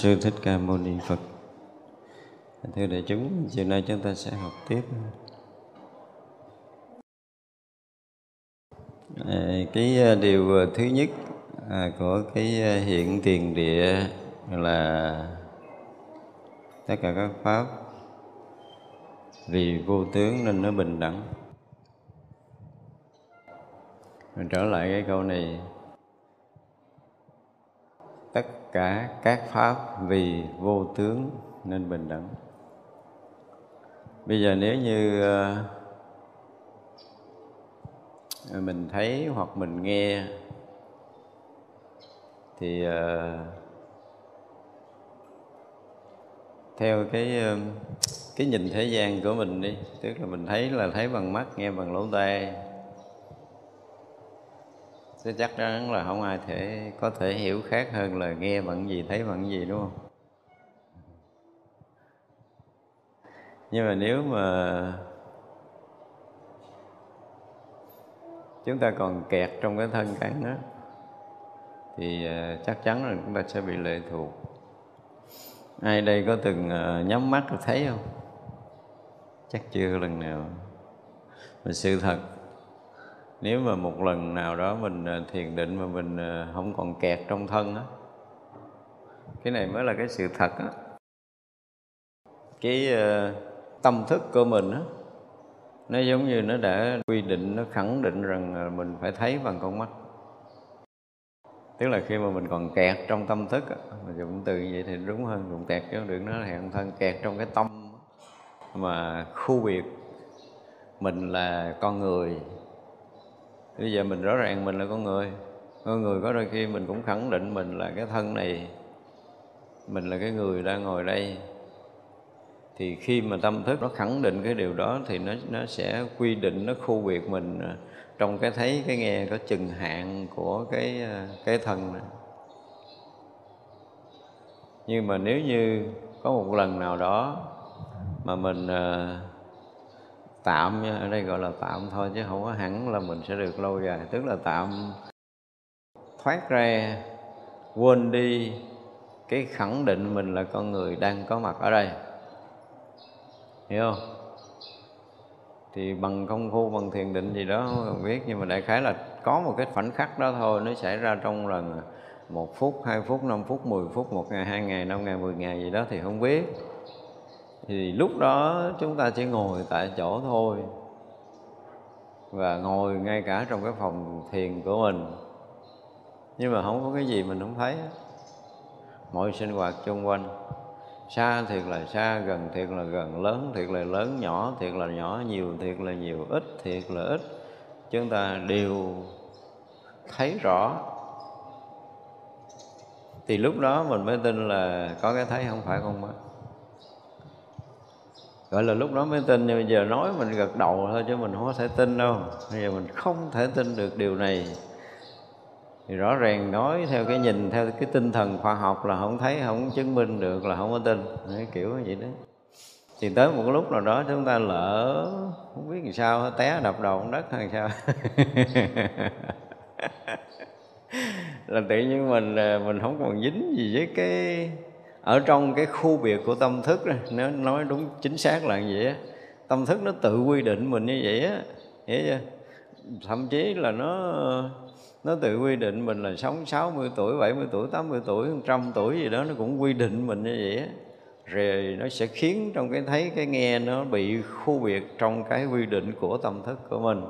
sư thích ca mâu ni phật. Thưa đại chúng chiều nay chúng ta sẽ học tiếp. À, cái à, điều à, thứ nhất à, của cái à, hiện tiền địa là tất cả các pháp vì vô tướng nên nó bình đẳng. Mình trở lại cái câu này tất cả các pháp vì vô tướng nên bình đẳng. Bây giờ nếu như ờ, mình thấy hoặc mình nghe thì ờ, theo cái ờ, cái nhìn thế gian của mình đi, tức là mình thấy là thấy bằng mắt, nghe bằng lỗ tai thế chắc chắn là không ai thể có thể hiểu khác hơn là nghe bằng gì, thấy bằng gì, đúng không? Nhưng mà nếu mà chúng ta còn kẹt trong cái thân cắn đó, thì ờ, chắc chắn là chúng ta sẽ bị lệ thuộc. Ai đây có từng ờ, nhắm mắt thấy không? Chắc chưa lần nào. Mà sự thật nếu mà một lần nào đó mình ờ, thiền định mà mình ờ, không còn kẹt trong thân á, cái này mới là cái sự thật á. Cái ờ, tâm thức của mình á, nó giống như nó đã quy định, nó khẳng định rằng mình phải thấy bằng con mắt. Tức là khi mà mình còn kẹt trong tâm thức mình dùng từ như vậy thì đúng hơn dùng kẹt chứ đừng nói là hẹn thân kẹt trong cái tâm mà khu biệt mình là con người bây giờ mình rõ ràng mình là con người. Con người có đôi khi mình cũng khẳng định mình là cái thân này. Mình là cái người đang ngồi đây. Thì khi mà tâm thức nó khẳng định cái điều đó thì nó nó sẽ quy định nó khu biệt mình à, trong cái thấy cái nghe có chừng hạn của cái à, cái thân này. Nhưng mà nếu như có một lần nào đó mà mình uh, tạm ở đây gọi là tạm thôi chứ không có hẳn là mình sẽ được lâu dài. Tức là tạm thoát ra, quên đi cái khẳng định mình là con người đang có mặt ở đây. Hiểu không? Thì bằng công phu, bằng thiền định gì đó không biết, nhưng mà đại khái là có một cái khoảnh khắc đó thôi, nó xảy ra trong lần một phút, hai phút, năm phút, mười phút, một ngày, hai ngày, năm ngày, mười ngày gì đó thì không biết thì lúc đó chúng ta chỉ ngồi tại chỗ thôi và ngồi ngay cả trong cái phòng thiền của mình. Nhưng mà không có cái gì mình không thấy. Mọi sinh hoạt xung quanh, xa thiệt là xa, gần thiệt là gần, lớn thiệt là lớn, nhỏ thiệt là nhỏ, nhiều thiệt là nhiều, ít thiệt là ít. Chúng ta đều thấy rõ. Thì lúc đó mình mới tin là có cái thấy không phải con mắt gọi là lúc đó mới tin, nhưng bây giờ nói mình gật đầu thôi chứ mình không có thể tin đâu. Bây giờ mình không thể tin được điều này. Thì rõ ràng nói theo cái nhìn, theo cái tinh thần khoa học là không thấy, không chứng minh được là không có tin. Cái kiểu như vậy đấy thì tới một lúc nào đó chúng ta lỡ, không biết làm sao, té đập đầu xuống đất hay sao. Là tự nhiên mình à, mình không còn dính gì với cái ở trong cái khu biệt của tâm thức đó, nếu nói đúng chính xác là như vậy á. Tâm thức nó tự quy định mình như vậy á hiểu chưa? Thậm chí là nó nó tự quy định mình là sống 60 tuổi, 70 tuổi, 80 tuổi, 100 tuổi gì đó nó cũng quy định mình như vậy á. Rồi nó sẽ khiến trong cái thấy cái nghe nó bị khu biệt trong cái quy định của tâm thức của mình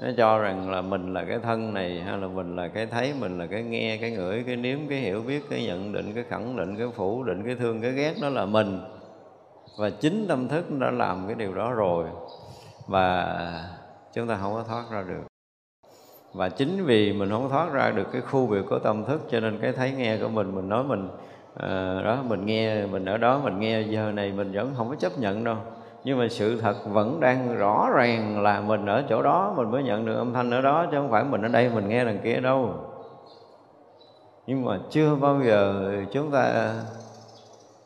nó cho rằng là mình là cái thân này hay là mình là cái thấy mình là cái nghe cái ngửi cái nếm cái hiểu biết cái nhận định cái khẳng định cái phủ định cái thương cái ghét đó là mình. Và chính tâm thức đã làm cái điều đó rồi và chúng ta không có thoát ra được. Và chính vì mình không thoát ra được cái khu vực của tâm thức cho nên cái thấy nghe của mình mình nói mình uh, đó mình nghe mình ở đó mình nghe giờ này mình vẫn không có chấp nhận đâu nhưng mà sự thật vẫn đang rõ ràng là mình ở chỗ đó, mình mới nhận được âm thanh ở đó, chứ không phải mình ở đây mình nghe đằng kia đâu. Nhưng mà chưa bao giờ chúng ta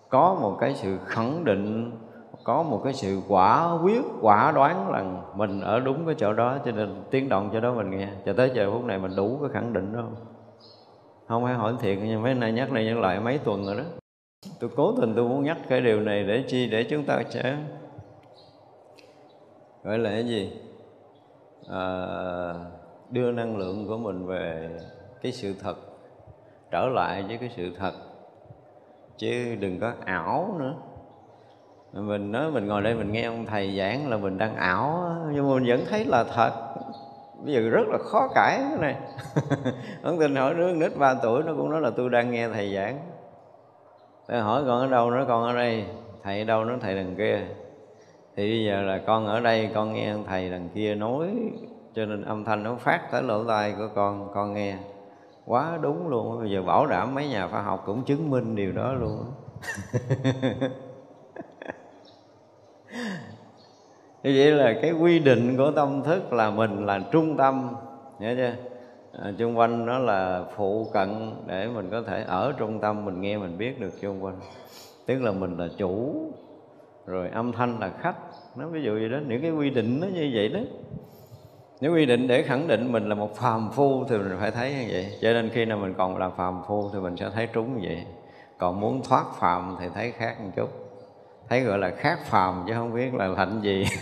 có một cái sự khẳng định, có một cái sự quả quyết, quả đoán rằng mình ở đúng cái chỗ đó, cho nên tiếng động cho đó mình nghe. Cho tới giờ phút này mình đủ cái khẳng định đó. Không không phải hỏi thiệt, nhưng mấy nay nhắc này nhắc lại mấy tuần rồi đó. Tôi cố tình tôi muốn nhắc cái điều này để chi? Để chúng ta sẽ gọi là cái gì? À, đưa năng lượng của mình về cái sự thật trở lại với cái sự thật. Chứ đừng có ảo nữa. Mình nói mình ngồi đây mình nghe ông thầy giảng là mình đang ảo nhưng mà mình vẫn thấy là thật. Bây giờ rất là khó cãi cái này. Ông tin hỏi đứa nít 3 tuổi nó cũng nói là tôi đang nghe thầy giảng. Tôi hỏi con ở đâu nó con ở đây. Thầy ở đâu nó thầy đằng kia thì bây giờ là con ở đây con nghe thầy đằng kia nói cho nên âm thanh nó phát tới lỗ tai của con con nghe. Quá đúng luôn bây giờ bảo đảm mấy nhà khoa học cũng chứng minh điều đó luôn như vậy là cái quy định của tâm thức là mình là trung tâm nhớ chưa? À, chung quanh nó là phụ cận để mình có thể ở trung tâm mình nghe mình biết được chung quanh. Tức là mình là chủ rồi âm thanh là khách. Nó ví dụ gì đó, những cái quy định nó như vậy đó. Nếu quy định để khẳng định mình là một phàm phu thì mình phải thấy như vậy. Cho nên khi nào mình còn là phàm phu thì mình sẽ thấy trúng như vậy. Còn muốn thoát phàm thì thấy khác một chút. Thấy gọi là khác phàm chứ không biết là hạnh gì.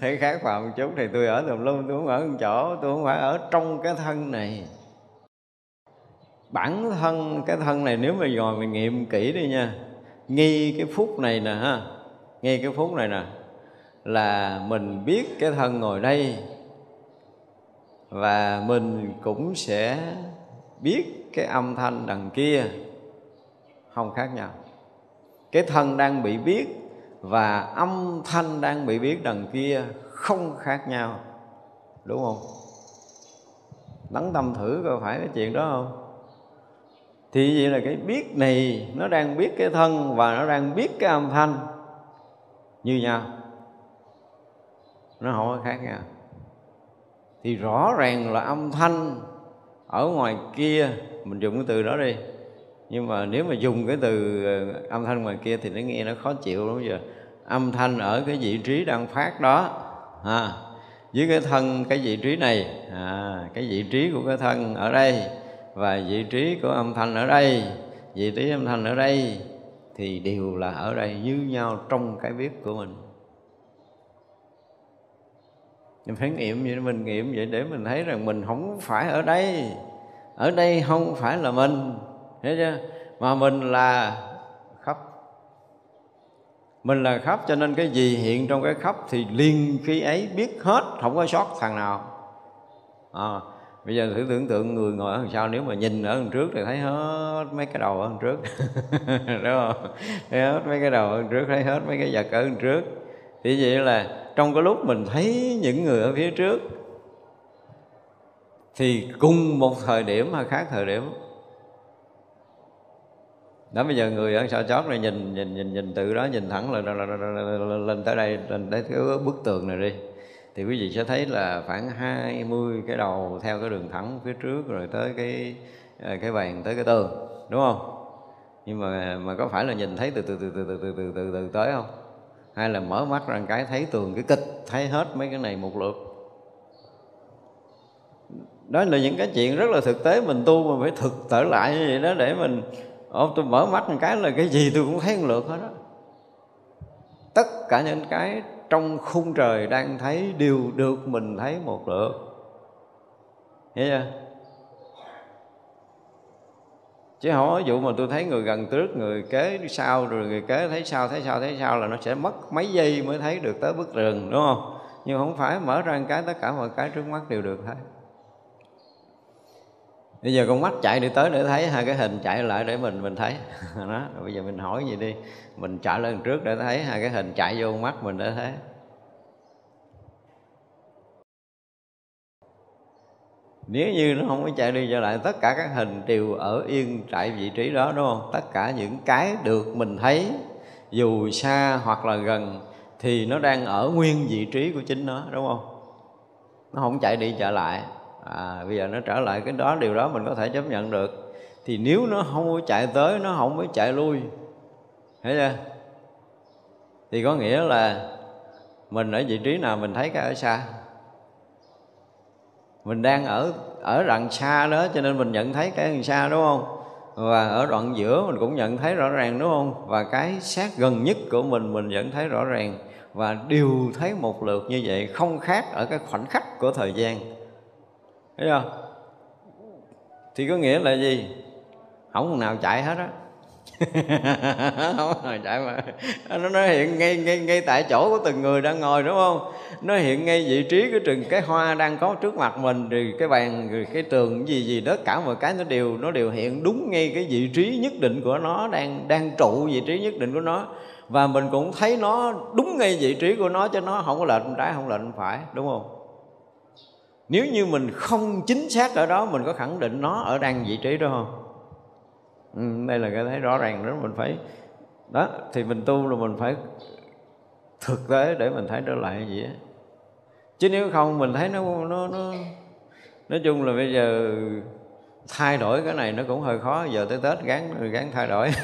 Thấy khác phàm một chút thì tôi ở tùm lum, tôi không ở một chỗ, tôi không phải ở trong cái thân này. Bản thân cái thân này nếu mà dò mình nghiệm kỹ đi nha nghi cái phút này nè ha. Nghi cái phút này nè. Là mình biết cái thân ngồi đây. Và mình cũng sẽ biết cái âm thanh đằng kia. Không khác nhau. Cái thân đang bị biết và âm thanh đang bị biết đằng kia không khác nhau. Đúng không? Lắng tâm thử coi phải cái chuyện đó không? Thì vậy là cái biết này nó đang biết cái thân và nó đang biết cái âm thanh. Như nhau. Nó không có khác nhau. Thì rõ ràng là âm thanh ở ngoài kia mình dùng cái từ đó đi. Nhưng mà nếu mà dùng cái từ ờ, âm thanh ngoài kia thì nó nghe nó khó chịu lắm giờ. Âm thanh ở cái vị trí đang phát đó à, với cái thân cái vị trí này à, cái vị trí của cái thân ở đây và vị trí của âm thanh ở đây vị trí âm thanh ở đây thì đều là ở đây như nhau trong cái biết của mình. Mình phải nghiệm vậy mình nghiệm vậy để mình thấy rằng mình không phải ở đây. Ở đây không phải là mình hiểu chưa? Mà mình là khắp. Mình là khắp cho nên cái gì hiện trong cái khắp thì liên khi ấy biết hết không có sót thằng nào. À, bây giờ thử tưởng tượng người ngồi ở đằng sau nếu mà nhìn ở đằng trước thì thấy hết mấy cái đầu ở đằng trước. Đúng không? Thấy hết mấy cái đầu ở đằng trước thấy hết mấy cái vật ở đằng trước. Thì vậy là trong cái lúc mình thấy những người ở phía trước thì cùng một thời điểm hay khác thời điểm. Đó bây giờ người ở sau chót này nhìn nhìn nhìn nhìn từ đó nhìn thẳng lên, lên, lên tới đây lên tới cái bức tường này đi thì quý vị sẽ thấy là khoảng 20 cái đầu theo cái đường thẳng phía trước rồi tới cái ờ, cái bàn tới cái tường đúng không? Nhưng mà mà có phải là nhìn thấy từ từ từ từ từ từ từ từ, từ tới không? Hay là mở mắt ra cái thấy tường cái kịch thấy hết mấy cái này một lượt? Đó là những cái chuyện rất là thực tế mình tu mình phải thực trở lại như vậy đó để mình ô tôi mở mắt một cái là cái gì tôi cũng thấy một lượt hết đó tất cả những cái trong khung trời đang thấy đều được mình thấy một lượt. Hiểu chưa? Chứ không có dụ mà tôi thấy người gần trước người kế sau, rồi người kế thấy sau thấy sau thấy sau là nó sẽ mất mấy giây mới thấy được tới bức rừng đúng không? Nhưng không phải mở ra một cái, tất cả mọi cái trước mắt đều được thấy bây giờ con mắt chạy đi tới để thấy, hai cái hình chạy lại để mình mình thấy. Đó bây giờ mình hỏi gì đi? Mình chạy lên trước để thấy, hai cái hình chạy vô mắt mình để thấy. Nếu như nó không có chạy đi trở lại, tất cả các hình đều ở yên tại vị trí đó, đúng không? Tất cả những cái được mình thấy, dù xa hoặc là gần, thì nó đang ở nguyên vị trí của chính nó, đúng không? Nó không chạy đi trở lại à, bây giờ nó trở lại cái đó điều đó mình có thể chấp nhận được. Thì nếu nó không có chạy tới nó không có chạy lui thấy chưa? Thì có nghĩa là mình ở vị trí nào mình thấy cái ở xa. Mình đang ở ở đoạn xa đó cho nên mình nhận thấy cái đằng xa đúng không? Và ở đoạn giữa mình cũng nhận thấy rõ ràng đúng không? Và cái sát gần nhất của mình mình vẫn thấy rõ ràng. Và đều thấy một lượt như vậy không khác ở cái khoảnh khắc của thời gian thấy chưa thì có nghĩa là gì? Không nào chạy hết á. Không nào chạy mà. Nó nó hiện ngay ngay ngay tại chỗ của từng người đang ngồi, đúng không? Nó hiện ngay vị trí cái trường, cái hoa đang có trước mặt mình, rồi cái bàn, rồi cái tường gì gì đó, cả mọi cái nó đều nó đều hiện đúng ngay cái vị trí nhất định của nó, đang đang trụ vị trí nhất định của nó. Và mình cũng thấy nó đúng ngay vị trí của nó cho nó không có lệch trái, không lệch phải, đúng không? Nếu như mình không chính xác ở đó mình có khẳng định nó ở đang vị trí đó không? Ừ, đây là cái thấy rõ ràng đó mình phải đó thì mình tu là mình phải thực tế để mình thấy trở lại gì á. Chứ nếu không mình thấy nó nó nó nói chung là bây giờ thay đổi cái này nó cũng hơi khó giờ tới tết gắn gắn thay đổi.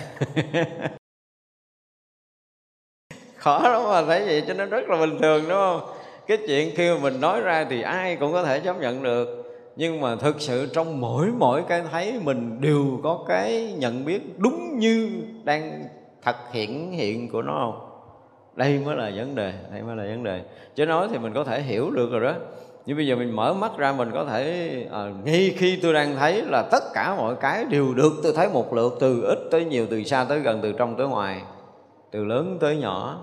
Khó lắm mà thấy vậy cho nó rất là bình thường đúng không? Cái chuyện khi mà mình nói ra thì ai cũng có thể chấp nhận được. Nhưng mà thực sự trong mỗi mỗi cái thấy mình đều có cái nhận biết đúng như đang thật hiện hiện của nó không? Đây mới là vấn đề đây mới là vấn đề. Chứ nói thì mình có thể hiểu được rồi đó. Nhưng bây giờ mình mở mắt ra mình có thể à, ngay khi tôi đang thấy là tất cả mọi cái đều được tôi thấy một lượt từ ít tới nhiều từ xa tới gần từ trong tới ngoài từ lớn tới nhỏ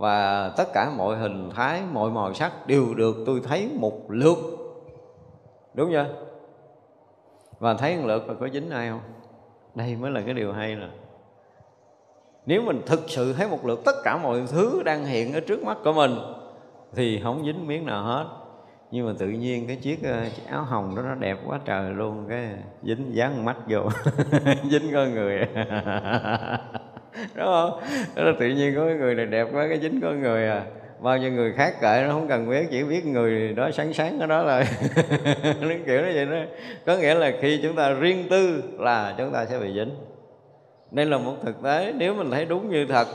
và tất cả mọi hình thái mọi màu sắc đều được tôi thấy một lượt. Đúng chưa? Và thấy một lượt là có dính ai không? Đây mới là cái điều hay nè. Nếu mình thực sự thấy một lượt tất cả mọi thứ đang hiện ở trước mắt của mình thì không dính miếng nào hết. Nhưng mà tự nhiên cái chiếc, ờ, chiếc áo hồng đó nó đẹp quá trời luôn cái dính dán mắt vô dính con người. đúng không? Đó là tự nhiên có cái người này đẹp quá, cái dính con người à. Bao nhiêu người khác kệ nó, không cần biết, chỉ biết người đó sáng sáng ở đó là nó kiểu nó vậy đó. Có nghĩa là khi chúng ta riêng tư là chúng ta sẽ bị dính. Đây là một thực tế, nếu mình thấy đúng như thật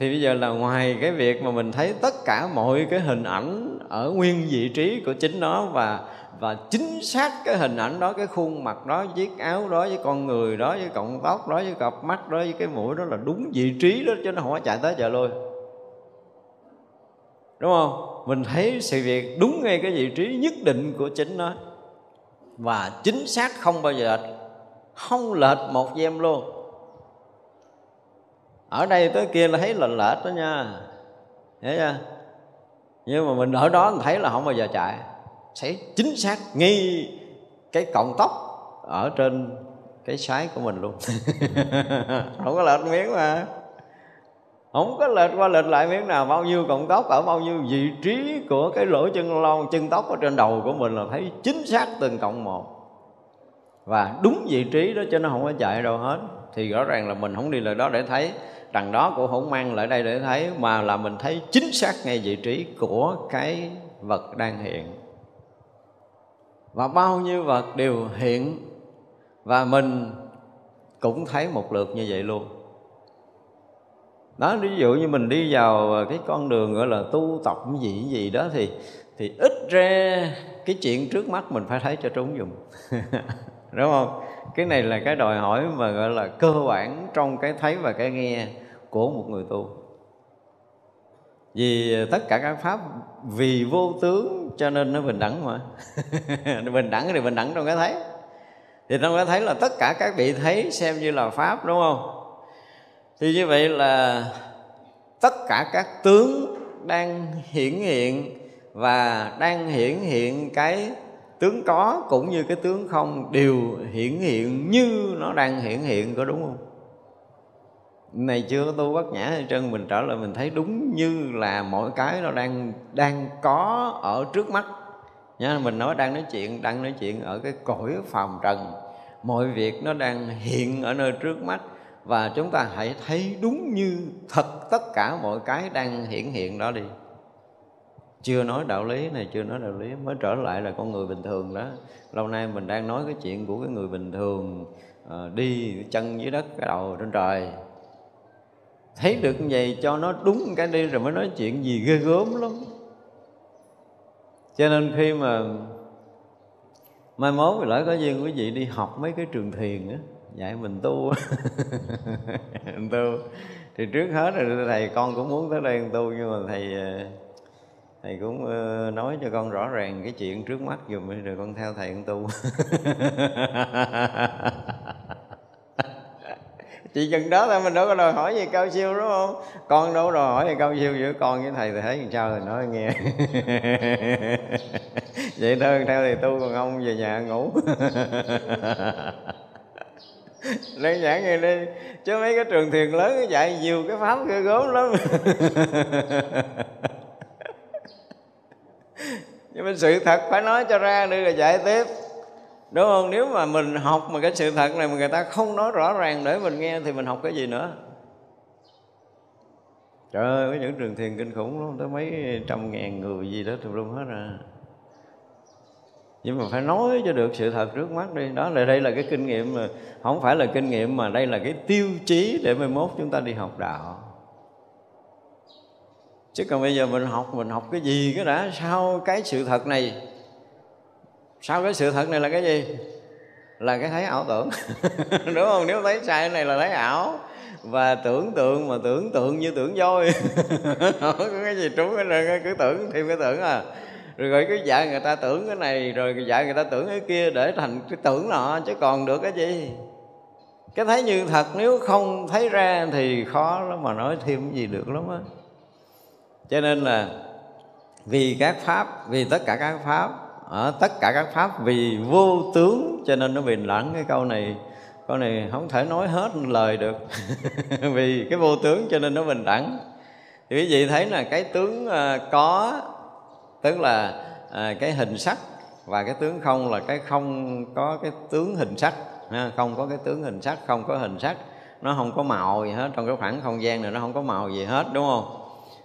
thì bây giờ là ngoài cái việc mà mình thấy tất cả mọi cái hình ảnh ở nguyên vị trí của chính nó và và chính xác cái hình ảnh đó, cái khuôn mặt đó, chiếc áo đó với con người đó, với cọng tóc đó, với cặp mắt đó, với cái mũi đó là đúng vị trí đó chứ nó không có chạy tới chạy lui. Đúng không? Mình thấy sự việc đúng ngay cái vị trí nhất định của chính nó. Và chính xác không bao giờ lệch. Không lệch một gem luôn ở đây tới kia là thấy là lệch đó nha. Thấy chưa? Nhưng mà mình ở đó mình thấy là không bao giờ chạy. Sẽ chính xác ngay cái cọng tóc ở trên cái sái của mình luôn. Không có lệch miếng mà. Không có lệch qua lệch lại miếng nào. Bao nhiêu cọng tóc ở bao nhiêu vị trí của cái lỗ chân lon, chân tóc ở trên đầu của mình là thấy chính xác từng cọng một. Và đúng vị trí đó cho nó không có chạy đâu hết thì rõ ràng là mình không đi lại đó để thấy. Đằng đó cũng không mang lại đây để thấy, mà là mình thấy chính xác ngay vị trí của cái vật đang hiện. Và bao nhiêu vật đều hiện, và mình cũng thấy một lượt như vậy luôn. Đó, ví dụ như mình đi vào cái con đường gọi là tu tập gì gì đó thì thì ít ra cái chuyện trước mắt mình phải thấy cho trúng dùng đúng không? Cái này là cái đòi hỏi mà, gọi là, cơ bản trong cái thấy và cái nghe của một người tu. Vì tất cả các pháp, vì vô tướng, cho nên nó bình đẳng mà. Bình đẳng thì bình đẳng trong cái thấy. Thì trong cái thấy là tất cả các vị thấy xem như là pháp, đúng không? Thì như vậy là tất cả các tướng đang hiển hiện và đang hiển hiện cái tướng có cũng như cái tướng không đều hiển hiện như nó đang hiển hiện, có đúng không? Này chưa có tu bất nhã hay trơn mình trở lại mình thấy đúng như là mọi cái nó đang đang có ở trước mắt. Nha mình nói đang nói chuyện, đang nói chuyện ở cái cõi phàm trần. Mọi việc nó đang hiện ở nơi trước mắt và chúng ta hãy thấy đúng như thật tất cả mọi cái đang hiển hiện đó đi chưa nói đạo lý này chưa nói đạo lý mới trở lại là con người bình thường đó. Lâu nay mình đang nói cái chuyện của cái người bình thường à, đi chân dưới đất cái đầu trên trời. Thấy được như vậy cho nó đúng cái đi rồi mới nói chuyện gì ghê gớm lắm. Cho nên khi mà mai mốt thì lỡ có duyên quý vị đi học mấy cái trường thiền á dạy mình tu. Mình tu. Thì trước hết là thầy con cũng muốn tới đây tu nhưng mà thầy ờ, thầy cũng ờ, nói cho con rõ ràng cái chuyện trước mắt dùm rồi con theo thầy con tu. Chỉ chừng đó thôi, mình đâu có đòi hỏi gì cao siêu, đúng không? Con đâu có đòi hỏi gì cao siêu, giữa con với thầy thì thấy làm sao thì nói nghe. Vậy thôi, theo thầy tu, còn ông về nhà ngủ. Đơn giản như đi, chứ mấy cái trường thiền lớn dạy nhiều cái pháp ghê gớm lắm nhưng mà sự thật phải nói cho ra để rồi giải tiếp. Đúng không? Nếu mà mình học mà cái sự thật này mà người ta không nói rõ ràng để mình nghe thì mình học cái gì nữa? Trời ơi, có những trường thiền kinh khủng lắm, tới mấy trăm ngàn người gì đó tùm lum hết à. Nhưng mà phải nói cho được sự thật trước mắt đi. Đó là đây là cái kinh nghiệm mà, không phải là kinh nghiệm mà đây là cái tiêu chí để mai mốt chúng ta đi học đạo chứ còn bây giờ mình học mình học cái gì cái đã? Sau cái sự thật này? Sau cái sự thật này là cái gì? Là cái thấy ảo tưởng. Đúng không? Nếu thấy sai cái này là thấy ảo. Và tưởng tượng mà tưởng tượng như tưởng voi không có cái gì trúng cái này cứ tưởng thêm cái tưởng à. Rồi gọi cái dạy người ta tưởng cái này, rồi dạy người ta tưởng cái kia để thành cái tưởng nọ, chứ còn được cái gì? Cái thấy như thật, nếu không thấy ra thì khó lắm mà nói thêm cái gì được lắm á cho nên là vì các pháp, vì tất cả các pháp, ở tất cả các pháp vì vô tướng, cho nên nó bình lẫn cái câu này câu này không thể nói hết lời được. Vì cái vô tướng cho nên nó bình đẳng. Thì quý vị thấy là cái tướng à, có, tức là à, cái hình sắc và cái tướng không là cái không có cái tướng hình sắc không có cái tướng hình sắc, không có hình sắc, nó không có màu gì hết. Trong cái khoảng không gian này nó không có màu gì hết, đúng không?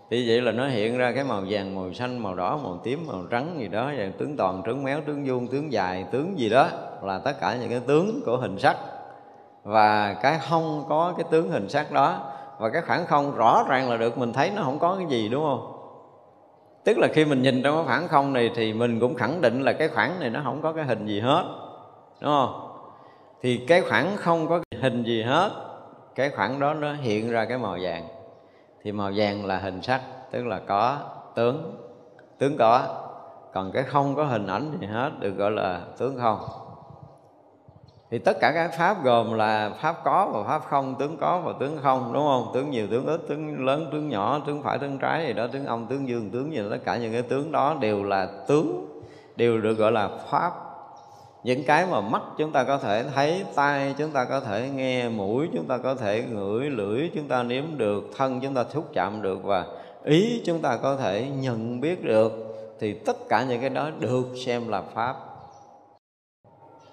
Thì vậy là nó hiện ra cái màu vàng, màu xanh, màu đỏ, màu tím, màu trắng gì đó và tướng toàn, tướng méo, tướng vuông, tướng dài, tướng gì đó. Là tất cả những cái tướng của hình sắc. Và cái không có cái tướng hình sắc đó. Và cái khoảng không rõ ràng là được, mình thấy nó không có cái gì, đúng không? Tức là khi mình nhìn trong cái khoảng không này thì mình cũng khẳng định là cái khoảng này nó không có cái hình gì hết, đúng không? Thì cái khoảng không có hình gì hết, cái khoảng đó nó hiện ra cái màu vàng thì màu vàng là hình sắc tức là có tướng tướng có còn cái không có hình ảnh gì hết được gọi là tướng không. Thì tất cả các pháp gồm là pháp có và pháp không tướng có và tướng không đúng không? Tướng nhiều tướng ít tướng lớn tướng nhỏ tướng phải tướng trái gì đó tướng âm tướng dương tướng gì đó, tất cả những cái tướng đó đều là tướng đều được gọi là pháp những cái mà mắt chúng ta có thể thấy, tai chúng ta có thể nghe, mũi chúng ta có thể ngửi, lưỡi chúng ta nếm được, thân chúng ta xúc chạm được và ý chúng ta có thể nhận biết được, thì tất cả những cái đó được xem là pháp.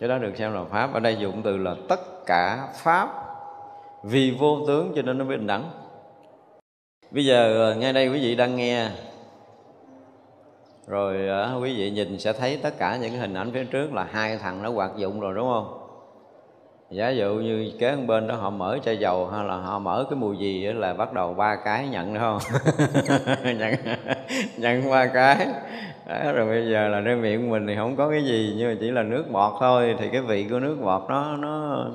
Cái đó được xem là pháp. Ở đây dụng từ là tất cả pháp. Vì vô tướng cho nên nó bình đẳng bây giờ ờ, ngay đây quý vị đang nghe rồi uh, quý vị nhìn sẽ thấy tất cả những hình ảnh phía trước là hai thằng nó hoạt dụng rồi đúng không? Giả dụ như kế bên đó họ mở chai dầu hay là họ mở cái mùi gì đó là bắt đầu ba cái nhận đúng không? Nhận nhận ba cái. Đó, rồi bây giờ là trên miệng mình thì không có cái gì nhưng mà chỉ là nước bọt thôi thì cái vị của nước bọt nó nó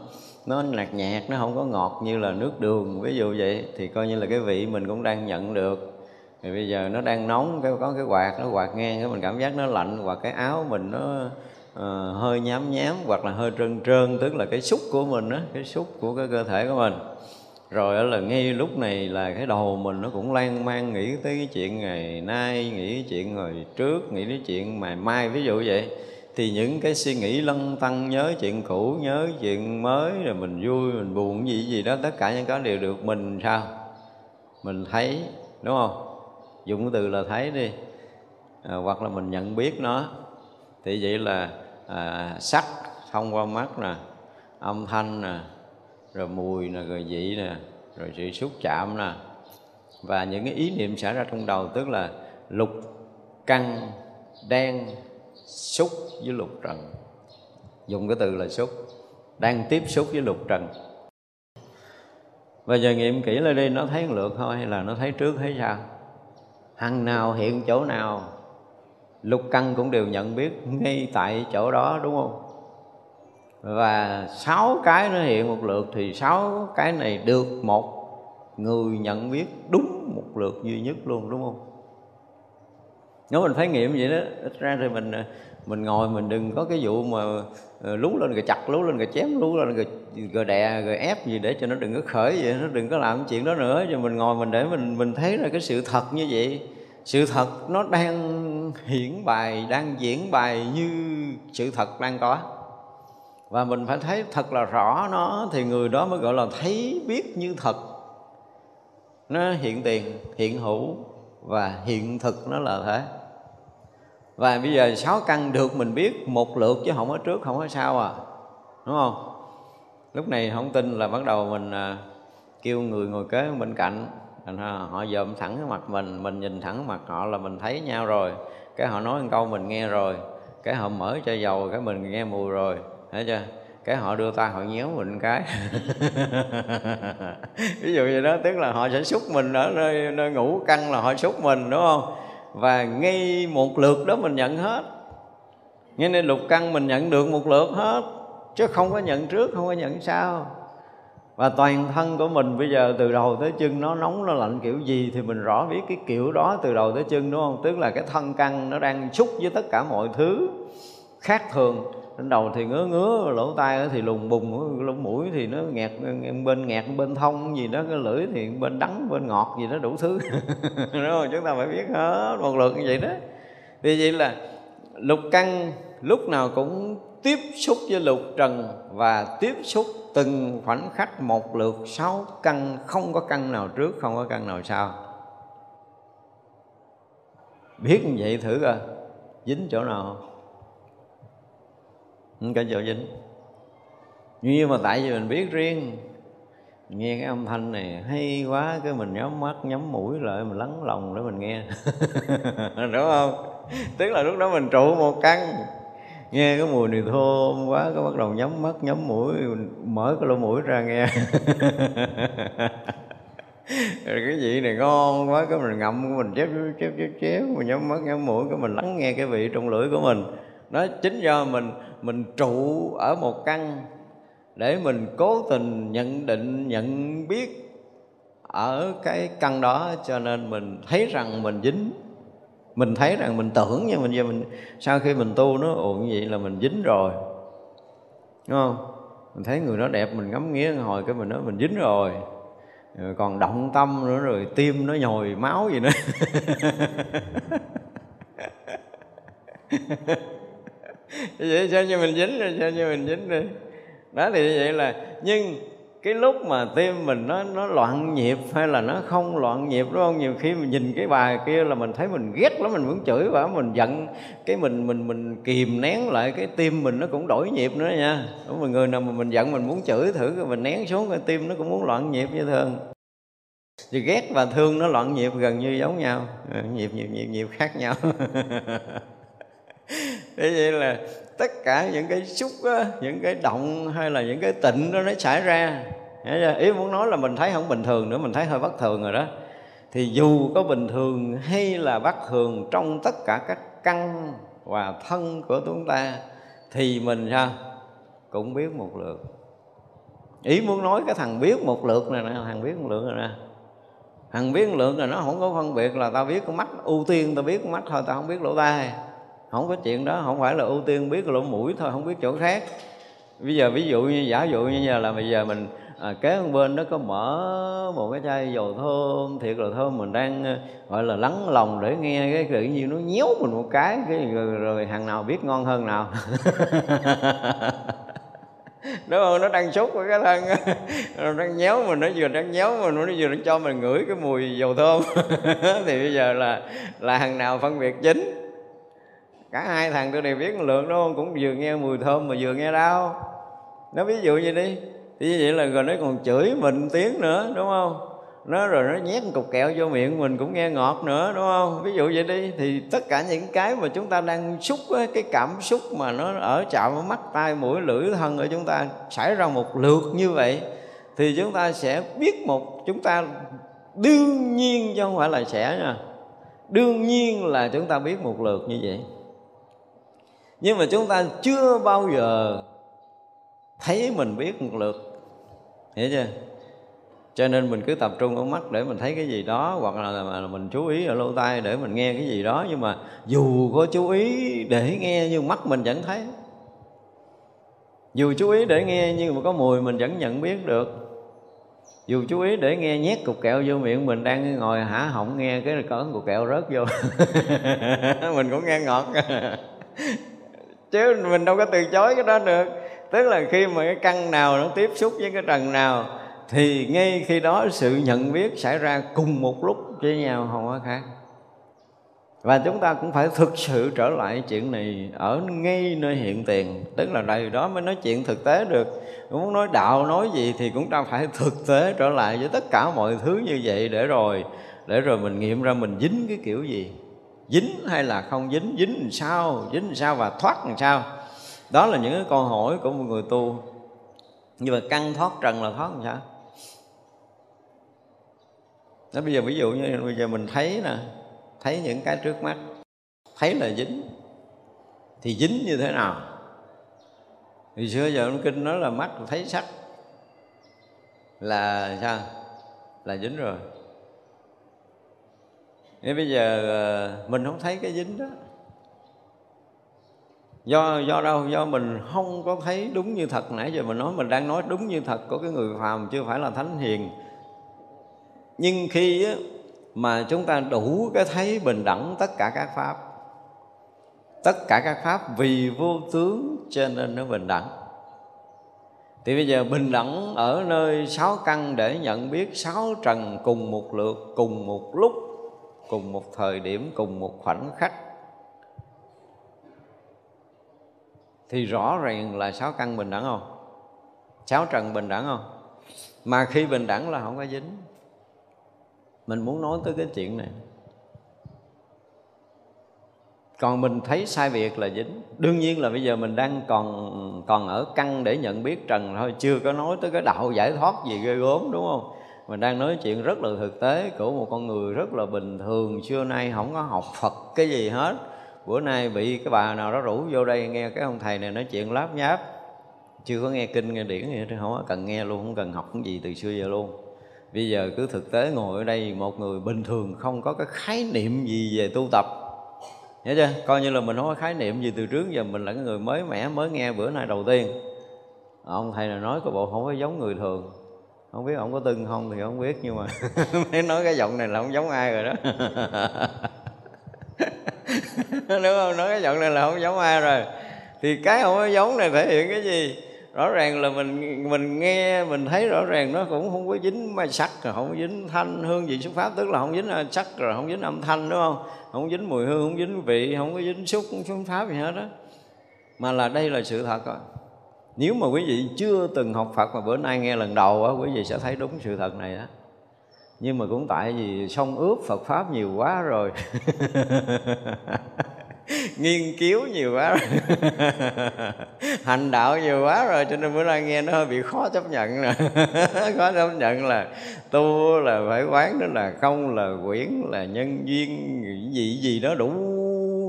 nó nhạt nhạt nó không có ngọt như là nước đường ví dụ vậy. Thì coi như là cái vị mình cũng đang nhận được thì bây giờ nó đang nóng cái có cái quạt nó quạt ngang cái mình cảm giác nó lạnh hoặc cái áo mình nó uh, hơi nhám nhám hoặc là hơi trơn trơn tức là cái xúc của mình á cái xúc của cái cơ thể của mình. Rồi là ngay lúc này là cái đầu mình nó cũng lan man nghĩ tới cái chuyện ngày nay nghĩ cái chuyện ngày trước nghĩ cái chuyện ngày mai ví dụ vậy. Thì những cái suy nghĩ lân tăng nhớ chuyện cũ nhớ chuyện mới rồi mình vui mình buồn gì gì đó tất cả những cái đều được mình sao? Mình thấy đúng không? Dùng cái từ là thấy đi. À, hoặc là mình nhận biết nó. Thì vậy là à, sắc thông qua mắt nè âm thanh nè rồi mùi nè rồi vị nè rồi sự xúc chạm nè. Và những cái ý niệm xảy ra trong đầu tức là lục căn đen xúc với lục trần. Dùng cái từ là xúc đang tiếp xúc với lục trần. Và giờ nghiệm kỹ lên đi nó thấy lượt thôi hay là nó thấy trước thấy sau? Hằng nào hiện chỗ nào, lục căn cũng đều nhận biết ngay tại chỗ đó, đúng không? Và sáu cái nó hiện một lượt thì sáu cái này được một người nhận biết đúng một lượt duy nhất luôn, đúng không? Nếu mình phải nghiệm vậy đó, ít ra thì mình à, mình ngồi mình đừng có cái vụ mà ờ, lú lên rồi chặt lú lên rồi chém lú lên rồi, rồi đè rồi ép gì để cho nó đừng có khởi vậy nó đừng có làm chuyện đó nữa. Cho mình ngồi mình để mình mình thấy là cái sự thật như vậy. Sự thật nó đang hiển bài đang diễn bài như sự thật đang có. Và mình phải thấy thật là rõ nó thì người đó mới gọi là thấy biết như thật. Nó hiện tiền hiện hữu và hiện thực nó là thế và bây giờ sáu căn được mình biết một lượt chứ không có trước không có sau à. Đúng không? Lúc này không tin là bắt đầu mình à, kêu người ngồi kế bên cạnh. Họ dòm thẳng cái mặt mình mình nhìn thẳng mặt họ là mình thấy nhau rồi. Cái họ nói một câu mình nghe rồi. Cái họ mở chai dầu cái mình nghe mùi rồi. Thấy chưa? Cái họ đưa tay họ nhéo mình cái. Ví dụ như đó tức là họ sẽ xúc mình ở nơi, nơi ngủ căng là họ xúc mình đúng không? Và ngay một lượt đó mình nhận hết. Nghe nên lục căn mình nhận được một lượt hết, chứ không có nhận trước, không có nhận sau. Và toàn thân của mình bây giờ từ đầu tới chân nó nóng, nó lạnh kiểu gì thì mình rõ biết cái kiểu đó từ đầu tới chân, đúng không? Tức là cái thân căn nó đang xúc với tất cả mọi thứ khác thường đến đầu thì ngứa ngứa, lỗ tai thì lùng bùng lỗ mũi thì nó nghẹt, bên nghẹt, bên thông gì đó, cái lưỡi thì bên đắng, bên ngọt gì đó, đủ thứ. Đúng không? Chúng ta phải biết hết một lượt như vậy đó. Vì vậy là lục căn lúc nào cũng tiếp xúc với lục trần và tiếp xúc từng khoảnh khắc một lượt sáu căn, không có căn nào trước, không có căn nào sau. Biết như vậy thử coi, dính chỗ nào không? Không có chỗ dính nhưng mà tại vì mình biết riêng nghe cái âm thanh này hay quá cái mình nhắm mắt nhắm mũi lại mình lắng lòng để mình nghe đúng không tức là lúc đó mình trụ một căn nghe cái mùi này thơm quá cái bắt đầu nhắm mắt nhắm mũi mở cái lỗ mũi ra nghe rồi cái vị này ngon quá cái mình ngậm mình chép chép chép chép mình nhắm mắt nhắm mũi cái mình lắng nghe cái vị trong lưỡi của mình nó chính do mình mình trụ ở một căn để mình cố tình nhận định, nhận biết ở cái căn đó, cho nên mình thấy rằng mình dính. Mình thấy rằng mình tưởng nhưng mình giờ mình, sau khi mình tu nó ổn vậy là mình dính rồi. Đúng không? Mình thấy người đó đẹp, mình ngắm nghía hồi, cái mình nói mình dính rồi. Rồi còn động tâm nữa, rồi tim nó nhồi máu gì nữa. vậy sao như mình dính rồi, sao như mình dính đi đó thì vậy là, nhưng cái lúc mà tim mình nó nó loạn nhịp hay là nó không loạn nhịp, đúng không? Nhiều khi mình nhìn cái bài kia là mình thấy mình ghét lắm, mình muốn chửi và mình giận. Cái mình mình mình kìm nén lại, cái tim mình nó cũng đổi nhịp nữa nha. Đúng rồi, người nào mà mình giận mình muốn chửi thử mình nén xuống, cái tim nó cũng muốn loạn nhịp như thường. Thì ghét và thương nó loạn nhịp gần như giống nhau. Ừ, nhịp nhịp nhịp nhịp khác nhau. thế vậy là tất cả những cái xúc á, những cái động hay là những cái tịnh đó nó xảy ra. Dạ, dạ. Ý muốn nói là mình thấy không bình thường nữa mình thấy hơi bất thường rồi đó. Thì dù có bình thường hay là bất thường trong tất cả các căn và thân của chúng ta thì mình sao? Cũng biết một lượt. Ý muốn nói cái thằng biết một lượt này nè thằng biết một lượt rồi nè. Thằng biết một lượng là nó không có phân biệt là tao biết con mắt ưu tiên tao biết con mắt thôi tao không biết lỗ tai không có chuyện đó không phải là ưu tiên biết lỗ mũi thôi không biết chỗ khác. Bây giờ ví dụ như giả dụ như là bây giờ mình à, kế bên bên nó có mở một cái chai dầu thơm thiệt là thơm mình đang ờ, gọi là lắng lòng để nghe cái tự nhiên nó nhéo mình một cái cái rồi, rồi hàng nào biết ngon hơn nào. Đúng không? Nó đang sốt cái thân nó đang nhéo mình nó vừa đang nhéo mình nó vừa đang cho mình ngửi cái mùi dầu thơm. Thì bây giờ là là hàng nào phân biệt chính cả hai thằng tôi đều biết lượng đúng không? Cũng vừa nghe mùi thơm mà vừa nghe đau nó ví dụ như đi thì như vậy là rồi nó còn chửi mình tiếng nữa đúng không? Nó rồi nó nhét một cục kẹo vô miệng mình cũng nghe ngọt nữa đúng không? Ví dụ vậy đi thì tất cả những cái mà chúng ta đang xúc ấy, cái cảm xúc mà nó ở chạm mắt tai mũi lưỡi thân ở chúng ta xảy ra một lượt như vậy thì chúng ta sẽ biết một chúng ta đương nhiên chứ không phải là sẽ nha. Đương nhiên là chúng ta biết một lượt như vậy nhưng mà chúng ta chưa bao giờ thấy mình biết một lượt. Hiểu chưa? Cho nên mình cứ tập trung ở mắt để mình thấy cái gì đó hoặc là, là mình chú ý ở lỗ tai để mình nghe cái gì đó. Nhưng mà dù có chú ý để nghe nhưng mắt mình vẫn thấy. Dù chú ý để nghe nhưng mà có mùi mình vẫn nhận biết được. Dù chú ý để nghe nhét cục kẹo vô miệng mình đang ngồi hả họng nghe cái cỡ cục kẹo rớt vô. Mình cũng nghe ngọt. chứ mình đâu có từ chối cái đó được. Tức là khi mà cái căn nào nó tiếp xúc với cái trần nào, thì ngay khi đó sự nhận biết xảy ra cùng một lúc với nhau không có khác. Và chúng ta cũng phải thực sự trở lại chuyện này ở ngay nơi hiện tiền. Tức là đây, đó mới nói chuyện thực tế được. Muốn nói đạo, nói gì thì cũng ta phải thực tế trở lại với tất cả mọi thứ như vậy để rồi để rồi mình nghiệm ra mình dính cái kiểu gì dính hay là không dính dính làm sao, dính làm sao và thoát làm sao. Đó là những cái câu hỏi của một người tu. Nhưng mà căn thoát trần là thoát làm sao? Đó, bây giờ ví dụ như bây giờ mình thấy nè, thấy những cái trước mắt, thấy là dính, thì dính như thế nào? Thì xưa giờ ông kinh nói là mắt thấy sắc, là sao? Là dính rồi. Thế bây giờ ờ, mình không thấy cái dính đó. Do do đâu? Do mình không có thấy đúng như thật. Nãy giờ mình nói mình đang nói đúng như thật của cái người phàm chưa phải là thánh hiền. Nhưng khi á, mà chúng ta đủ cái thấy bình đẳng tất cả các pháp tất cả các pháp vì vô tướng cho nên nó bình đẳng. Thì bây giờ bình đẳng ở nơi sáu căn để nhận biết sáu trần cùng một lượt cùng một lúc cùng một thời điểm, cùng một khoảnh khắc. Thì rõ ràng là sáu căn bình đẳng không? Sáu trần bình đẳng không? Mà khi bình đẳng là không có dính. Mình muốn nói tới cái chuyện này. Còn mình thấy sai việc là dính. Đương nhiên là bây giờ mình đang còn còn ở căn để nhận biết trần thôi. Chưa có nói tới cái đạo giải thoát gì ghê gớm, đúng không? Mình đang nói chuyện rất là thực tế của một con người rất là bình thường. Xưa nay không có học phật cái gì hết. Bữa nay bị cái bà nào đó rủ vô đây nghe cái ông thầy này nói chuyện láp nháp. Chưa có nghe kinh, nghe điển gì hết, không có cần nghe luôn, không cần học cái gì từ xưa giờ luôn. Bây giờ cứ thực tế ngồi ở đây, một người bình thường không có cái khái niệm gì về tu tập. Nhớ chưa? Coi như là mình không có khái niệm gì từ trước giờ, mình là cái người mới mẻ, mới nghe bữa nay đầu tiên. Ông thầy này nói có bộ không có giống người thường không biết ông có từng không thì không biết, nhưng mà mới nói cái giọng này là không giống ai rồi đó. Đúng không nói cái giọng này là không giống ai rồi, thì cái không có giống này thể hiện cái gì? Rõ ràng là mình mình nghe, mình thấy rõ ràng nó cũng không có dính mai sắc rồi, không có dính thanh hương vị xuất pháp, tức là không dính sắc rồi, không dính âm thanh, đúng không? Không dính mùi hương, không dính vị, không có dính xúc xuất pháp gì hết đó mà là đây là sự thật rồi nếu mà quý vị chưa từng học Phật mà bữa nay nghe lần đầu á, quý vị sẽ thấy đúng sự thật này đó nhưng mà cũng tại vì sông ướp Phật pháp nhiều quá rồi. Nghiên cứu nhiều quá rồi. Hành đạo nhiều quá rồi, cho nên bữa nay nghe nó hơi bị khó chấp nhận rồi khó chấp nhận là tu là phải quán đó là không, là quyển, là nhân duyên gì gì đó đủ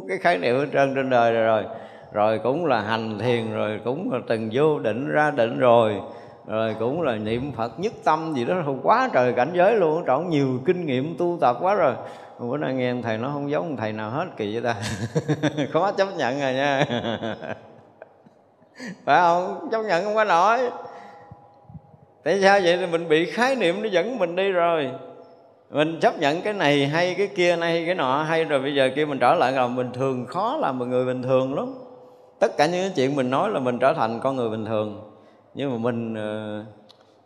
cái khái niệm hết trơn trên đời rồi rồi rồi cũng là hành thiền, rồi cũng là từng vô định, ra định rồi. Rồi cũng là niệm phật nhất tâm gì đó. Không quá trời cảnh giới luôn trọn nhiều kinh nghiệm tu tập quá rồi. Bữa nay nghe thầy nó không giống thầy nào hết kỳ vậy ta. Khó chấp nhận rồi nha. Phải không? Chấp nhận không có nổi. Tại sao vậy? Thì mình bị khái niệm nó dẫn mình đi rồi. Mình chấp nhận cái này hay, cái kia này, cái nọ hay rồi bây giờ kia mình trở lại là bình thường, khó làm một người bình thường lắm tất cả những cái chuyện mình nói là mình trở thành con người bình thường. Nhưng mà mình ờ,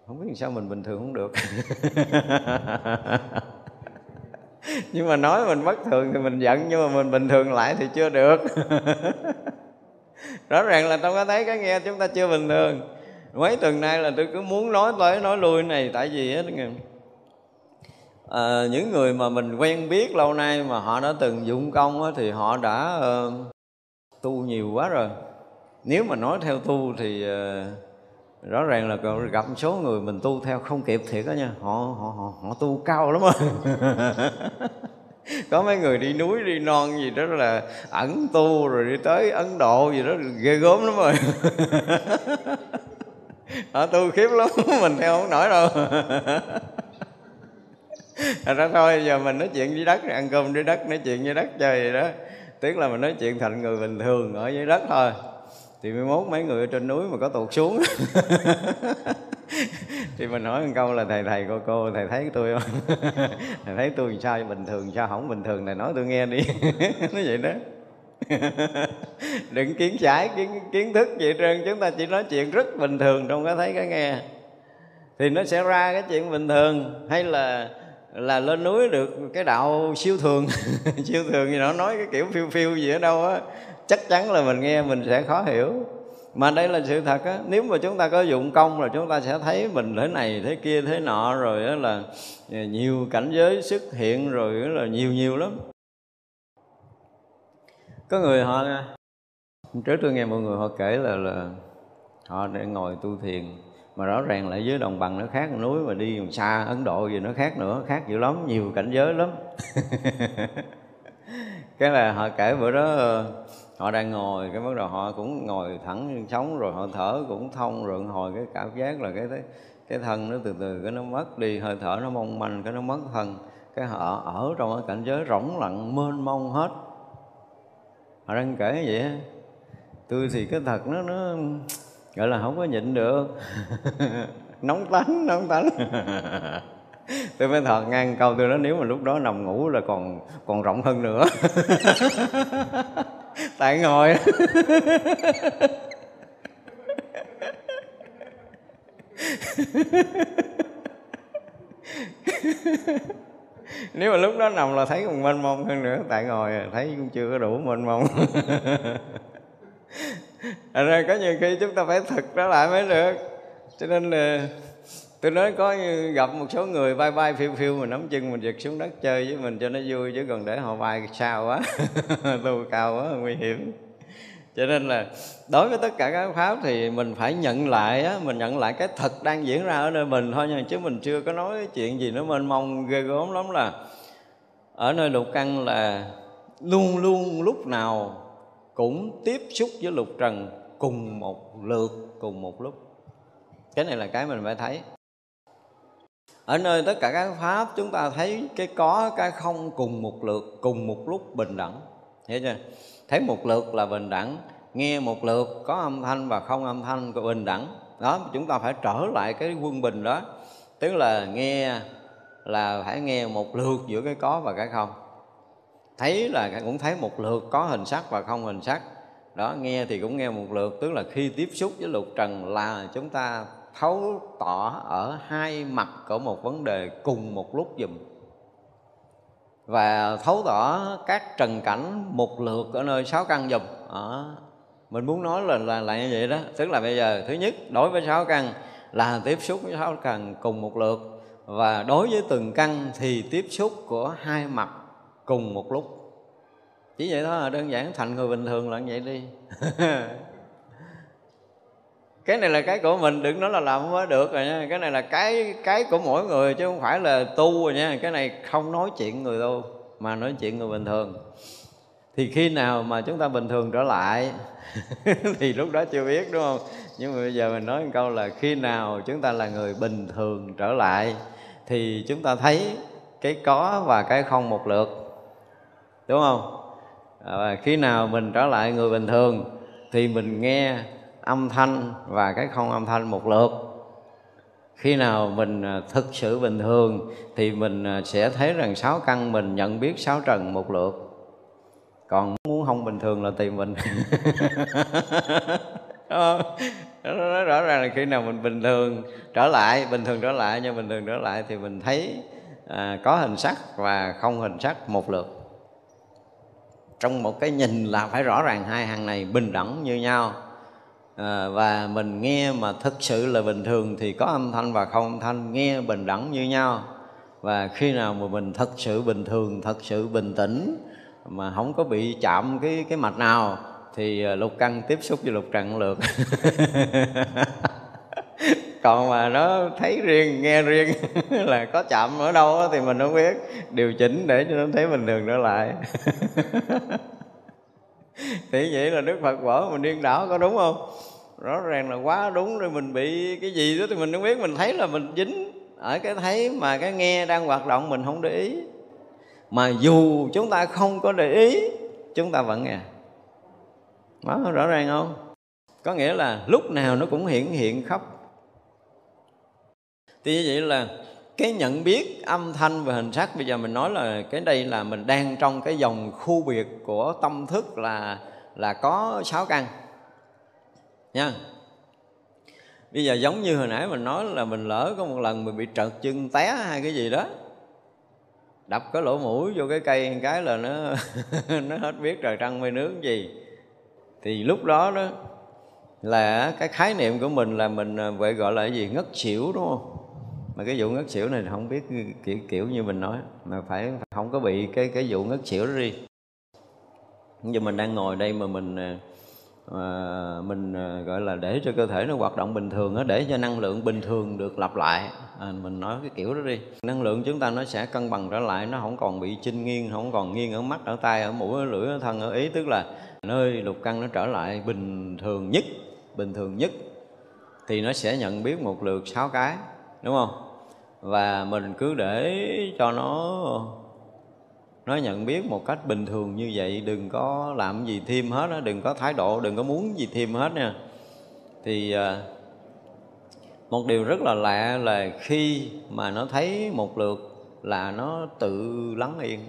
không biết sao mình bình thường không được. Nhưng mà nói mình bất thường thì mình giận nhưng mà mình bình thường lại thì chưa được. Rõ ràng là trong cái thấy cái nghe chúng ta chưa bình thường. Mấy tuần nay là tôi cứ muốn nói tới nói lui này tại vì á à, những người mà mình quen biết lâu nay mà họ đã từng dụng công á, thì họ đã uh, tu nhiều quá rồi. Nếu mà nói theo tu thì uh, rõ ràng là gặp một số người mình tu theo không kịp thiệt đó nha. Họ họ họ, họ tu cao lắm rồi có mấy người đi núi đi non gì đó là ẩn tu rồi đi tới ấn độ gì đó ghê gớm lắm rồi. Họ tu khiếp lắm mình theo không nổi đâu. Thật ra thôi giờ mình nói chuyện với đất ăn cơm với đất nói chuyện với đất chơi vậy đó tức là mình nói chuyện thành người bình thường ở dưới đất thôi. Thì mới mốt mấy người ở trên núi mà có tụt xuống. Thì mình hỏi một câu là, thầy thầy, cô cô, thầy thấy tôi không? Thầy thấy tôi sao bình thường, sao không bình thường? Thầy nói tôi nghe đi. Nói vậy đó. Đừng kiến giải, kiến kiến thức gì trơn. Chúng ta chỉ nói chuyện rất bình thường trong cái thấy cái nghe. Thì nó sẽ ra cái chuyện bình thường. Hay là là lên núi được cái đạo siêu thường. Siêu thường gì nó nói cái kiểu phiêu phiêu gì ở đâu á. Chắc chắn là mình nghe mình sẽ khó hiểu. Mà đây là sự thật á, nếu mà chúng ta có dụng công là chúng ta sẽ thấy mình thế này, thế kia, thế nọ, rồi đó là à, nhiều cảnh giới xuất hiện rồi đó là nhiều nhiều lắm. Có người họ, trước tôi nghe mọi người họ kể là là họ để ngồi tu thiền mà rõ ràng là dưới đồng bằng nó khác núi mà đi xa ấn độ gì nó khác nữa khác dữ lắm nhiều cảnh giới lắm. Cái là họ kể bữa đó họ đang ngồi cái bắt đầu họ cũng ngồi thẳng sống rồi họ thở cũng thông rồi hồi cái cảm giác là cái cái thân nó từ từ cái nó mất đi hơi thở nó mong manh cái nó mất thân. Cái họ ở trong cái cảnh giới rỗng lặng mênh mông hết. Họ đang kể vậy tôi thì cái thật nó nó gọi là không có nhịn được. Nóng tánh nóng tánh. Tôi mới thọt ngang câu tôi nói nếu mà lúc đó nằm ngủ là còn còn rộng hơn nữa. Tại ngồi. Nếu mà lúc đó nằm là thấy còn mênh mông hơn nữa, tại ngồi, thấy cũng chưa có đủ mênh mông. Thật ra có nhiều khi chúng ta phải thực đó lại mới được. Cho nên là tôi nói có gặp một số người bay bay phiêu phiêu mà nắm chân mình giật xuống đất chơi với mình cho nó vui, chứ còn để họ bay sao quá. Tu cao quá, nguy hiểm. Cho nên là đối với tất cả các pháp thì mình phải nhận lại á, mình nhận lại cái thật đang diễn ra ở nơi mình thôi nha. Chứ mình chưa có nói chuyện gì nó mênh mông, ghê gớm lắm là ở nơi lục căn là luôn luôn lúc nào cũng tiếp xúc với lục trần cùng một lượt, cùng một lúc. Cái này là cái mình phải thấy. Ở nơi tất cả các pháp, chúng ta thấy cái có, cái không cùng một lượt, cùng một lúc bình đẳng. Hiểu chưa? Thấy một lượt là bình đẳng, nghe một lượt có âm thanh và không âm thanh của bình đẳng. Đó, chúng ta phải trở lại cái quân bình đó. Tức là nghe là phải nghe một lượt giữa cái có và cái không thấy là cũng thấy một lượt có hình sắc và không hình sắc. Đó nghe thì cũng nghe một lượt tức là khi tiếp xúc với lục trần là chúng ta thấu tỏ ở hai mặt của một vấn đề cùng một lúc dùm. Và thấu tỏ các trần cảnh một lượt ở nơi sáu căn dùm. À, mình muốn nói là là là như vậy đó. Tức là bây giờ thứ nhất đối với sáu căn là tiếp xúc với sáu căn cùng một lượt. Và đối với từng căn thì tiếp xúc của hai mặt cùng một lúc. Chỉ vậy thôi, đơn giản thành người bình thường là như vậy đi. Cái này là cái của mình, đừng nói là làm không có được rồi nha. Cái này là cái cái của mỗi người chứ không phải là tu rồi nha. Cái này không nói chuyện người tu mà nói chuyện người bình thường. Thì khi nào mà chúng ta bình thường trở lại, thì lúc đó chưa biết, đúng không? Nhưng mà bây giờ mình nói một câu là khi nào chúng ta là người bình thường trở lại, thì chúng ta thấy cái có và cái không một lượt đúng không? À, khi nào mình trở lại người bình thường thì mình nghe âm thanh và cái không âm thanh một lượt. Khi nào mình à, thực sự bình thường thì mình à, sẽ thấy rằng sáu căn mình nhận biết sáu trần một lượt. Còn muốn không bình thường là tìm mình. Ờ, nó rõ ràng là khi nào mình bình thường trở lại bình thường trở lại nhưng bình thường trở lại thì mình thấy à, có hình sắc và không hình sắc một lượt trong một cái nhìn là phải rõ ràng hai hàng này bình đẳng như nhau. À, và mình nghe mà thực sự là bình thường thì có âm thanh và không âm thanh nghe bình đẳng như nhau. Và khi nào mà mình thật sự bình thường thật sự bình tĩnh mà không có bị chạm cái cái mạch nào thì ờ, lục căn tiếp xúc với lục trần lượt còn mà nó thấy riêng, nghe riêng là có chạm ở đâu thì mình không biết. Điều chỉnh để cho nó thấy bình thường trở lại. Thì vậy là đức phật bỏ mình điên đảo, có đúng không? Rõ ràng là quá đúng rồi, mình bị cái gì đó thì mình không biết. Mình thấy là mình dính ở cái thấy mà cái nghe đang hoạt động mình không để ý. Mà dù chúng ta không có để ý, chúng ta vẫn nghe. Đó, rõ ràng không? Có nghĩa là lúc nào nó cũng hiện hiện khắp thì như vậy là cái nhận biết âm thanh và hình sắc, bây giờ mình nói là cái đây là mình đang trong cái dòng khu biệt của tâm thức là là có sáu căn, nha. Bây giờ giống như hồi nãy mình nói là mình lỡ có một lần mình bị trật chân té hay cái gì đó, đập cái lỗ mũi vô cái cây cái là nó nó hết biết trời trăng mây nước gì. Thì lúc đó đó là cái khái niệm của mình là mình à, vậy gọi là cái gì? Ngất xỉu, đúng không? Mà cái vụ ngất xỉu này không biết kiểu kiểu như mình nói mà phải không có bị cái cái vụ ngất xỉu đó đi. Giờ mình đang ngồi đây mà mình à, à mình à, gọi là để cho cơ thể nó hoạt động bình thường đó để cho năng lượng bình thường được lặp lại. À, mình nói cái kiểu đó đi. Năng lượng chúng ta nó sẽ cân bằng trở lại nó không còn bị chinh nghiêng không còn nghiêng ở mắt ở tay ở mũi ở lưỡi ở thân ở ý tức là nơi lục căn nó trở lại bình thường nhất bình thường nhất thì nó sẽ nhận biết một lượt sáu cái đúng không? Và mình cứ để cho nó nó nhận biết một cách bình thường như vậy. Đừng có làm gì thêm hết đó, đừng có thái độ đừng có muốn gì thêm hết nha. Thì à, một điều rất là lạ là khi mà nó thấy một lượt là nó tự lắng yên.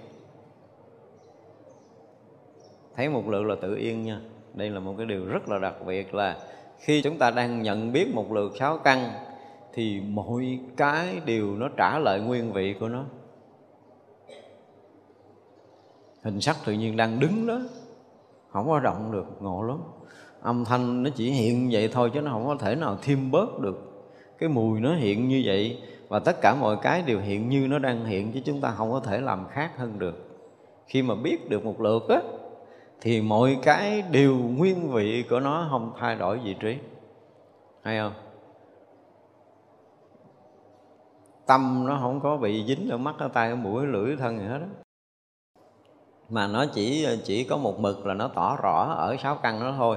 Thấy một lượt là tự yên nha. Đây là một cái điều rất là đặc biệt là khi chúng ta đang nhận biết một lượt sáu căn thì mọi cái đều nó trả lại nguyên vị của nó. Hình sắc tự nhiên đang đứng đó, không có động được, ngộ lắm. Âm thanh nó chỉ hiện vậy thôi chứ nó không có thể nào thêm bớt được. Cái mùi nó hiện như vậy và tất cả mọi cái đều hiện như nó đang hiện chứ chúng ta không có thể làm khác hơn được. Khi mà biết được một lượt á, thì mọi cái đều nguyên vị của nó không thay đổi vị trí. Hay không? Tâm nó không có bị dính ở mắt ở tay ở mũi ở lưỡi thân gì hết đó mà nó chỉ chỉ có một mực là nó tỏ rõ ở sáu căn đó thôi.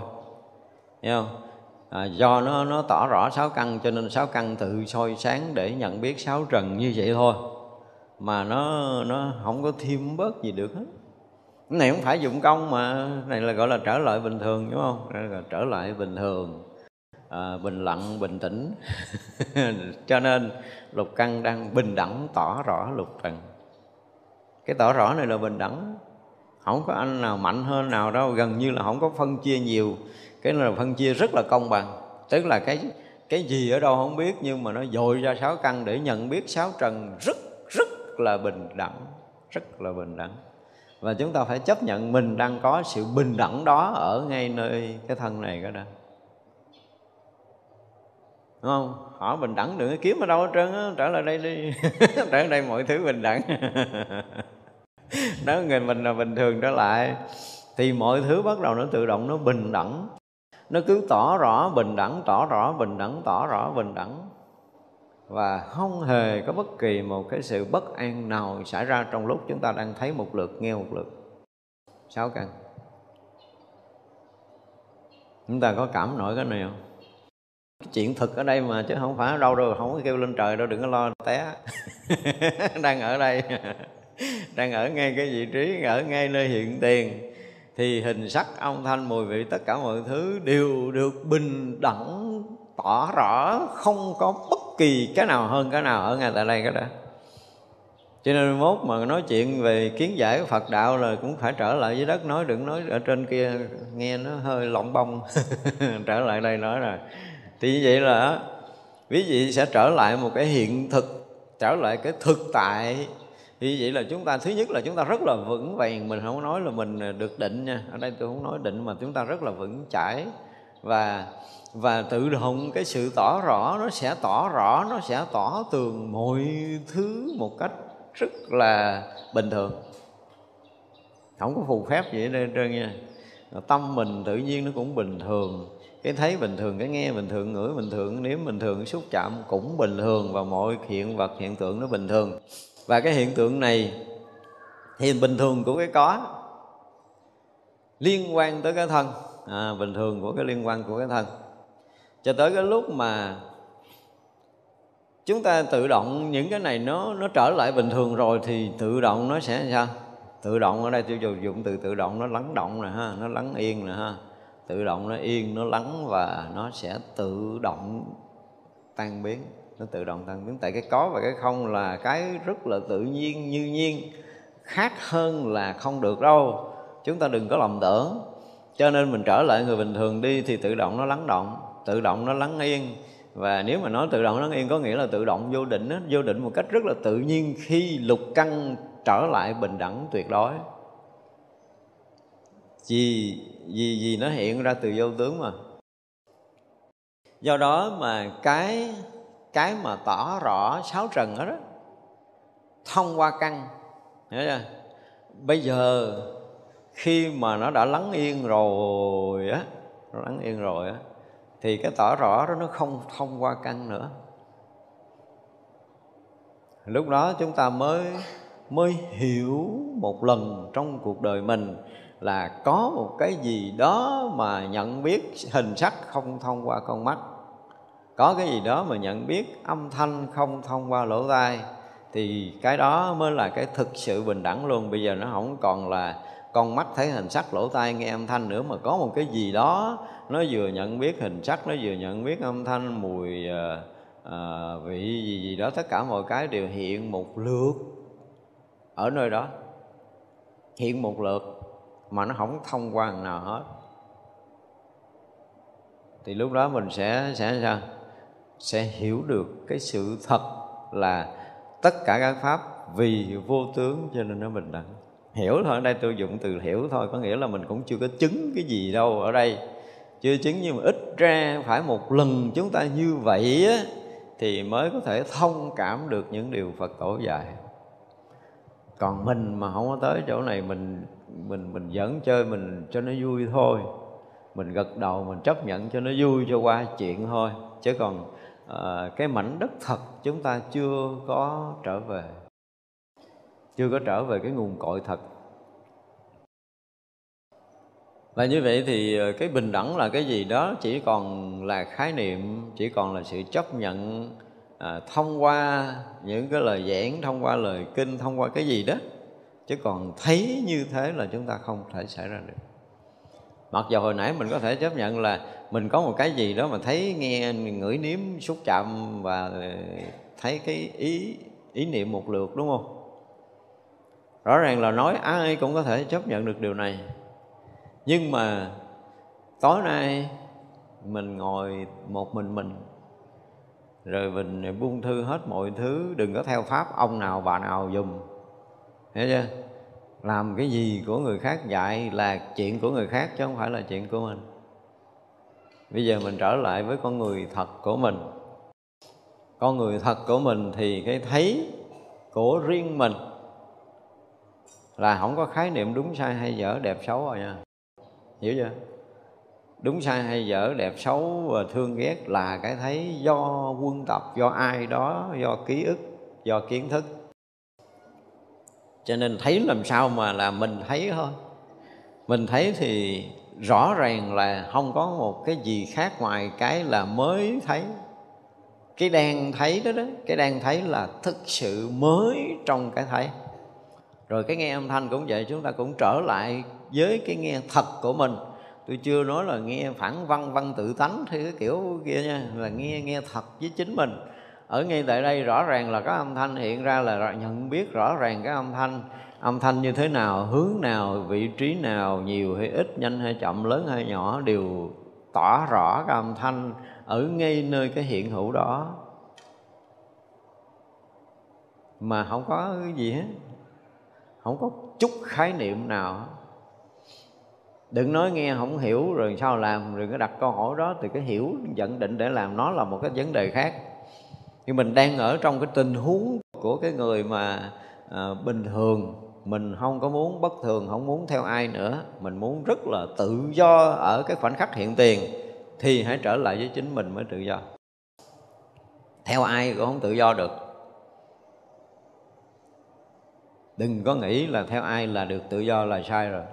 Hiểu không? À, do nó nó tỏ rõ sáu căn cho nên sáu căn tự soi sáng để nhận biết sáu trần như vậy thôi. Mà nó nó không có thêm bớt gì được hết. Cái này không phải dụng công mà này là gọi là trở lại bình thường đúng không? Là trở lại bình thường à, bình lặng bình tĩnh. Cho nên lục căn đang bình đẳng tỏ rõ lục trần. Cái tỏ rõ này là bình đẳng. Không có anh nào mạnh hơn nào đâu gần như là không có phân chia nhiều. Cái này là phân chia rất là công bằng. Tức là cái cái gì ở đâu không biết nhưng mà nó dội ra sáu căn để nhận biết sáu trần rất rất là bình đẳng rất là bình đẳng. Và chúng ta phải chấp nhận mình đang có sự bình đẳng đó ở ngay nơi cái thân này cái đó đúng không? Họ bình đẳng đừng kiếm ở đâu hết trơn á trở lại đây đi. Trở lại đây mọi thứ bình đẳng. Đó người mình là bình thường trở lại, thì mọi thứ bắt đầu nó tự động, nó bình đẳng. Nó cứ tỏ rõ bình đẳng, tỏ rõ bình đẳng, tỏ rõ bình đẳng. Và không hề có bất kỳ một cái sự bất an nào xảy ra trong lúc chúng ta đang thấy một lượt, nghe một lượt. Sáu căn chúng ta có cảm nổi cái này không? Cái chuyện thực ở đây mà chứ không phải ở đâu đâu, không có kêu lên trời đâu, đừng có lo té. Đang ở đây, đang ở ngay cái vị trí, ở ngay nơi hiện tiền. Thì hình sắc âm thanh mùi vị tất cả mọi thứ đều được bình đẳng tỏ rõ không có bất kỳ cái nào hơn cái nào ở ngay tại đây cái đó. Cho nên mốt mà nói chuyện về kiến giải Phật đạo là cũng phải trở lại dưới đất nói, đừng nói ở trên kia, nghe nó hơi lỏng bông trở lại đây nói rồi thì như vậy là quý vị sẽ trở lại một cái hiện thực, trở lại cái thực tại. Vì vậy là chúng ta, thứ nhất là chúng ta rất là vững vàng. Mình không nói là mình được định nha. Ở đây tôi không nói định mà chúng ta rất là vững chãi. Và và tự động cái sự tỏ rõ, nó sẽ tỏ rõ, nó sẽ tỏ tường mọi thứ một cách rất là bình thường. Không có phù phép gì ở đây trơn nha. Tâm mình tự nhiên nó cũng bình thường cái thấy bình thường cái nghe bình thường ngửi bình thường nếu bình thường xúc chạm cũng bình thường và mọi hiện vật hiện tượng nó bình thường. Và cái hiện tượng này thì bình thường của cái có liên quan tới cái thân. À, bình thường của cái liên quan của cái thân. Cho tới cái lúc mà chúng ta tự động những cái này nó nó trở lại bình thường rồi thì tự động nó sẽ sao? Tự động ở đây tôi dùng từ tự động nó lắng động nè ha nó lắng yên nè ha tự động nó yên nó lắng và nó sẽ tự động tan biến. Nó tự động tan biến. Tại cái có và cái không là cái rất là tự nhiên như nhiên khác hơn là không được đâu. Chúng ta đừng có lầm tưởng. Cho nên mình trở lại người bình thường đi thì tự động nó lắng động tự động nó lắng yên. Và nếu mà nói tự động lắng yên có nghĩa là tự động vô định đó, vô định một cách rất là tự nhiên khi lục căn trở lại bình đẳng tuyệt đối. Chỉ vì vì nó hiện ra từ vô tướng mà. Do đó mà cái cái mà tỏ rõ sáu trần đó, đó thông qua căn hiểu chưa? Bây giờ khi mà nó đã lắng yên rồi á nó lắng yên rồi á thì cái tỏ rõ đó nó không thông qua căn nữa. Lúc đó chúng ta mới mới hiểu một lần trong cuộc đời mình là có một cái gì đó mà nhận biết hình sắc không thông qua con mắt. Có cái gì đó mà nhận biết âm thanh không thông qua lỗ tai thì cái đó mới là cái thực sự bình đẳng luôn. Bây giờ nó không còn là con mắt thấy hình sắc lỗ tai nghe âm thanh nữa mà có một cái gì đó nó vừa nhận biết hình sắc nó vừa nhận biết âm thanh mùi à, à, vị gì gì đó tất cả mọi cái đều hiện một lượt ở nơi đó. Hiện một lượt mà nó không thông qua nào hết. Thì lúc đó mình sẽ sẽ sao? Sẽ hiểu được cái sự thật là tất cả các pháp vì vô tướng cho nên nó bình đẳng. Hiểu thôi ở đây tôi dùng từ hiểu thôi có nghĩa là mình cũng chưa có chứng cái gì đâu ở đây. Chưa chứng nhưng mà ít ra phải một lần chúng ta như vậy á, thì mới có thể thông cảm được những điều Phật tổ dạy. Còn mình mà không có tới chỗ này mình mình mình dẫn chơi mình cho nó vui thôi. Mình gật đầu mình chấp nhận cho nó vui cho qua chuyện thôi. Chứ còn à, cái mảnh đất thật chúng ta chưa có trở về. Chưa có trở về cái nguồn cội thật. Và như vậy thì ờ, cái bình đẳng là cái gì đó chỉ còn là khái niệm chỉ còn là sự chấp nhận à, thông qua những cái lời giảng thông qua lời kinh thông qua cái gì đó chứ còn thấy như thế là chúng ta không thể xảy ra được. Mặc dù hồi nãy mình có thể chấp nhận là mình có một cái gì đó mà thấy nghe ngửi nếm xúc chạm và thấy cái ý ý niệm một lượt, đúng không? Rõ ràng là nói ai cũng có thể chấp nhận được điều này. Nhưng mà tối nay mình ngồi một mình mình, rồi mình buông thư hết mọi thứ, đừng có theo pháp ông nào bà nào dùng hiểu chưa? Làm cái gì của người khác dạy là chuyện của người khác chứ không phải là chuyện của mình. Bây giờ mình trở lại với con người thật của mình. Con người thật của mình thì cái thấy của riêng mình là không có khái niệm đúng sai hay dở, đẹp xấu rồi nha. Hiểu chưa? Đúng sai hay dở, đẹp xấu và thương ghét là cái thấy do quân tập, do ai đó, do ký ức, do kiến thức cho nên thấy làm sao mà là mình thấy thôi. Mình thấy thì rõ ràng là không có một cái gì khác ngoài cái là mới thấy. Cái đang thấy đó đó, cái đang thấy là thực sự mới trong cái thấy. Rồi cái nghe âm thanh cũng vậy, chúng ta cũng trở lại với cái nghe thật của mình. Tôi chưa nói là nghe phản văn văn tự tánh thì cái kiểu kia nha, là nghe nghe thật với chính mình ở ngay tại đây rõ ràng là có âm thanh hiện ra là nhận biết rõ ràng cái âm thanh. Âm thanh như thế nào, hướng nào, vị trí nào, nhiều hay ít, nhanh hay chậm, lớn hay nhỏ, đều tỏ rõ cái âm thanh ở ngay nơi cái hiện hữu đó. Mà không có cái gì hết. Không có chút khái niệm nào. Đừng nói nghe không hiểu rồi sao làm, rồi cái đặt câu hỏi đó, thì cái hiểu nhận định để làm nó là một cái vấn đề khác nhưng mình đang ở trong cái tình huống của cái người mà à, bình thường. Mình không có muốn bất thường không muốn theo ai nữa. Mình muốn rất là tự do ở cái khoảnh khắc hiện tiền thì hãy trở lại với chính mình mới tự do. Theo ai cũng không tự do được. Đừng có nghĩ là theo ai là được tự do là sai rồi.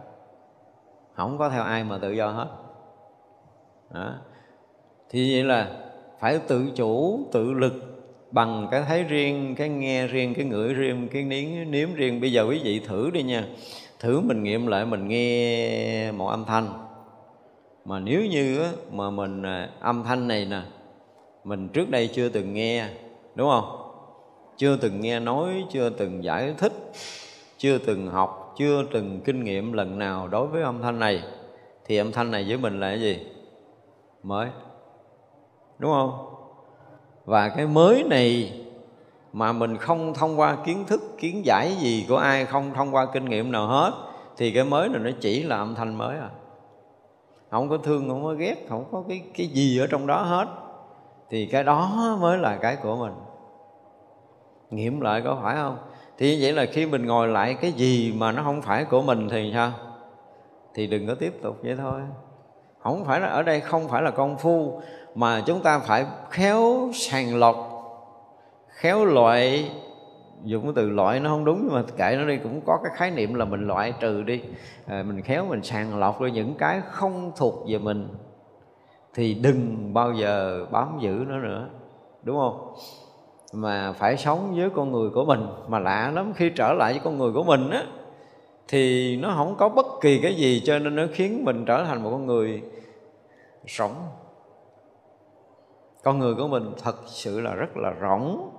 Không có theo ai mà tự do hết. Đó. thì vậy là phải tự chủ tự lực bằng cái thấy riêng cái nghe riêng cái ngửi riêng cái nếm nếm riêng. Bây giờ quý vị thử đi nha. Thử mình nghiệm lại mình nghe một âm thanh. Mà nếu như á, mà mình à, âm thanh này nè mình trước đây chưa từng nghe đúng không? Chưa từng nghe nói chưa từng giải thích chưa từng học chưa từng kinh nghiệm lần nào đối với âm thanh này thì âm thanh này với mình là cái gì? Mới. Đúng không? Và cái mới này mà mình không thông qua kiến thức, kiến giải gì của ai, không thông qua kinh nghiệm nào hết, thì cái mới này nó chỉ là âm thanh mới à. Không có thương, không có ghét, không có cái cái gì ở trong đó hết. Thì cái đó mới là cái của mình. Nghiệm lại có phải không? Thì như vậy là khi mình ngồi lại cái gì mà nó không phải của mình thì sao? Thì đừng có tiếp tục vậy thôi. Không phải là ở đây không phải là công phu mà chúng ta phải khéo sàng lọc khéo loại dùng cái từ loại nó không đúng nhưng mà kệ nó đi cũng có cái khái niệm là mình loại trừ đi. À, mình khéo mình sàng lọc rồi những cái không thuộc về mình thì đừng bao giờ bám giữ nó nữa đúng không? Mà phải sống với con người của mình mà lạ lắm khi trở lại với con người của mình á thì nó không có bất kỳ cái gì cho nên nó khiến mình trở thành một con người sống con người của mình thật sự là rất là rỗng.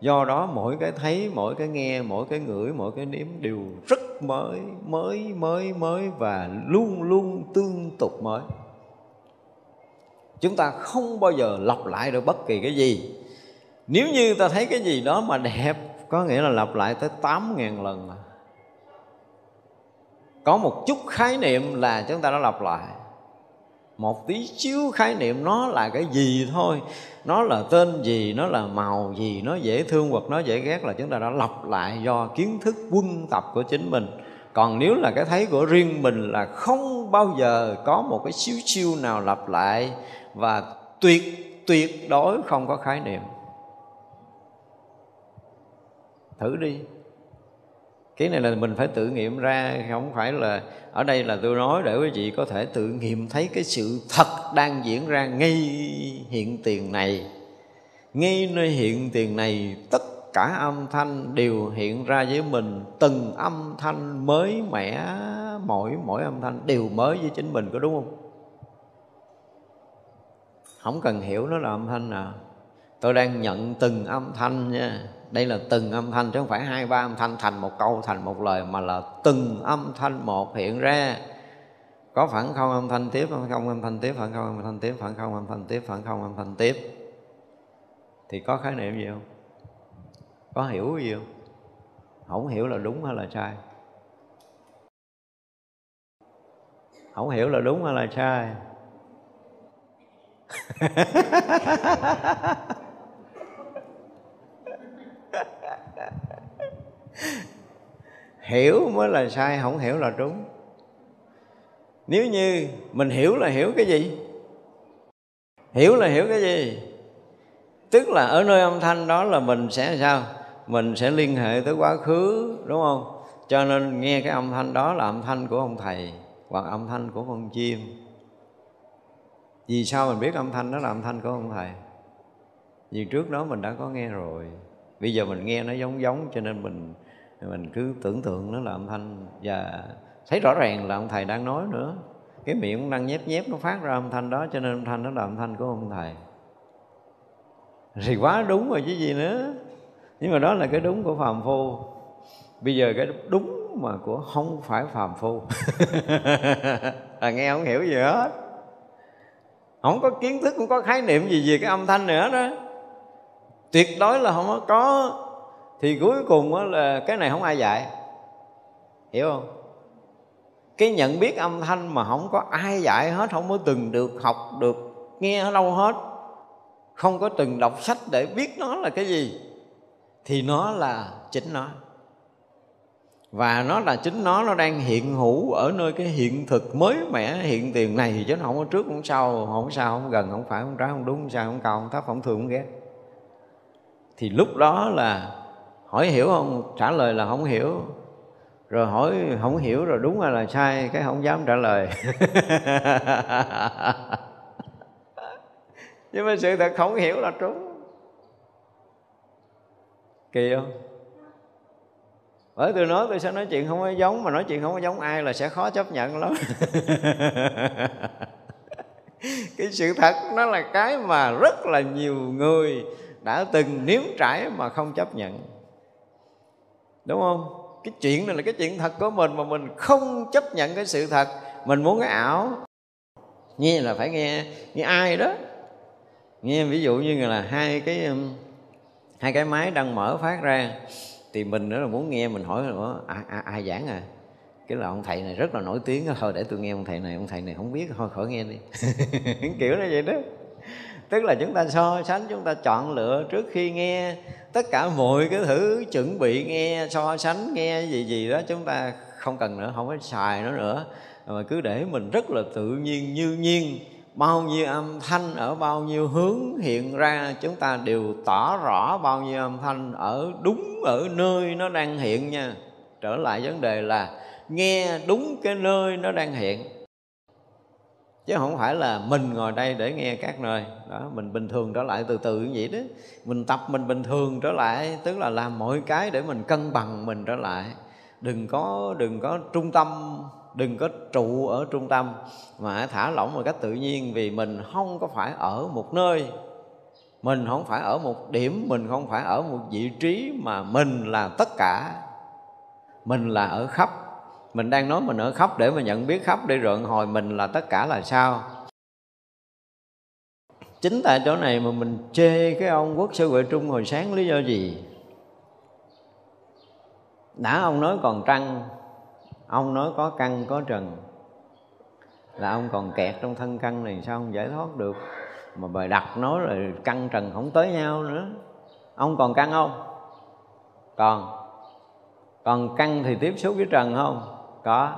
Do đó mỗi cái thấy, mỗi cái nghe, mỗi cái ngửi, mỗi cái nếm đều rất mới mới mới mới và luôn luôn tương tục mới. Chúng ta không bao giờ lặp lại được bất kỳ cái gì. Nếu như ta thấy cái gì đó mà đẹp, có nghĩa là lặp lại tới 8.000 lần có một chút khái niệm là chúng ta đã lặp lại một tí xíu khái niệm nó là cái gì thôi. Nó là tên gì, nó là màu gì, nó dễ thương hoặc nó dễ ghét là chúng ta đã lặp lại do kiến thức quân tập của chính mình. Còn nếu là cái thấy của riêng mình là không bao giờ có một cái xíu xíu nào lặp lại và tuyệt tuyệt đối không có khái niệm. Thử đi cái này là mình phải tự nghiệm ra, không phải là, ở đây là tôi nói để quý vị có thể tự nghiệm thấy cái sự thật đang diễn ra ngay hiện tiền này. Ngay nơi hiện tiền này, tất cả âm thanh đều hiện ra với mình. Từng âm thanh mới mẻ, mỗi mỗi âm thanh đều mới với chính mình, có đúng không? Không cần hiểu nó là âm thanh nào. Tôi đang nhận từng âm thanh nha đây là từng âm thanh, chứ không phải hai, ba âm thanh thành một câu, thành một lời, mà là từng âm thanh một hiện ra. Có phản không âm thanh tiếp, phản không âm thanh tiếp, phản không âm thanh tiếp, phản không âm thanh tiếp, phản không âm thanh tiếp. Thì có khái niệm gì không? Có hiểu gì không? Không hiểu là đúng hay là sai? Không hiểu là đúng hay là sai? hiểu mới là sai, không hiểu là đúng nếu như mình hiểu là hiểu cái gì? Hiểu là hiểu cái gì? Tức là ở nơi âm thanh đó là mình sẽ sao? Mình sẽ liên hệ tới quá khứ, đúng không? Cho nên nghe cái âm thanh đó là âm thanh của ông thầy hoặc âm thanh của con chim. Vì sao mình biết âm thanh đó là âm thanh của ông thầy? Vì trước đó mình đã có nghe rồi. Bây giờ mình nghe nó giống giống cho nên mình mình cứ tưởng tượng nó là âm thanh và thấy rõ ràng là ông thầy đang nói nữa. Cái miệng đang nhép nhép nó phát ra âm thanh đó, cho nên âm thanh đó là âm thanh của ông thầy. Thì quá đúng rồi chứ gì nữa. Nhưng mà đó là cái đúng của phàm phu. Bây giờ cái đúng mà của không phải phàm phu. Là nghe không hiểu gì hết. Không có kiến thức, không có khái niệm gì về cái âm thanh nữa đó. Tuyệt đối là không có thì cuối cùng là cái này không ai dạy. Hiểu không? Cái nhận biết âm thanh mà không có ai dạy hết, không có từng được học, được nghe ở đâu hết, không có từng đọc sách để biết nó là cái gì, thì nó là chính nó. Và nó là chính nó nó đang hiện hữu ở nơi cái hiện thực mới mẻ, hiện tiền này, chứ nó không có trước, không sau, không sao không gần, không phải, không trái, không đúng, không sao không cao, không thấp, không thường không ghét. Thì lúc đó là hỏi hiểu không? Trả lời là không hiểu. Rồi hỏi không hiểu rồi đúng hay là sai, cái không dám trả lời. Nhưng mà sự thật không hiểu là trúng. Kỳ không? Bởi tôi nói tôi sẽ nói chuyện không có giống, mà nói chuyện không có giống ai là sẽ khó chấp nhận lắm. Cái sự thật nó là cái mà rất là nhiều người đã từng nếm trải mà không chấp nhận đúng không? Cái chuyện này là cái chuyện thật của mình mà mình không chấp nhận cái sự thật. Mình muốn cái ảo. Nghe là phải nghe nghe ai đó. Nghe ví dụ như là hai cái um, hai cái máy đang mở phát ra thì mình nữa là muốn nghe mình hỏi là ai, ai, à, à, ai giảng à? Cái là ông thầy này rất là nổi tiếng thôi để tôi nghe ông thầy này ông thầy này không biết thôi khỏi nghe đi. Kiểu như vậy đó tức là chúng ta so sánh, chúng ta chọn lựa trước khi nghe. Tất cả mọi cái thứ chuẩn bị nghe, so sánh nghe gì gì đó, chúng ta không cần nữa, không có xài nó nữa. Mà cứ để mình rất là tự nhiên, như nhiên, bao nhiêu âm thanh ở bao nhiêu hướng hiện ra, chúng ta đều tỏ rõ bao nhiêu âm thanh ở đúng ở nơi nó đang hiện nha. Trở lại vấn đề là, nghe đúng cái nơi nó đang hiện chứ không phải là mình ngồi đây để nghe các nơi. Đó, mình bình thường trở lại từ từ như vậy đó. Mình tập mình bình thường trở lại, tức là làm mọi cái để mình cân bằng mình trở lại. Đừng có đừng có trung tâm, đừng có trụ ở trung tâm mà thả lỏng một cách tự nhiên vì mình không có phải ở một nơi. Mình không phải ở một điểm, mình không phải ở một vị trí mà mình là tất cả. Mình là ở khắp mình đang nói mình ở khóc để mà nhận biết khóc để rợn hồi mình là tất cả là sao? Chính tại chỗ này mà mình chê cái ông quốc sư huệ trung hồi sáng lý do gì? Đã ông nói còn trăng, ông nói có căn có trần, là ông còn kẹt trong thân căn này sao không giải thoát được? Mà bài đặt nói là căn trần không tới nhau nữa. Ông còn căn không? Còn. Còn căn thì tiếp xúc với trần không? Có.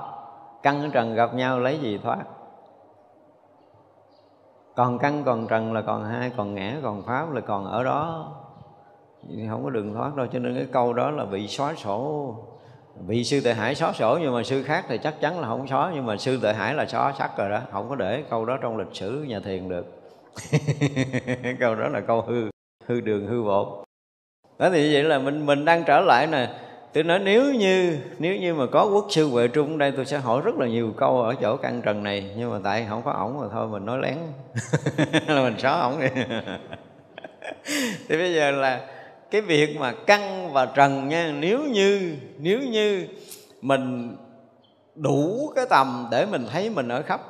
Căn trần gặp nhau lấy gì thoát? Còn căn còn trần là còn hai, còn ngã, còn pháp là còn ở đó. Không có đường thoát đâu, cho nên cái câu đó là bị xóa sổ. Bị sư tệ hải xóa sổ, nhưng mà sư khác thì chắc chắn là không xóa, nhưng mà sư tệ hải là xóa sắc rồi đó. Không có để câu đó trong lịch sử nhà thiền được. Câu đó là câu hư hư đường, hư bộ đó thì như vậy là mình mình đang trở lại nè tôi nói, nếu như nếu như mà có quốc sư huệ trung đây, tôi sẽ hỏi rất là nhiều câu ở chỗ căn trần này, nhưng mà tại không có ổng rồi thôi, mình nói lén. Là mình xóa ổng. Đi thì bây giờ là cái việc mà căn và trần nha, nếu như nếu như mình đủ cái tầm để mình thấy mình ở khắp,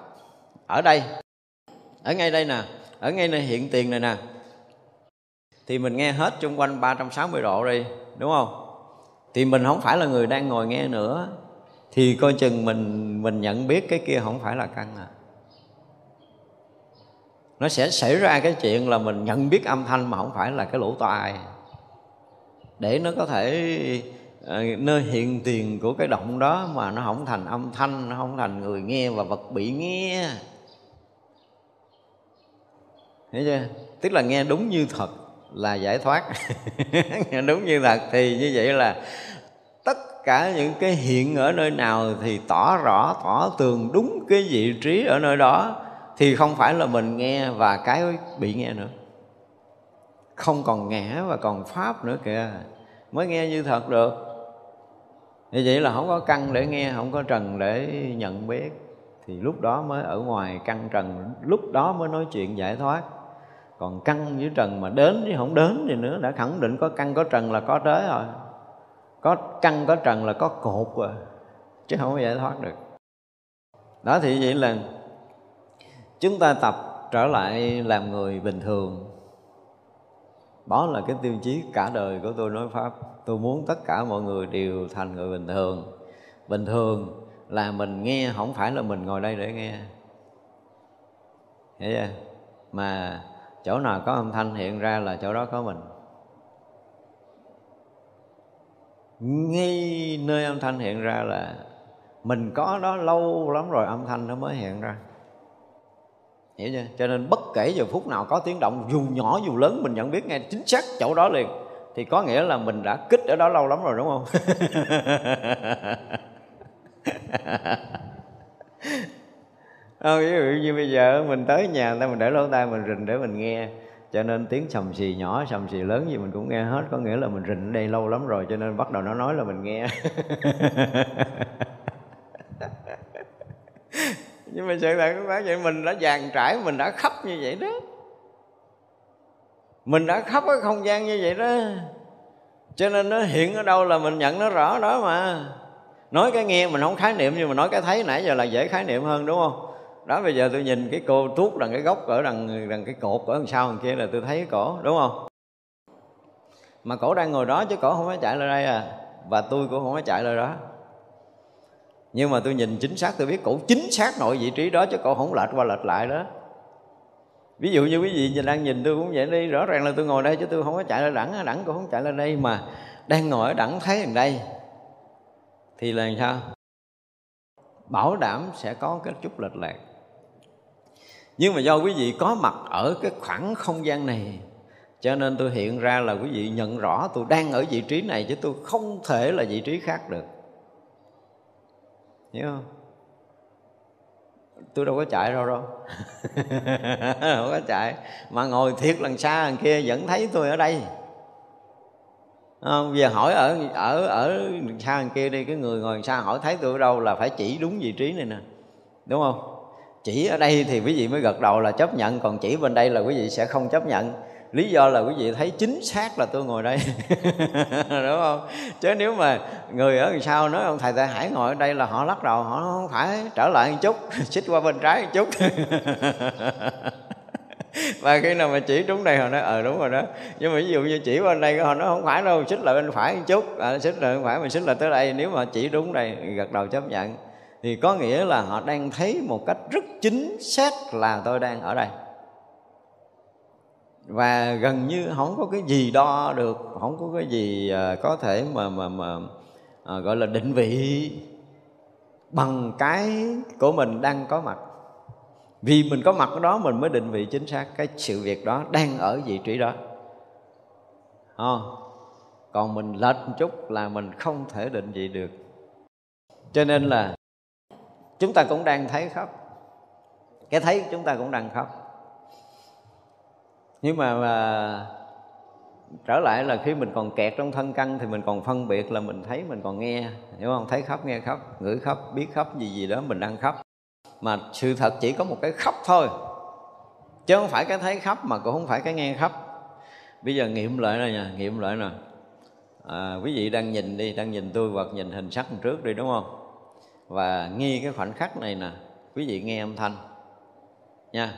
ở đây, ở ngay đây nè, ở ngay nơi hiện tiền này nè, thì mình nghe hết chung quanh 360 độ đi, đúng không? Thì mình không phải là người đang ngồi nghe nữa. Thì coi chừng mình mình nhận biết cái kia không phải là căn à. Nó sẽ xảy ra cái chuyện là mình nhận biết âm thanh mà không phải là cái lỗ tai. Để nó có thể ờ, nơi hiện tiền của cái động đó mà nó không thành âm thanh, nó không thành người nghe và vật bị nghe. Hiểu chưa? Tức là nghe đúng như thật là giải thoát. Đúng như thật, thì như vậy là tất cả những cái hiện ở nơi nào thì tỏ rõ, tỏ tường đúng cái vị trí ở nơi đó, thì không phải là mình nghe và cái bị nghe nữa. Không còn ngã và còn pháp nữa kìa. Mới nghe như thật được. Như vậy là không có căn để nghe, không có trần để nhận biết. Thì lúc đó mới ở ngoài căn trần, lúc đó mới nói chuyện giải thoát còn căn với trần mà đến chứ không đến gì nữa đã khẳng định có căn có trần là có tới rồi. Có căn có trần là có cột rồi, chứ không có giải thoát được. Đó thì vậy là chúng ta tập trở lại làm người bình thường. Đó là cái tiêu chí cả đời của tôi nói pháp. Tôi muốn tất cả mọi người đều thành người bình thường. Bình thường là mình nghe, không phải là mình ngồi đây để nghe. Hiểu chưa? Mà chỗ nào có âm thanh hiện ra là chỗ đó có mình. Ngay nơi âm thanh hiện ra là mình có đó lâu lắm rồi âm thanh nó mới hiện ra. Hiểu chưa? Cho nên bất kể giờ phút nào có tiếng động, dù nhỏ dù lớn, mình nhận biết ngay chính xác chỗ đó liền. Thì có nghĩa là mình đã kích ở đó lâu lắm rồi, đúng không? không ví dụ như bây giờ mình tới nhà ta, mình để lỗ tai, mình rình để mình nghe. Cho nên tiếng sầm xì nhỏ, sầm xì lớn gì mình cũng nghe hết. Có nghĩa là mình rình ở đây lâu lắm rồi, cho nên bắt đầu nó nói là mình nghe. Nhưng mà sự thật bác vậy, mình đã dàn trải, mình đã khắp như vậy đó. Mình đã khắp cái không gian như vậy đó. Cho nên nó hiện ở đâu là mình nhận nó rõ đó mà. Nói cái nghe mình không khái niệm nhưng mà nói cái thấy nãy giờ là dễ khái niệm hơn, đúng không? Đó, bây giờ tôi nhìn cái cô tuốt đằng cái gốc ở đằng đằng cái cột ở đằng sau đằng kia là tôi thấy cổ, đúng không? Mà cổ đang ngồi đó chứ cổ không có chạy lên đây à. Và tôi cũng không có chạy lên đó. Nhưng mà tôi nhìn chính xác, tôi biết cổ chính xác nội vị trí đó chứ cổ không lệch qua lệch lại đó. Ví dụ như quý vị nhìn, đang nhìn tôi cũng vậy đi, rõ ràng là tôi ngồi đây chứ tôi không có chạy lên đẳng đẳng cũng không chạy lên đây mà đang ngồi ở đẳng thấy gần đây. Thì là sao? Bảo đảm sẽ có cái chút lệch lạc nhưng mà do quý vị có mặt ở cái khoảng không gian này cho nên tôi hiện ra là quý vị nhận rõ tôi đang ở vị trí này chứ tôi không thể là vị trí khác được. Hiểu không? Tôi đâu có chạy đâu đâu. Không có chạy. Mà ngồi thiệt lần xa lần kia vẫn thấy tôi ở đây. Không, giờ hỏi ở ở ở xa đằng kia đi cái người ngồi xa hỏi thấy tôi ở đâu là phải chỉ đúng vị trí này nè. Đúng không? Chỉ ở đây thì quý vị mới gật đầu là chấp nhận còn chỉ bên đây là quý vị sẽ không chấp nhận. Lý do là quý vị thấy chính xác là tôi ngồi đây đúng không? Chứ nếu mà người ở đằng sau nói ông thầy tại hải ngồi ở đây là họ lắc đầu họ không phải trở lại một chút xích qua bên trái một chút. Và khi nào mà chỉ đúng đây họ nói ờ đúng rồi đó. Nhưng mà ví dụ như chỉ bên đây họ nói không phải đâu xích lại bên phải một chút. À, xích lại bên phải mình xích lại tới đây. Nếu mà chỉ đúng đây gật đầu chấp nhận thì có nghĩa là họ đang thấy một cách rất chính xác là tôi đang ở đây. Và gần như không có cái gì đo được không có cái gì ờ, có thể mà mà mà à, gọi là định vị bằng cái của mình đang có mặt. Vì mình có mặt ở đó mình mới định vị chính xác cái sự việc đó đang ở vị trí đó. À, còn mình lệch một chút là mình không thể định vị được. Cho nên là chúng ta cũng đang thấy khóc. Cái thấy chúng ta cũng đang khóc. Nhưng mà, mà trở lại là khi mình còn kẹt trong thân căn thì mình còn phân biệt là mình thấy mình còn nghe. Hiểu không? Thấy khóc nghe khóc ngửi khóc biết khóc gì gì đó mình đang khóc. Mà sự thật chỉ có một cái khóc thôi. Chứ không phải cái thấy khóc mà cũng không phải cái nghe khóc. Bây giờ nghiệm lại này nha nghiệm lại nè. À, quý vị đang nhìn đi đang nhìn tôi hoặc nhìn hình sắc trước đi đúng không? Và nghi cái khoảnh khắc này nè, quý vị nghe âm thanh. Nha.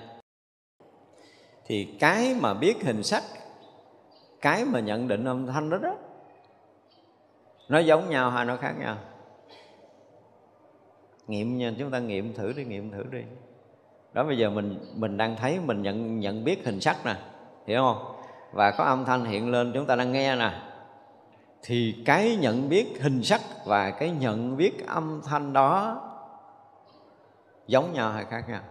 Thì cái mà biết hình sắc, cái mà nhận định âm thanh đó đó, nó giống nhau hay nó khác nhau? Nghiệm nha, chúng ta nghiệm thử đi, nghiệm thử đi. Đó, bây giờ mình mình đang thấy, mình nhận nhận biết hình sắc nè, hiểu không? Và có âm thanh hiện lên, chúng ta đang nghe nè thì cái nhận biết hình sắc và cái nhận biết âm thanh đó giống nhau hay khác nhau?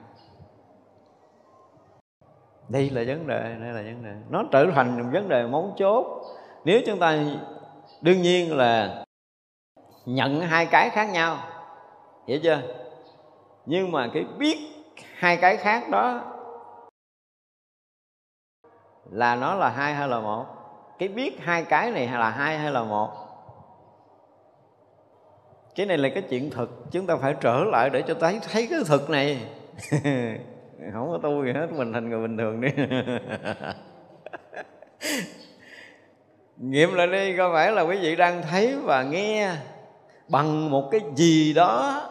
Đây là vấn đề, đây là vấn đề. Nó trở thành một vấn đề mấu chốt. Nếu chúng ta, đương nhiên là nhận hai cái khác nhau, hiểu chưa? Nhưng mà cái biết hai cái khác đó là nó là hai hay là một? Cái biết hai cái này là hai hay là một? Cái này là cái chuyện thực chúng ta phải trở lại để cho thấy thấy cái thực này. Không có tu gì hết, mình thành người bình thường đi. Nghiệm lại đi, có phải là quý vị đang thấy và nghe bằng một cái gì đó?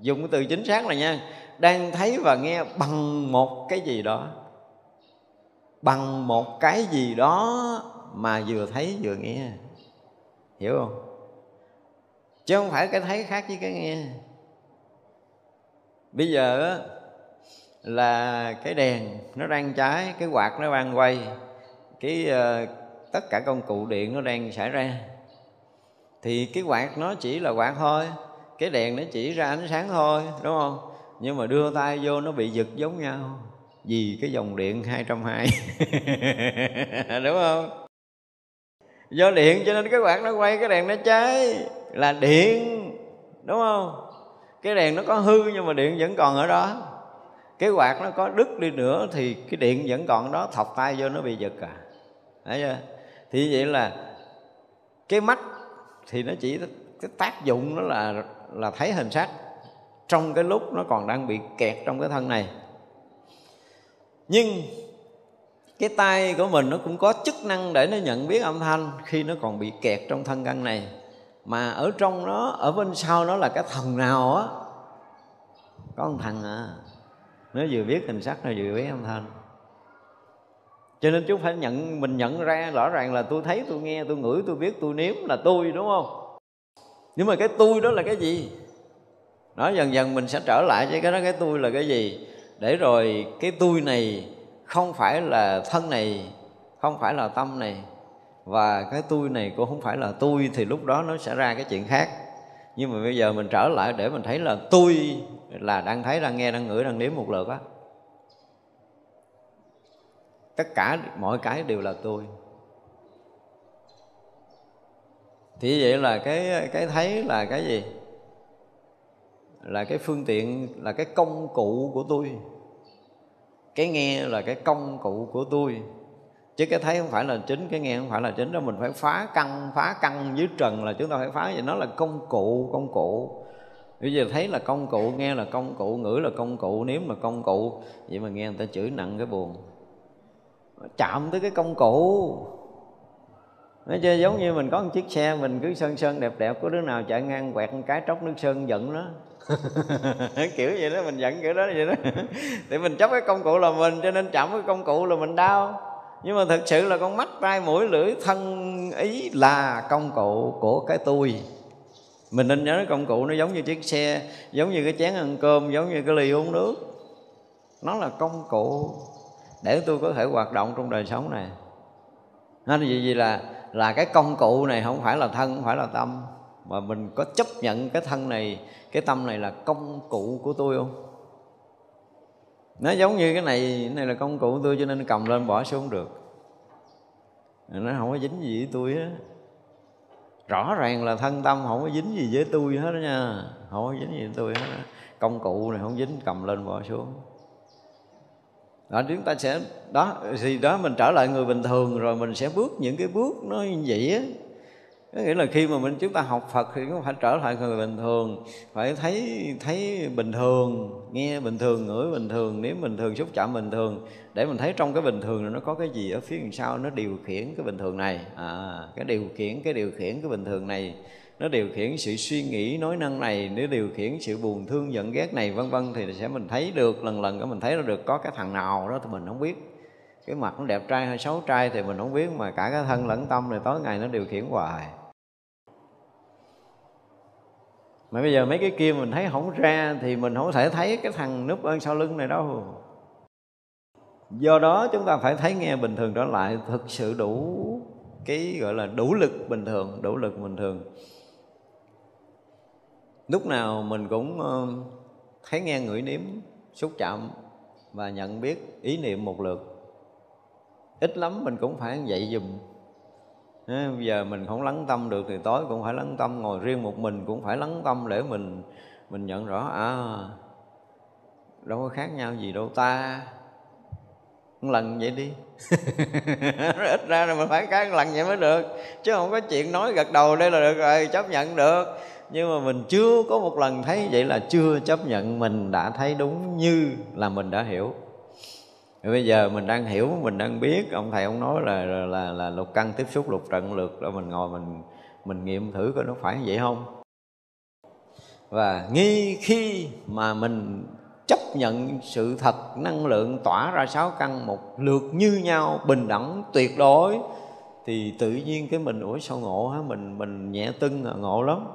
Dùng cái từ chính xác là nha. Đang thấy và nghe bằng một cái gì đó bằng một cái gì đó mà vừa thấy vừa nghe. Hiểu không? Chứ không phải cái thấy khác với cái nghe. Bây giờ là cái đèn nó đang cháy cái quạt nó đang quay cái uh, tất cả công cụ điện nó đang xảy ra. Thì cái quạt nó chỉ là quạt thôi cái đèn nó chỉ ra ánh sáng thôi đúng không? Nhưng mà đưa tay vô nó bị giật giống nhau vì cái dòng điện 220 đúng không? Do điện cho nên cái quạt nó quay, cái đèn nó cháy. Là điện. Đúng không? Cái đèn nó có hư nhưng mà điện vẫn còn ở đó. Cái quạt nó có đứt đi nữa thì cái điện vẫn còn đó, thọc tay vô nó bị giật à. Đấy chưa? Thì vậy là cái mắt thì nó chỉ cái tác dụng nó là là thấy hình sắc trong cái lúc nó còn đang bị kẹt trong cái thân này nhưng cái tay của mình nó cũng có chức năng để nó nhận biết âm thanh khi nó còn bị kẹt trong thân căn này. Mà ở trong nó, ở bên sau nó là cái thần nào á? Có một thằng à. Nó vừa biết hình sắc, nó vừa biết âm thanh. Cho nên chúng phải nhận, mình nhận ra rõ ràng là tôi thấy, tôi nghe, tôi ngửi, tôi biết, tôi nếm là tôi, đúng không? Nhưng mà cái tôi đó là cái gì? Nói dần dần mình sẽ trở lại với cái đó, cái tôi là cái gì? Để rồi cái tôi này không phải là thân này, không phải là tâm này, và cái tôi này cũng không phải là tôi, thì lúc đó nó sẽ ra cái chuyện khác. Nhưng mà bây giờ mình trở lại để mình thấy là tôi là đang thấy, đang nghe, đang ngửi, đang nếm một lượt á. Tất cả, mọi cái đều là tôi. Thì vậy là cái cái thấy là cái gì? Là cái phương tiện, là cái công cụ của tôi. Cái nghe là cái công cụ của tôi. Chứ cái thấy không phải là chính, cái nghe không phải là chính đó. Mình phải phá căn phá căn dưới trần là chúng ta phải phá. Vậy nó là công cụ công cụ. Bây giờ thấy là công cụ, nghe là công cụ, ngửi là công cụ, nếm là công cụ. Vậy mà nghe người ta chửi nặng cái buồn. Chạm tới cái công cụ. Nó chơi giống như mình có một chiếc xe, mình cứ sơn sơn đẹp đẹp, có đứa nào chạy ngang quẹt một cái tróc nước sơn giận nó. kiểu vậy đó mình giận kiểu đó vậy đó. Thì mình chấp cái công cụ là mình cho nên chậm cái công cụ là mình đau. Nhưng mà thực sự là con mắt tai, mũi lưỡi thân ý là công cụ của cái tôi. Mình nên nhớ cái công cụ nó giống như chiếc xe giống như cái chén ăn cơm giống như cái ly uống nước. Nó là công cụ để tôi có thể hoạt động trong đời sống này. Nên vì gì? Là là cái công cụ này không phải là thân không phải là tâm mà mình có chấp nhận cái thân này, cái tâm này là công cụ của tôi không? Nó giống như cái này cái này là công cụ của tôi cho nên cầm lên bỏ xuống được. Nó không có dính gì với tôi á rõ ràng là thân tâm không có dính gì với tôi hết đó nha. Không có dính gì với tôi hết đó. công cụ này không dính, cầm lên bỏ xuống. Đó, chúng ta sẽ, đó, thì đó mình trở lại người bình thường rồi mình sẽ bước những cái bước nó như vậy á có nghĩa là khi mà mình chúng ta học Phật thì cũng phải trở lại người bình thường phải thấy thấy bình thường nghe bình thường ngửi bình thường nếm bình thường xúc chạm bình thường. Để mình thấy trong cái bình thường này nó có cái gì ở phía đằng sau nó điều khiển cái bình thường này. À, cái điều khiển cái điều khiển cái bình thường này nó điều khiển sự suy nghĩ nói năng này nó điều khiển sự buồn thương giận ghét này vân vân thì sẽ mình thấy được lần lần cái mình thấy nó được có cái thằng nào đó thì mình không biết. Cái mặt nó đẹp trai hay xấu trai thì mình không biết mà cả cái thân lẫn tâm này tối ngày nó điều khiển hoài. Mà bây giờ mấy cái kia mình thấy không ra thì mình không thể thấy cái thằng núp ơn sau lưng này đâu. Do đó chúng ta phải thấy nghe bình thường trở lại thực sự đủ cái gọi là đủ lực bình thường, đủ lực bình thường. Lúc nào mình cũng ờ, thấy nghe ngửi nếm, xúc chạm và nhận biết ý niệm một lượt. Ít lắm mình cũng phải dậy dùm bây giờ mình không lắng tâm được thì tối cũng phải lắng tâm, ngồi riêng một mình cũng phải lắng tâm để mình mình nhận rõ à đâu có khác nhau gì đâu ta. Một lần vậy đi. Ít ra là mình phải cái lần vậy mới được, chứ không có chuyện nói gật đầu đây là được rồi, chấp nhận được. Nhưng mà mình chưa có một lần thấy vậy là chưa chấp nhận mình đã thấy đúng như là mình đã hiểu rồi bây giờ mình đang hiểu mình đang biết. Ông thầy ông nói là là là, là lục căn tiếp xúc lục trận lượt rồi mình ngồi mình mình nghiệm thử coi nó phải vậy không. Và nghi khi mà mình chấp nhận sự thật năng lượng tỏa ra sáu căn một lượt như nhau bình đẳng tuyệt đối thì tự nhiên cái mình ủa sao ngộ hả? Mình mình nhẹ tưng à, ngộ lắm.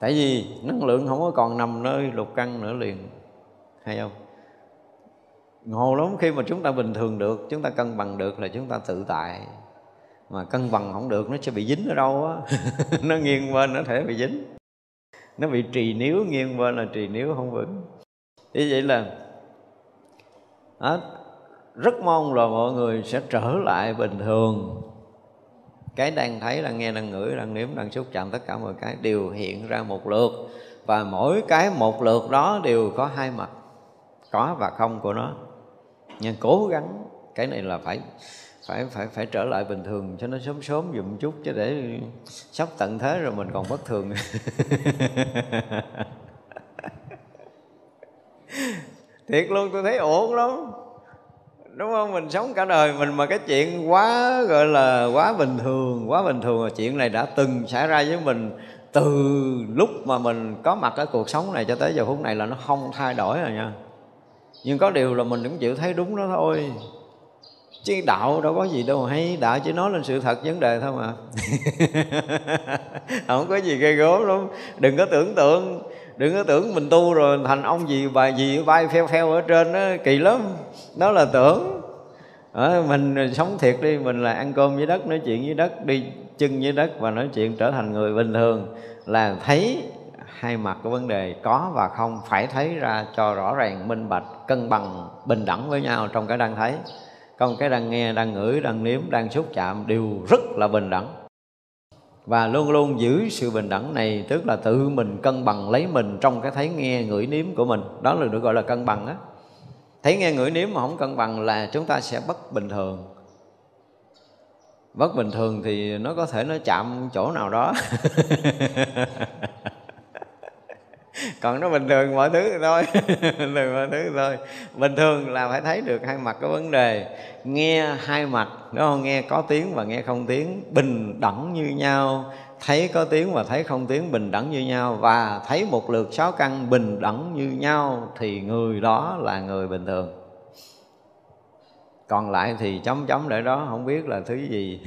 Tại vì năng lượng không có còn nằm nơi lục căn nữa liền. Hay không? Ngộ lắm khi mà chúng ta bình thường được chúng ta cân bằng được là chúng ta tự tại. Mà cân bằng không được nó sẽ bị dính ở đâu á. Nó nghiêng bên nó thể bị dính. Nó bị trì níu nghiêng bên là trì níu không vững. Như vậy là đó, rất mong là mọi người sẽ trở lại bình thường. Cái đang thấy đang nghe đang ngửi đang nếm đang xúc chạm tất cả mọi cái đều hiện ra một lượt. Và mỗi cái một lượt đó đều có hai mặt có và không của nó nhưng cố gắng, cái này là phải phải phải phải trở lại bình thường cho nó sớm sớm dùm chút chứ để sắp tận thế rồi mình còn bất thường. Thiệt luôn, tôi thấy ổn lắm. Đúng không? Mình sống cả đời mình mà cái chuyện quá, gọi là, quá bình thường, quá bình thường là chuyện này đã từng xảy ra với mình từ lúc mà mình có mặt ở cuộc sống này cho tới giờ phút này là nó không thay đổi rồi nha nhưng có điều là mình cũng chịu thấy đúng đó thôi. Chứ đạo đâu có gì đâu hay, đạo chỉ nói lên sự thật vấn đề thôi mà. Không có gì gây gớm lắm. Đừng có tưởng tượng, đừng có tưởng mình tu rồi thành ông gì bà gì bay pheo pheo ở trên đó, kỳ lắm. Đó là tưởng. Ở mình sống thiệt đi, mình là ăn cơm với đất, nói chuyện với đất, đi chân với đất và nói chuyện trở thành người bình thường là thấy hai mặt của vấn đề có và không phải thấy ra cho rõ ràng, minh bạch, cân bằng, bình đẳng với nhau trong cái đang thấy. Còn cái đang nghe, đang ngửi, đang nếm, đang xúc chạm đều rất là bình đẳng. Và luôn luôn giữ sự bình đẳng này, tức là tự mình cân bằng lấy mình trong cái thấy nghe, ngửi, nếm của mình. Đó là được gọi là cân bằng á. Thấy nghe, ngửi, nếm mà không cân bằng là chúng ta sẽ bất bình thường. Bất bình thường thì nó có thể nó chạm chỗ nào đó. còn nó bình thường mọi thứ thì thôi. Bình thường mọi thứ thì thôi. Bình thường là phải thấy được hai mặt cái vấn đề. Nghe hai mặt, đúng không? Nghe có tiếng và nghe không tiếng, bình đẳng như nhau. Thấy có tiếng và thấy không tiếng, bình đẳng như nhau. Và thấy một lượt sáu căn bình đẳng như nhau, thì người đó là người bình thường. Còn lại thì chấm chấm để đó, không biết là thứ gì.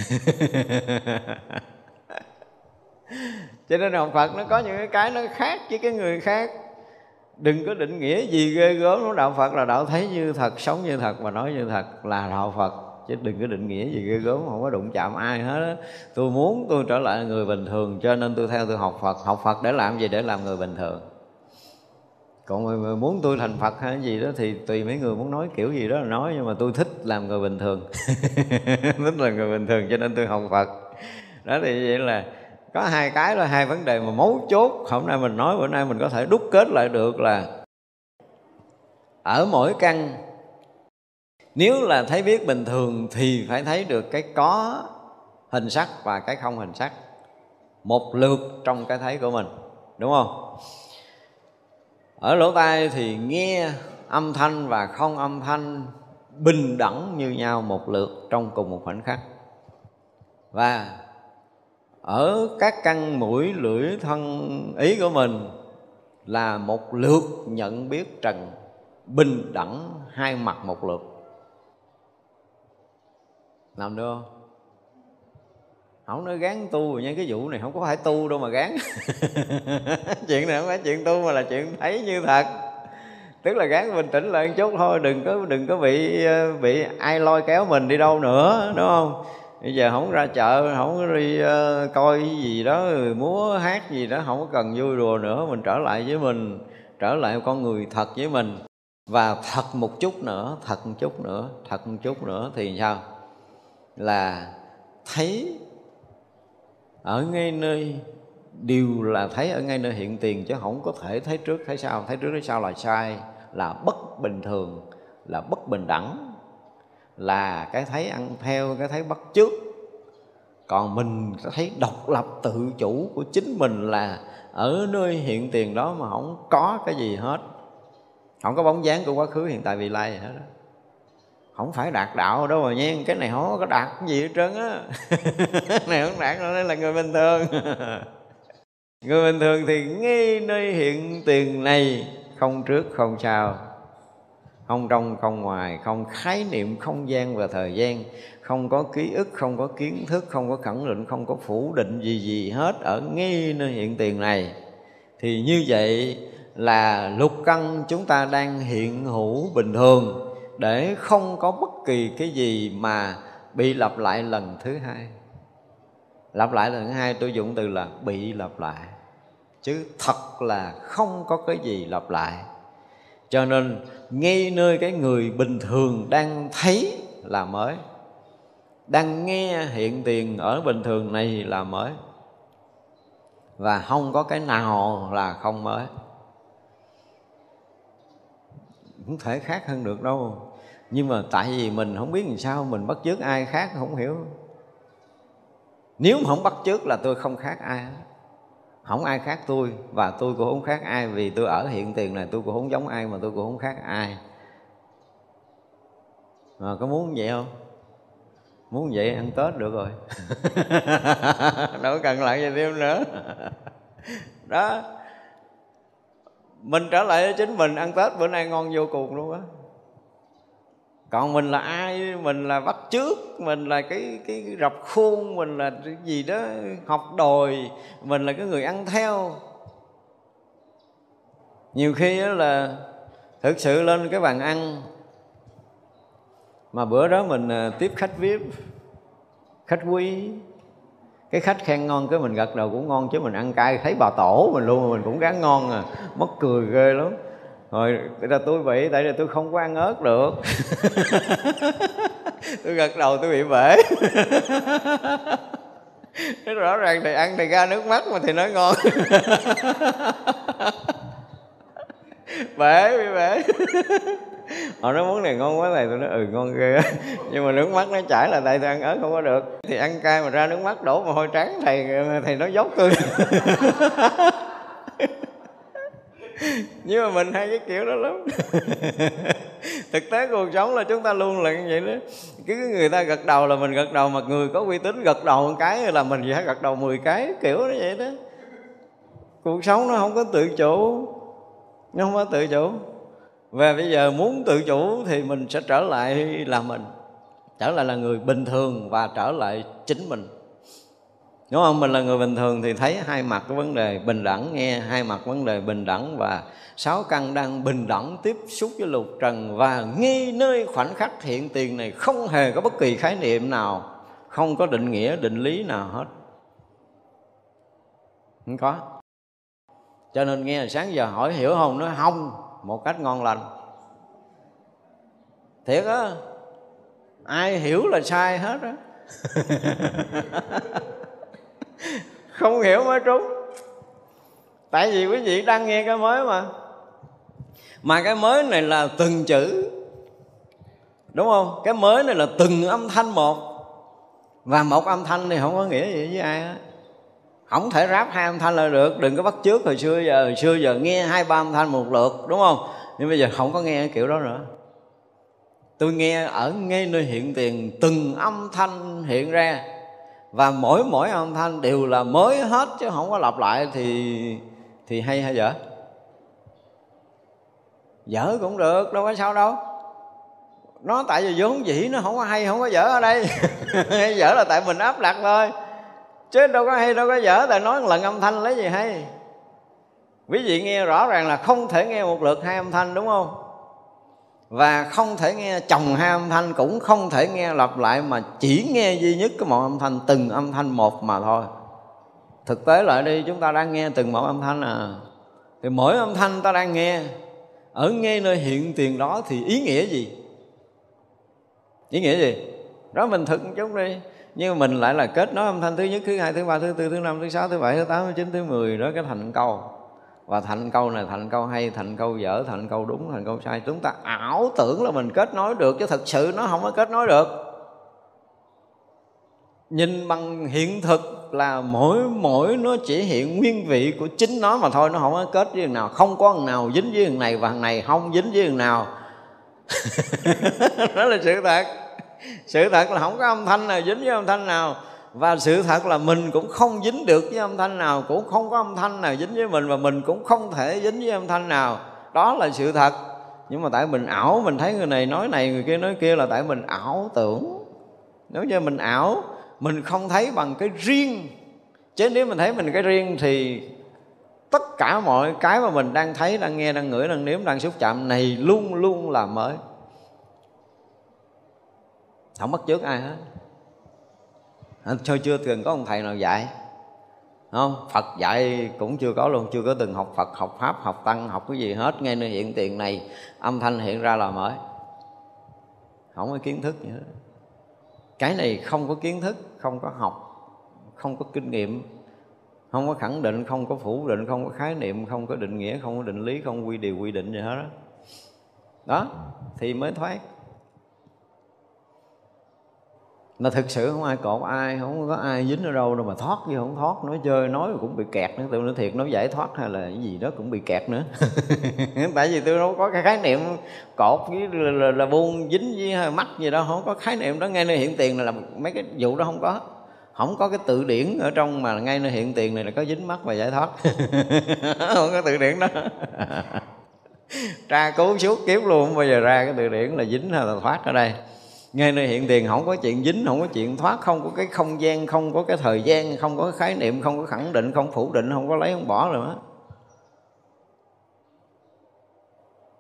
cho nên học phật nó có những cái nó khác với cái người khác. Đừng có định nghĩa gì ghê gớm của đạo phật là đạo thấy như thật, sống như thật và nói như thật là đạo phật. Chứ đừng có định nghĩa gì ghê gớm, không có đụng chạm ai hết á. Tôi muốn tôi trở lại người bình thường, cho nên tôi theo tôi học phật. Học phật để làm gì? Để làm người bình thường. Còn mà muốn tôi thành phật hay gì đó thì tùy mấy người muốn nói kiểu gì đó là nói, nhưng mà tôi thích làm người bình thường. Thích là người bình thường, cho nên tôi học phật. Đó thì vậy là có hai cái là hai vấn đề mà mấu chốt. Hôm nay mình nói, bữa nay mình có thể đúc kết lại được là ở mỗi căn, nếu là thấy biết bình thường thì phải thấy được cái có hình sắc và cái không hình sắc. Một lượt trong cái thấy của mình, đúng không? Ở lỗ tai thì nghe âm thanh và không âm thanh bình đẳng như nhau một lượt trong cùng một khoảnh khắc. Và ở các căn mũi lưỡi thân ý của mình là một lượt nhận biết trần bình đẳng hai mặt một lượt. Làm được không? Không nói gán tu nha, cái vụ này không có phải tu đâu mà gán. Chuyện này không phải chuyện tu mà là chuyện thấy như thật. Tức là gán bình tĩnh lại một chút thôi, đừng có đừng có bị ờ, bị ai lôi kéo mình đi đâu nữa, đúng không? Bây giờ không ra chợ không có đi uh, coi gì đó múa hát gì đó không có cần vui đùa nữa mình trở lại với mình trở lại con người thật với mình. Và thật một chút nữa thật một chút nữa thật một chút nữa thì sao? Là thấy ở ngay nơi đều là thấy ở ngay nơi hiện tiền chứ không có thể thấy trước thấy sau. Thấy trước thấy sau là sai là bất bình thường là bất bình đẳng là cái thấy ăn theo cái thấy bắt chước. Còn mình thấy độc lập tự chủ của chính mình là ở nơi hiện tiền đó mà không có cái gì hết. Không có bóng dáng của quá khứ, hiện tại, vị lai gì hết đó không phải đạt đạo đâu mà nha cái này không có đạt cái gì hết trơn á. Này không đạt đâu đây là người bình thường. Người bình thường thì ngay nơi hiện tiền này, không trước, không sau không trong không ngoài, không khái niệm, không gian và thời gian, không có ký ức, không có kiến thức, không có khẳng định, không có phủ định gì gì hết ở ngay nơi hiện tiền này. Thì như vậy là lục căn chúng ta đang hiện hữu bình thường, để không có bất kỳ cái gì mà bị lặp lại lần thứ hai. Lặp lại lần thứ hai, tôi dùng từ là bị lặp lại, chứ thật là không có cái gì lặp lại. Cho nên ngay nơi cái người bình thường đang thấy là mới. Đang nghe hiện tiền ở bình thường này là mới. Và không có cái nào là không mới. Không thể khác hơn được đâu. Nhưng mà tại vì mình không biết làm sao, mình bắt chước ai khác không hiểu. Nếu mà không bắt chước là tôi không khác ai không ai khác tôi và tôi cũng không khác ai vì tôi ở hiện tiền này tôi cũng không giống ai mà tôi cũng không khác ai. À, có muốn vậy không? Muốn vậy ăn tết được rồi. Đâu cần lại gì thêm nữa. Đó. Mình trở lại cho chính mình ăn tết bữa nay ngon vô cùng luôn á còn mình là ai? Mình là bắt trước mình là cái cái rập khuôn, mình là cái gì đó, học đòi mình là cái người ăn theo. Nhiều khi đó là thực sự lên cái bàn ăn, mà bữa đó mình à, tiếp khách vip, khách quý. Cái khách khen ngon cái mình gật đầu cũng ngon, chứ mình ăn cay, thấy bà tổ mình luôn, mình cũng gán ngon à. Mất cười ghê lắm rồi là tôi bị tại vì tôi không có ăn ớt được. Tôi gật đầu tôi bị bể. Thế rõ ràng thì ăn thì ra nước mắt mà thì nói ngon. Bể bị bể. Họ nói món này ngon quá thầy tôi nói ừ ngon ghê nhưng mà nước mắt nó chảy là tại tôi ăn ớt không có được. Thì ăn cay mà ra nước mắt đổ mồ hôi trắng thầy thầy nó dốc tôi nhưng mà mình hay cái kiểu đó lắm. Thực tế cuộc sống là chúng ta luôn là như vậy đó. Cứ người ta gật đầu là mình gật đầu mà người có uy tín gật đầu một cái là mình phải gật đầu 10 cái kiểu nó vậy đó. Cuộc sống nó không có tự chủ. Nó không có tự chủ. Và bây giờ muốn tự chủ thì mình sẽ trở lại là mình. Trở lại là người bình thường và trở lại chính mình đúng không? Mình là người bình thường thì thấy hai mặt cái vấn đề bình đẳng, nghe hai mặt vấn đề bình đẳng và sáu căn đang bình đẳng tiếp xúc với lục trần và ngay nơi khoảnh khắc hiện tiền này không hề có bất kỳ khái niệm nào, không có định nghĩa, định lý nào hết. Không có. Cho nên nghe sáng giờ hỏi hiểu không nó không, một cách ngon lành. Thiệt á, ai hiểu là sai hết á. không hiểu mới trúng. Tại vì quý vị đang nghe cái mới mà. Mà cái mới này là từng chữ. Đúng không? Cái mới này là từng âm thanh một. Và một âm thanh thì không có nghĩa gì với ai hết. Không thể ráp hai âm thanh là được. Đừng có bắt trước hồi xưa giờ. Hồi xưa giờ nghe hai, ba âm thanh một lượt. Đúng không? Nhưng bây giờ không có nghe cái kiểu đó nữa. Tôi nghe ở ngay nơi hiện tiền, từng âm thanh hiện ra và mỗi mỗi âm thanh đều là mới hết chứ không có lặp lại thì thì hay hay dở? Dở cũng được, đâu có sao đâu. Nó tại vì vốn dĩ nó không có hay, không có dở ở đây. Hay dở là tại mình áp đặt thôi. Chứ đâu có hay, đâu có dở, tại nói một lần âm thanh lấy gì hay. Quý vị nghe rõ ràng là không thể nghe một lượt hai âm thanh, đúng không? Và không thể nghe chồng hai âm thanh, cũng không thể nghe lặp lại, mà chỉ nghe duy nhất cái một âm thanh, từng âm thanh một mà thôi. Thực tế lại đi, chúng ta đang nghe từng một âm thanh à. Thì mỗi âm thanh ta đang nghe, ở ngay nơi hiện tiền đó thì ý nghĩa gì? Ý nghĩa gì? Đó, mình thực chút đi. Nhưng mình lại là kết nối âm thanh thứ nhất, thứ hai, thứ ba, thứ tư, thứ năm, thứ sáu, thứ bảy, thứ tám, thứ chín, thứ mười, đó, cái thành câu và thành câu này, thành câu hay, thành câu dở, thành câu đúng, thành câu sai. Chúng ta ảo tưởng là mình kết nối được, chứ thật sự nó không có kết nối được. Nhìn bằng hiện thực là mỗi mỗi nó chỉ hiện nguyên vị của chính nó mà thôi, nó không có kết với thằng nào. Không có thằng nào dính với thằng này và thằng này không dính với thằng nào. Đó là sự thật. Sự thật là không có âm thanh nào dính với âm thanh nào và sự thật là mình cũng không dính được với âm thanh nào, cũng không có âm thanh nào dính với mình và mình cũng không thể dính với âm thanh nào. Đó là sự thật. Nhưng mà tại mình ảo, mình thấy người này nói này, người kia nói kia là tại mình ảo tưởng. Nếu như mình ảo, mình không thấy bằng cái riêng. Chứ nếu mình thấy mình cái riêng thì tất cả mọi cái mà mình đang thấy, đang nghe, đang ngửi, đang nếm, đang xúc chạm này luôn luôn là mới. Không bắt chước ai hết sao chưa từng có ông thầy nào dạy? Không, phật dạy cũng chưa có luôn, chưa có từng học phật, học pháp, học tăng, học cái gì hết. Ngay nơi hiện tiền này, âm thanh hiện ra là mới. Không có kiến thức gì hết. Cái này không có kiến thức, không có học, không có kinh nghiệm, không có khẳng định, không có phủ định, không có khái niệm, không có định nghĩa, không có định lý, không quy điều, quy định gì hết đó đó, thì mới thoát là thực sự không ai cột ai không có ai dính ở đâu đâu mà thoát chứ không thoát. Nói chơi nói cũng bị kẹt nữa. Tôi nói thiệt nói giải thoát hay là cái gì đó cũng bị kẹt nữa. Tại vì tôi đâu có cái khái niệm cột với là, là, là buông dính với mắt gì đó không có khái niệm đó. Ngay nơi hiện tiền này là mấy cái vụ đó không có. Không có cái tự điển ở trong mà ngay nơi hiện tiền này là có dính mắt và giải thoát. Không có tự điển đó. Tra cứu suốt kiếp luôn. Không bao giờ ra cái tự điển là dính hay là thoát ở đây? Ngay nơi hiện tiền, không có chuyện dính, không có chuyện thoát, không có cái không gian, không có cái thời gian, không có cái khái niệm, không có khẳng định, không phủ định, không có lấy, không bỏ nữa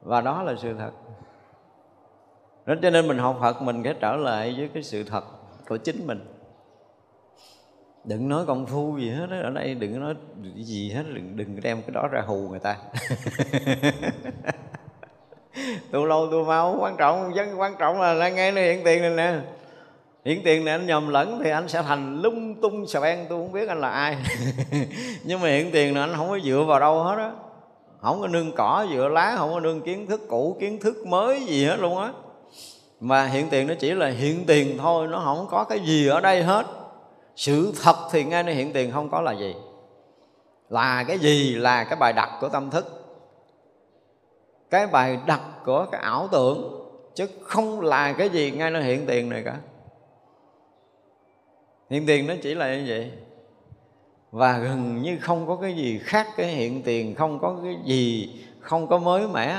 và đó là sự thật. Đó, cho nên mình học Phật, mình phải trở lại với cái sự thật của chính mình. Đừng nói công phu gì hết ở đây đừng nói gì hết, đừng đừng đem cái đó ra hù người ta. tu lâu tu mau quan trọng, vấn, quan trọng là đang nghe nó hiện tiền này nè. Hiện tiền này anh nhầm lẫn thì anh sẽ thành lung tung xà beng, tôi không biết anh là ai. Nhưng mà hiện tiền này anh không có dựa vào đâu hết á. Không có nương cỏ, dựa lá, không có nương kiến thức cũ, kiến thức mới gì hết luôn á. Mà hiện tiền nó chỉ là hiện tiền thôi, nó không có cái gì ở đây hết. Sự thật thì ngay nơi hiện tiền không có là gì. Là cái gì là cái bài đặt của tâm thức cái bài đặt của cái ảo tưởng, chứ không là cái gì ngay nó hiện tiền này cả. Hiện tiền nó chỉ là như vậy. Và gần như không có cái gì khác cái hiện tiền, không có cái gì, không có mới mẻ.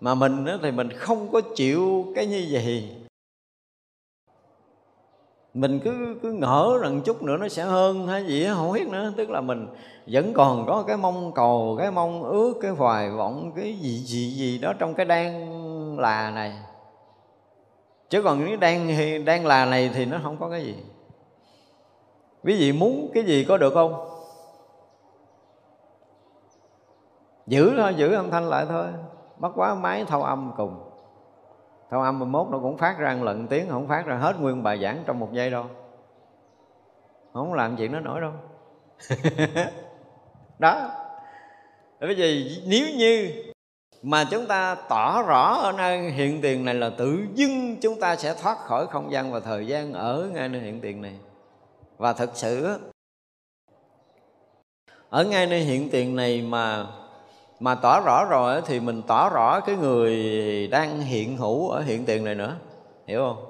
Mà mình thì mình không có chịu cái như vậy mình cứ cứ ngỡ rằng chút nữa nó sẽ hơn hay gì đó, không biết nữa. Tức là mình vẫn còn có cái mong cầu cái mong ước cái hoài vọng cái gì gì gì đó trong cái đang là này. Chứ còn cái đang đang là này thì nó không có cái gì. Quý vị muốn cái gì có được không? Giữ thôi giữ âm thanh lại thôi. Bắt quá máy thâu âm cùng thâu âm 11 nó cũng phát ra một lần tiếng, không phát ra hết nguyên bài giảng trong một giây đâu. Không làm chuyện đó nổi đâu. Đó. Bởi vì nếu như mà chúng ta tỏ rõ ở nơi hiện tiền này là tự dưng chúng ta sẽ thoát khỏi không gian và thời gian ở ngay nơi hiện tiền này. Và thực sự ở ngay nơi hiện tiền này mà mà tỏ rõ rồi thì mình tỏ rõ cái người đang hiện hữu ở hiện tiền này nữa. Hiểu không?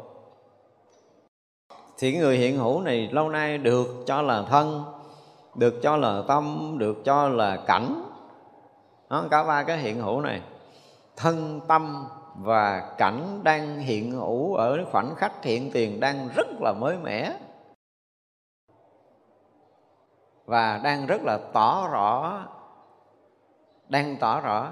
Thì cái người hiện hữu này lâu nay được cho là thân được cho là tâm được cho là cảnh. Đó, cả ba cái hiện hữu này. Thân tâm và cảnh đang hiện hữu ở khoảnh khắc hiện tiền đang rất là mới mẻ. Và đang rất là tỏ rõ đang tỏ rõ.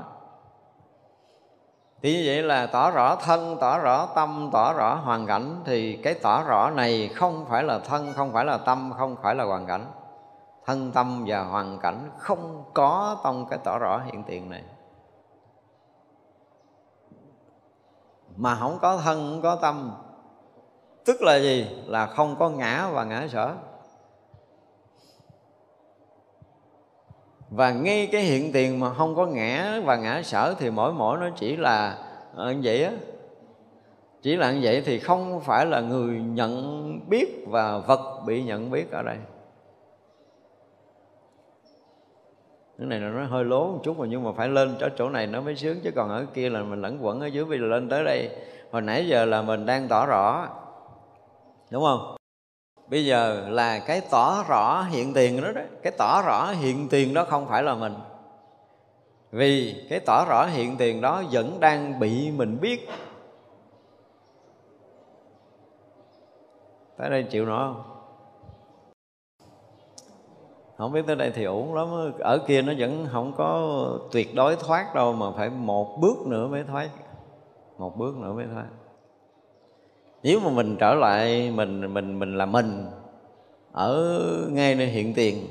Thì như vậy là tỏ rõ thân, tỏ rõ tâm, tỏ rõ hoàn cảnh. Thì cái tỏ rõ này không phải là thân, không phải là tâm, không phải là hoàn cảnh. Thân tâm và hoàn cảnh không có trong cái tỏ rõ hiện tiền này. Mà không có thân, không có tâm. Tức là gì? Là không có ngã và ngã sở. Và ngay cái hiện tiền mà không có ngã và ngã sở thì mỗi mỗi nó chỉ là ờ, như vậy á. Chỉ là như vậy thì không phải là người nhận biết và vật bị nhận biết ở đây. Cái này là nó hơi lố một chút mà nhưng mà phải lên chỗ chỗ này nó mới sướng chứ còn ở kia là mình lẫn quẩn ở dưới bây giờ lên tới đây. Hồi nãy giờ là mình đang tỏ rõ, đúng không? Bây giờ là cái tỏ rõ hiện tiền đó đó. Cái tỏ rõ hiện tiền đó không phải là mình. Vì cái tỏ rõ hiện tiền đó vẫn đang bị mình biết. Tới đây chịu nổi không? Không biết tới đây thì ổn lắm ở kia nó vẫn không có tuyệt đối thoát đâu mà phải một bước nữa mới thoát. Một bước nữa mới thoát nếu mà mình trở lại mình mình mình là mình ở ngay nơi hiện tiền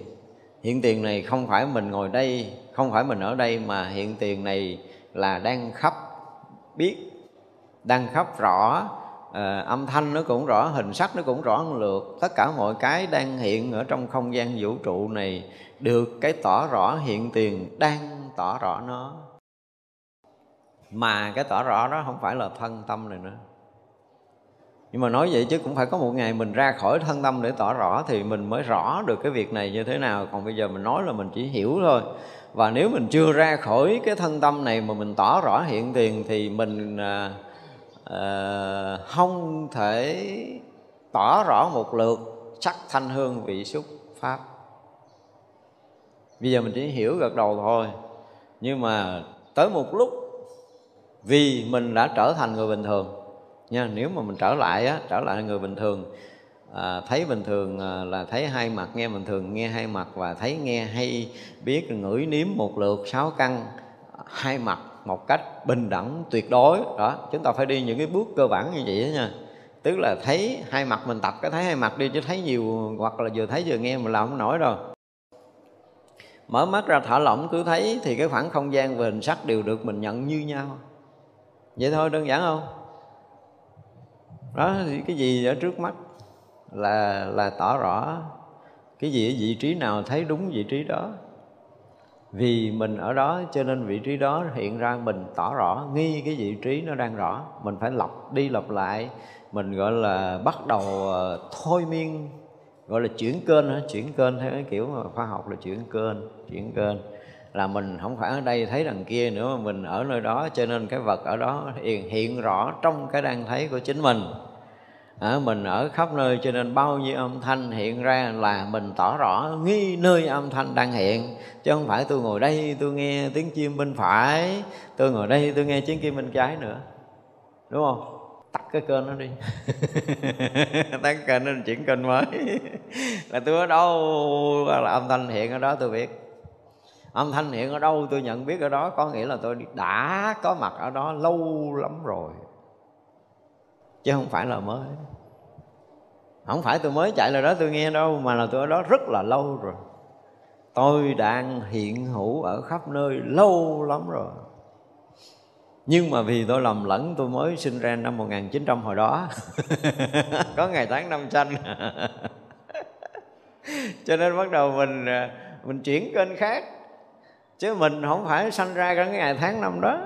hiện tiền này không phải mình ngồi đây không phải mình ở đây mà hiện tiền này là đang khắp biết đang khắp rõ à, âm thanh nó cũng rõ hình sắc nó cũng rõ lượt. Tất cả mọi cái đang hiện ở trong không gian vũ trụ này được cái tỏ rõ hiện tiền đang tỏ rõ nó. Mà cái tỏ rõ đó không phải là thân tâm này nữa nhưng mà nói vậy chứ cũng phải có một ngày mình ra khỏi thân tâm để tỏ rõ thì mình mới rõ được cái việc này như thế nào. Còn bây giờ mình nói là mình chỉ hiểu thôi. Và nếu mình chưa ra khỏi cái thân tâm này mà mình tỏ rõ hiện tiền thì mình à, à, không thể tỏ rõ một lượt sắc thanh hương vị xúc pháp. Bây giờ mình chỉ hiểu gật đầu thôi. Nhưng mà tới một lúc vì mình đã trở thành người bình thường nha nếu mà mình trở lại á trở lại người bình thường à, thấy bình thường à, là thấy hai mặt nghe bình thường nghe hai mặt và thấy nghe hay biết ngửi nếm một lượt sáu căn hai mặt một cách bình đẳng tuyệt đối. Đó chúng ta phải đi những cái bước cơ bản như vậy đó nha. Tức là thấy hai mặt mình tập cái thấy hai mặt đi chứ thấy nhiều hoặc là vừa thấy vừa nghe mình làm không nổi rồi mở mắt ra thả lỏng cứ thấy thì cái khoảng không gian và hình sắc đều được mình nhận như nhau. Vậy thôi đơn giản không? Đó cái gì ở trước mắt là là tỏ rõ cái gì ở vị trí nào thấy đúng vị trí đó. Vì mình ở đó cho nên vị trí đó hiện ra mình tỏ rõ, nghi cái vị trí nó đang rõ. Mình phải lọc đi lọc lại, mình gọi là bắt đầu ờ, thôi miên, gọi là chuyển kênh chuyển kênh theo cái kiểu mà khoa học là chuyển kênh chuyển kênh là mình không phải ở đây thấy đằng kia nữa mà mình ở nơi đó cho nên cái vật ở đó hiện, hiện rõ trong cái đang thấy của chính mình. À, mình ở khắp nơi cho nên bao nhiêu âm thanh hiện ra là mình tỏ rõ nghi nơi âm thanh đang hiện. Chứ không phải tôi ngồi đây tôi nghe tiếng chim bên phải tôi ngồi đây tôi nghe tiếng chim bên trái nữa. Đúng không? Tắt cái kênh nó đi. Tắt kênh nó chuyển kênh mới. Là tôi ở đâu là âm thanh hiện ở đó tôi biết âm thanh hiện ở đâu tôi nhận biết ở đó, có nghĩa là tôi đã có mặt ở đó lâu lắm rồi. Chứ không phải là mới. Không phải tôi mới chạy lại đó tôi nghe đâu, mà là tôi ở đó rất là lâu rồi. Tôi đang hiện hữu ở khắp nơi lâu lắm rồi. Nhưng mà vì tôi lầm lẫn, tôi mới sinh ra năm 1900 hồi đó. Có ngày tháng năm sanh. Cho nên bắt đầu mình à, mình chuyển kênh khác chứ mình không phải sanh ra cái ngày tháng năm đó.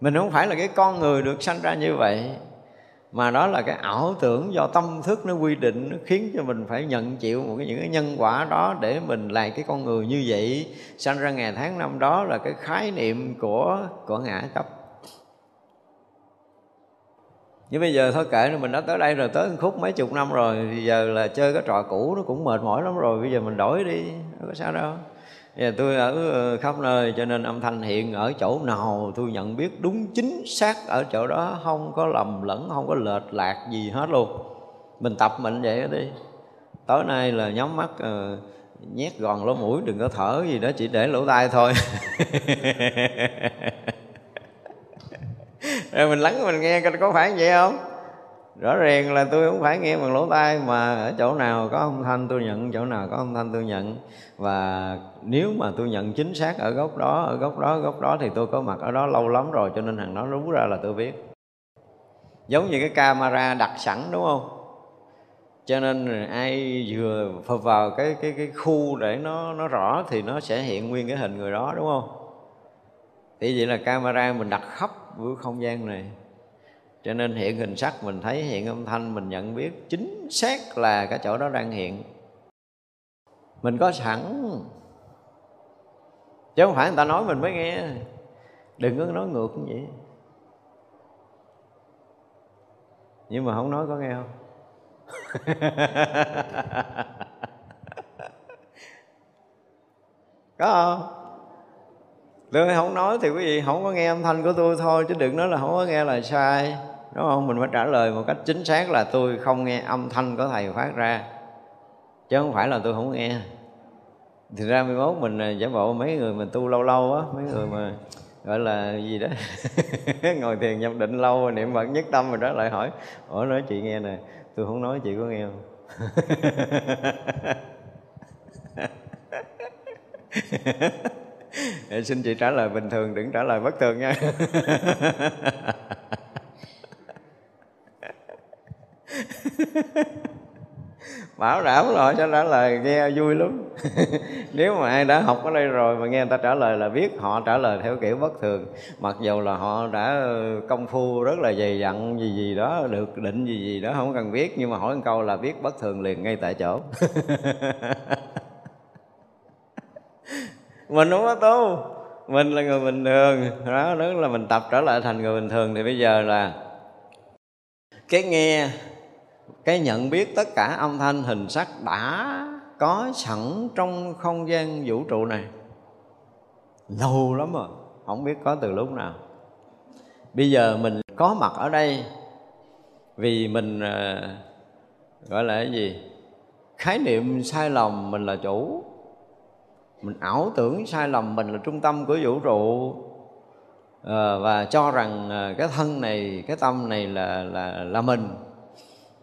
Mình không phải là cái con người được sanh ra như vậy. Mà đó là cái ảo tưởng do tâm thức nó quy định, nó khiến cho mình phải nhận chịu một cái những cái nhân quả đó để mình là cái con người như vậy. Sanh ra ngày tháng năm đó là cái khái niệm của của ngã chấp. Nhưng bây giờ thôi kệ mình đã tới đây rồi, tới khúc mấy chục năm rồi, thì giờ là chơi cái trò cũ nó cũng mệt mỏi lắm rồi, bây giờ mình đổi đi không có sao đâu. Và tôi ở ờ, khắp nơi cho nên âm thanh hiện ở chỗ nào tôi nhận biết đúng chính xác ở chỗ đó không có lầm lẫn không có lệch lạc gì hết luôn. Mình tập mình vậy đi. Tối nay là nhắm mắt uh, nhét gòn lỗ mũi đừng có thở gì đó chỉ để lỗ tai thôi. Rồi mình lắng mình nghe coi có phải vậy không? Rõ ràng là tôi không phải nghe bằng lỗ tai mà ở chỗ nào có âm thanh tôi nhận, chỗ nào có âm thanh tôi nhận. Và nếu mà tôi nhận chính xác ở góc đó, ở góc đó góc đó thì tôi có mặt ở đó lâu lắm rồi, cho nên hàng nó rú ra là tôi biết. Giống như cái camera đặt sẵn, đúng không? Cho nên ai vừa phập vào cái cái cái khu để nó nó rõ thì nó sẽ hiện nguyên cái hình người đó, đúng không? Thì vậy là camera mình đặt khắp với không gian này cho nên hiện hình sắc mình thấy, hiện âm thanh mình nhận biết chính xác là cái chỗ đó đang hiện. Mình có sẵn. Chứ không phải người ta nói mình mới nghe. Đừng có nói ngược như vậy. Nhưng mà không nói có nghe không? Có không? Tôi không nói thì quý vị không có nghe âm thanh của tôi thôi, chứ đừng nói là không có nghe là sai. Đúng không? Mình phải trả lời một cách chính xác là tôi không nghe âm thanh của thầy phát ra, chứ không phải là tôi không nghe. Thì ra mai mốt mình à, giả bộ mấy người mình tu lâu lâu á, mấy người mà gọi là gì đó, ngồi thiền nhập định lâu niệm phật nhất tâm rồi đó, lại hỏi, ủa, nói chị nghe nè, tôi không nói chị có nghe không? xin chị trả lời bình thường, đừng trả lời bất thường nha. Bảo đảm rồi cho trả lời, nghe vui lắm. Nếu mà ai đã học ở đây rồi mà nghe người ta trả lời là biết, họ trả lời theo kiểu bất thường. Mặc dù là họ đã ờ, công phu rất là dày dặn gì gì đó, được định gì gì đó không cần biết, nhưng mà hỏi một câu là biết bất thường liền ngay tại chỗ. mình không có tu. Mình là người bình thường. Đó đó là mình tập trở lại thành người bình thường. Thì bây giờ là cái nghe cái nhận biết tất cả âm thanh hình sắc đã có sẵn trong không gian vũ trụ này. Lâu lắm rồi không biết có từ lúc nào. Bây giờ mình có mặt ở đây vì mình uh, gọi là cái gì? Khái niệm sai lầm mình là chủ mình ảo tưởng sai lầm mình là trung tâm của vũ trụ. À, và cho rằng ờ, cái thân này cái tâm này là là là mình.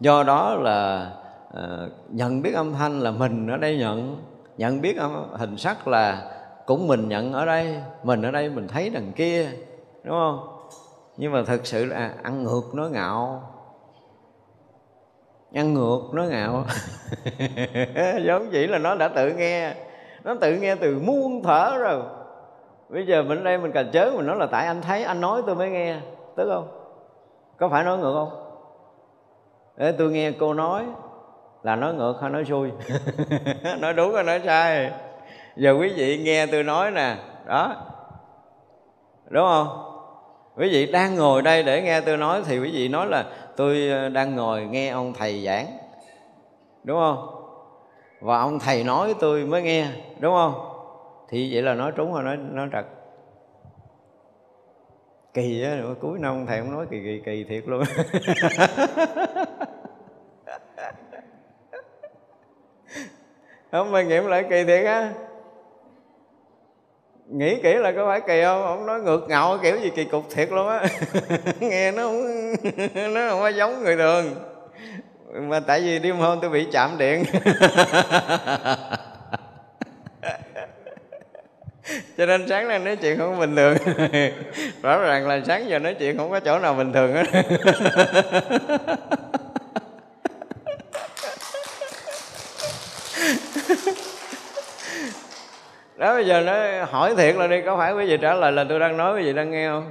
Do đó là à, nhận biết âm thanh là mình ở đây nhận. Nhận biết âm, hình sắc là cũng mình nhận ở đây mình ở đây mình thấy đằng kia đúng không? Nhưng mà thực sự là ăn ngược nó ngạo. Ăn ngược nó ngạo. Giống chỉ là nó đã tự nghe nó tự nghe từ muôn thở rồi. Bây giờ mình đây mình cần chớ, mình nói là tại anh thấy, anh nói tôi mới nghe. Tức không? Có phải nói ngược không? Để tôi nghe cô nói là nói ngược hay nói xui nói đúng hay nói sai? Giờ quý vị nghe tôi nói nè. Đó. Đúng không? Quý vị đang ngồi đây để nghe tôi nói thì quý vị nói là tôi ờ, đang ngồi nghe ông thầy giảng. Đúng không? Và ông thầy nói tôi mới nghe, đúng không? Thì vậy là nói trúng rồi, nói nói trật. Kỳ á cuối năm ông thầy cũng nói kỳ kỳ kỳ thiệt luôn. Không mà nghiệm lại kỳ thiệt á. Nghĩ kỹ là có phải kỳ không? Ông nói ngược ngạo kiểu gì kỳ cục thiệt luôn á. Nghe nó không nó không có giống người thường mà tại vì đêm hôm tôi bị chạm điện. Cho nên sáng nay nói chuyện không bình thường. Rõ ràng là sáng giờ nói chuyện không có chỗ nào bình thường hết. Đó, bây giờ nó hỏi thiệt là đi, có phải quý vị trả lời là tôi đang nói, quý vị đang nghe không?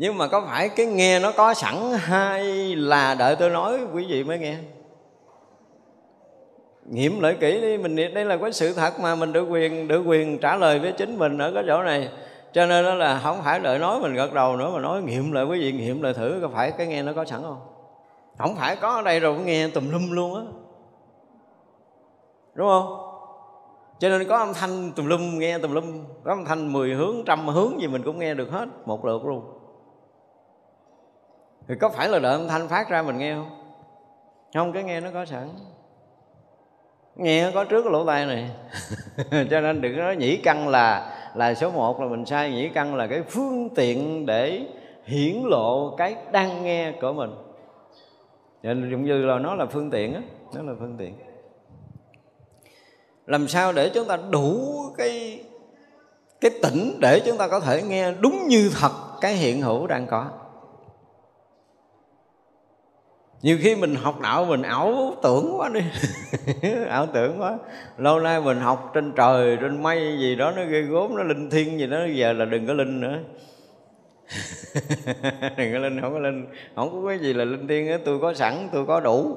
Nhưng mà có phải cái nghe nó có sẵn hay là đợi tôi nói, quý vị mới nghe? Nghiệm lại kỹ đi, mình đây là cái sự thật mà mình được quyền được quyền trả lời với chính mình ở cái chỗ này. Cho nên đó là không phải đợi nói mình gật đầu nữa mà nói, nghiệm lại quý vị, nghiệm lại thử có phải cái nghe nó có sẵn không? Không phải có ở đây rồi cũng nghe tùm lum luôn á. Đúng không? Cho nên có âm thanh tùm lum, nghe tùm lum. Có âm thanh mười hướng, trăm hướng gì mình cũng nghe được hết, một lượt luôn thì có phải là đợi âm thanh phát ra mình nghe không? Không, cái nghe nó có sẵn. Nghe nó có trước cái lỗ tai này. Cho nên đừng nói nhĩ căn là là số một, là mình sai nhĩ căn là cái phương tiện để hiển lộ cái đang nghe của mình. Nên dụng như là nó là phương tiện á, nó là phương tiện. Làm sao để chúng ta đủ cái cái tỉnh để chúng ta có thể nghe đúng như thật cái hiện hữu đang có? Nhiều khi mình học đạo mình ảo tưởng quá đi. Ảo tưởng quá. Lâu nay mình học trên trời, trên mây gì đó, nó ghê gốm, nó linh thiêng gì đó, giờ là đừng có linh nữa. Đừng có linh, không có linh. Không có cái gì là linh thiêng á tôi có sẵn, tôi có đủ.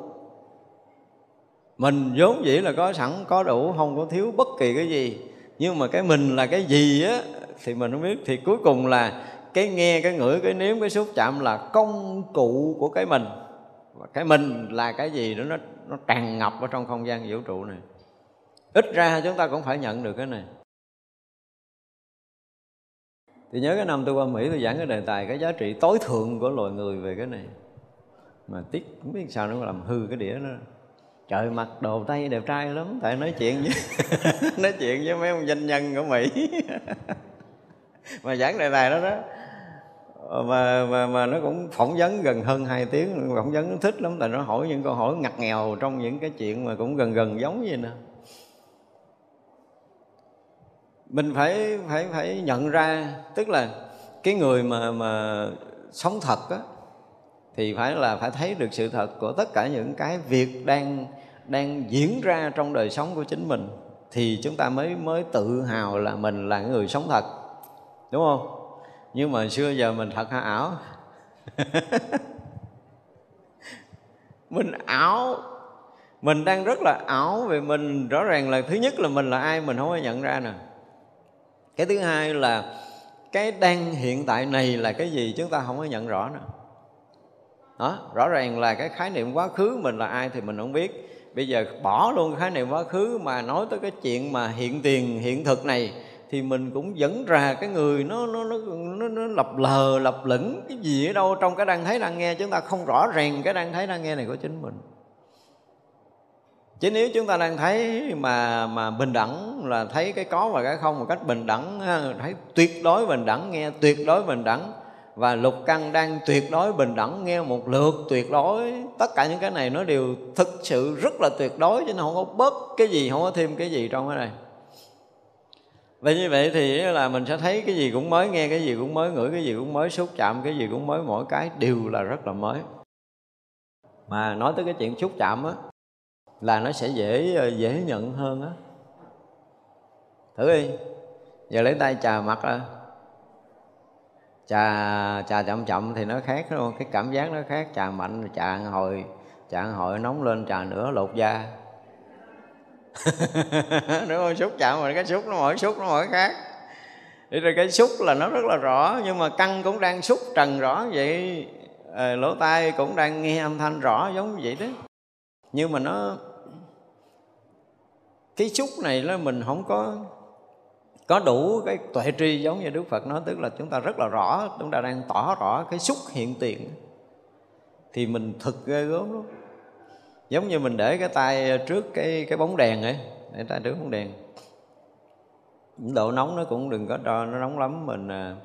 Mình vốn dĩ là có sẵn, có đủ, không có thiếu bất kỳ cái gì. Nhưng mà cái mình là cái gì á, thì mình không biết. Thì cuối cùng là cái nghe, cái ngửi, cái nếm, cái xúc chạm là công cụ của cái mình và cái mình là cái gì đó, nó nó tràn ngập ở trong không gian vũ trụ này. Ít ra chúng ta cũng phải nhận được cái này. Thì nhớ cái năm tôi qua Mỹ, tôi giảng cái đề tài cái giá trị tối thượng của loài người về cái này. Mà tiếc, không biết sao nó làm hư cái đĩa nó trời, mặc đồ tây đẹp trai lắm, tại nói chuyện với nói chuyện với mấy ông doanh nhân của mỹ. Mà giảng đề tài đó đó. Ờ, và và mà nó cũng phỏng vấn gần hơn 2 tiếng, phỏng vấn nó thích lắm, tại nó hỏi những câu hỏi ngặt nghèo trong những cái chuyện mà cũng gần gần giống vậy nè. Mình phải phải phải nhận ra, tức là cái người mà mà sống thật á, thì phải là, phải thấy được sự thật của tất cả những cái việc đang đang diễn ra trong đời sống của chính mình, thì chúng ta mới mới tự hào là mình là người sống thật, đúng không? Nhưng mà xưa giờ mình thật hay ảo? Mình ảo. Mình đang rất là ảo về mình rõ ràng là thứ nhất là mình là ai mình không có nhận ra nè. Cái thứ hai là cái đang hiện tại này là cái gì chúng ta không có nhận rõ nè. Đó, rõ ràng là cái khái niệm quá khứ mình là ai thì mình không biết. Bây giờ bỏ luôn khái niệm quá khứ mà nói tới cái chuyện mà hiện tiền, hiện thực này thì mình cũng dẫn ra cái người nó nó nó nó, nó lập lờ lập lửng cái gì ở đâu trong cái đang thấy đang nghe. Chúng ta không rõ ràng cái đang thấy đang nghe này của chính mình. Chứ nếu chúng ta đang thấy mà mà bình đẳng là thấy cái có và cái không một cách bình đẳng thấy tuyệt đối bình đẳng nghe tuyệt đối bình đẳng. Và lục căn đang tuyệt đối bình đẳng nghe một lượt tuyệt đối. Tất cả những cái này nó đều thực sự rất là tuyệt đối chứ nó không có bớt cái gì không có thêm cái gì trong cái này. Vậy như vậy thì là mình sẽ thấy cái gì cũng mới, nghe cái gì cũng mới, ngửi cái gì cũng mới, xúc chạm cái gì cũng mới, mỗi cái đều là rất là mới. Mà nói tới cái chuyện xúc chạm á, là nó sẽ dễ ờ, dễ nhận hơn á. Thử đi. Giờ lấy tay chà mặt ra. Chà chà chậm chậm thì nó khác, đúng không? Cái cảm giác nó khác. Chà mạnh, chà hồi chà hồi nóng lên, chà nữa lột da. đúng không? Xúc chạm mà cái xúc nó mỗi xúc nó mỗi khác. Để rồi cái xúc là nó rất là rõ nhưng mà căn cũng đang xúc trần rõ vậy à, lỗ tai cũng đang nghe âm thanh rõ giống vậy đó. Nhưng mà nó cái xúc này là mình không có có đủ cái tuệ tri giống như Đức Phật nói tức là chúng ta rất là rõ chúng ta đang tỏ rõ cái xúc hiện tiền. Thì mình thực ghê gớm lắm giống như mình để cái tay trước cái cái bóng đèn ấy để tay trước bóng đèn. Độ nóng nó cũng đừng có cho nó nóng lắm mình à,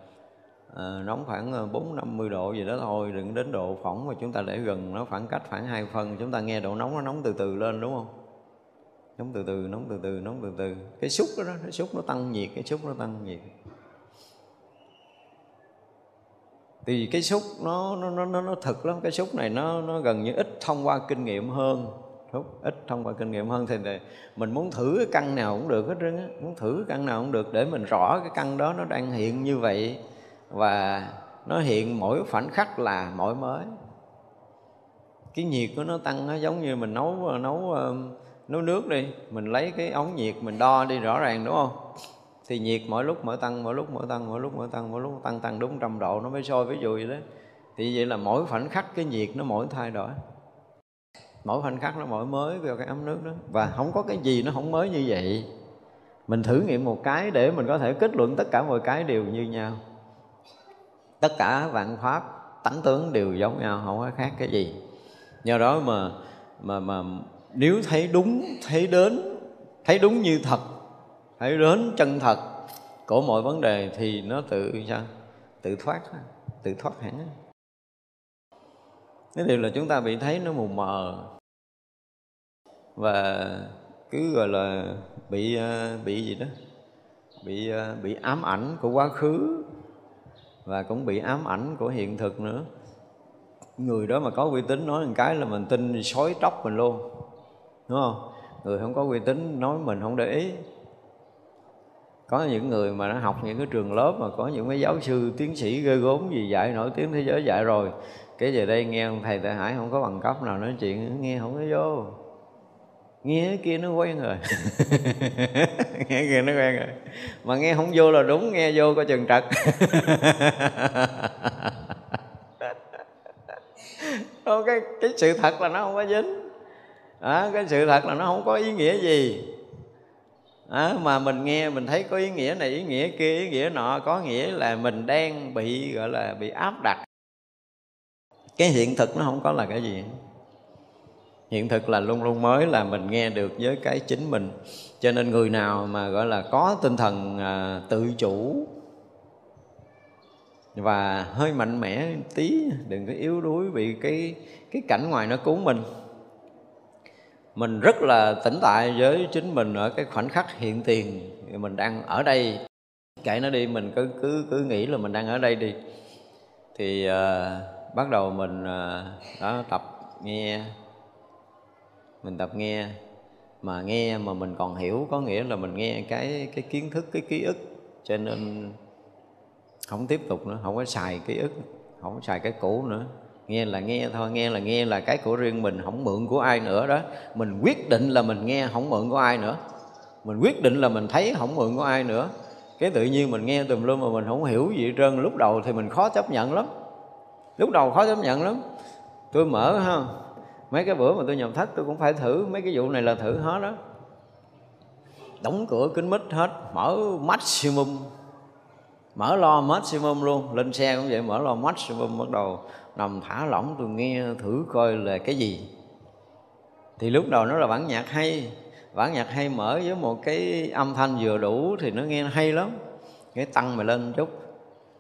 à, nóng khoảng à, bốn năm mươi độ gì đó thôi đừng đến độ phỏng mà chúng ta để gần nó khoảng cách khoảng hai phân chúng ta nghe độ nóng nó nóng từ từ lên đúng không? Nóng từ từ nóng từ từ nóng từ từ. Cái xúc đó, đó cái xúc nó tăng nhiệt cái xúc nó tăng nhiệt. Thì cái xúc nó nó nó nó, nó thực lắm. Cái xúc này nó nó gần như ít thông qua kinh nghiệm hơn. Thúc ít thông qua kinh nghiệm hơn. Thì mình muốn thử cái căn nào cũng được hết trơn á. Muốn thử cái căn nào cũng được để mình rõ cái căn đó nó đang hiện như vậy. Và nó hiện mỗi khoảnh khắc là mỗi mới. Cái nhiệt của nó tăng nó giống như mình nấu nấu nấu nước đi. Mình lấy cái ống nhiệt mình đo đi rõ ràng đúng không? Thì nhiệt mỗi lúc mỗi tăng, mỗi lúc mỗi tăng, mỗi lúc mỗi tăng, mỗi lúc tăng tăng đúng trăm độ, nó mới sôi ví dụ vậy đó. Thì vậy là mỗi khoảnh khắc cái nhiệt nó mỗi thay đổi. Mỗi khoảnh khắc nó mỗi mới vào cái ấm nước đó. Và không có cái gì nó không mới như vậy. Mình thử nghiệm một cái để mình có thể kết luận tất cả mọi cái đều như nhau. Tất cả vạn pháp, tánh tướng đều giống nhau, không có khác cái gì. Do đó mà mà mà nếu thấy đúng, thấy đến, thấy đúng như thật hãy đến chân thật của mọi vấn đề thì nó tự sao? Tự thoát tự thoát hẳn cái điều là chúng ta bị thấy nó mù mờ và cứ gọi là bị ờ, bị gì đó, bị ờ, bị ám ảnh của quá khứ và cũng bị ám ảnh của hiện thực nữa. Người đó mà có uy tín nói một cái là mình tin xói tóc mình luôn, đúng không? Người không có uy tín nói mình không để ý có những người mà nó học những cái trường lớp mà có những cái giáo sư tiến sĩ ghê gốm gì dạy nổi tiếng thế giới dạy rồi. Cái về đây nghe ông thầy tại hải không có bằng cấp nào nói chuyện nghe không có vô. Nghe kia nó quen rồi. Nghe kia nó quen rồi. Mà nghe không vô là đúng nghe vô có chừng trật. Cái cái sự thật là nó không có dính. À, cái sự thật là nó không có ý nghĩa gì à, mà mình nghe mình thấy có ý nghĩa này ý nghĩa kia ý nghĩa nọ có nghĩa là mình đang bị gọi là bị áp đặt. Cái hiện thực nó không có là cái gì. Hiện thực là luôn luôn mới là mình nghe được với cái chính mình. Cho nên người nào mà gọi là có tinh thần à, tự chủ và hơi mạnh mẽ tí đừng có yếu đuối bị cái cái cảnh ngoài nó cuốn mình mình rất là tỉnh tại với chính mình ở cái khoảnh khắc hiện tiền. Mình đang ở đây. Kệ nó đi mình cứ cứ cứ nghĩ là mình đang ở đây đi. Thì uh, bắt đầu mình uh, đó tập nghe. Mình tập nghe. Mà nghe mà mình còn hiểu có nghĩa là mình nghe cái cái kiến thức cái ký ức. Cho nên không tiếp tục nữa không có xài ký ức không có xài cái cũ nữa nghe là nghe thôi, nghe là nghe là cái của riêng mình, không mượn của ai nữa đó. Mình quyết định là mình nghe, không mượn của ai nữa. Mình quyết định là mình thấy, không mượn của ai nữa. Cái tự nhiên mình nghe tùm lum mà mình không hiểu gì hết trơn. Lúc đầu thì mình khó chấp nhận lắm. Lúc đầu khó chấp nhận lắm. Tôi mở, ha, mấy cái bữa mà tôi nhập thất tôi cũng phải thử. Mấy cái vụ này là thử hết đó đóng cửa kính mít hết, mở maximum. Mở lo maximum luôn. Lên xe cũng vậy, mở lo maximum bắt đầu nằm thả lỏng, tôi nghe thử coi là cái gì. Thì lúc đầu nó là bản nhạc hay. Bản nhạc hay mở với một cái âm thanh vừa đủ thì nó nghe hay lắm. Cái tăng mày lên chút.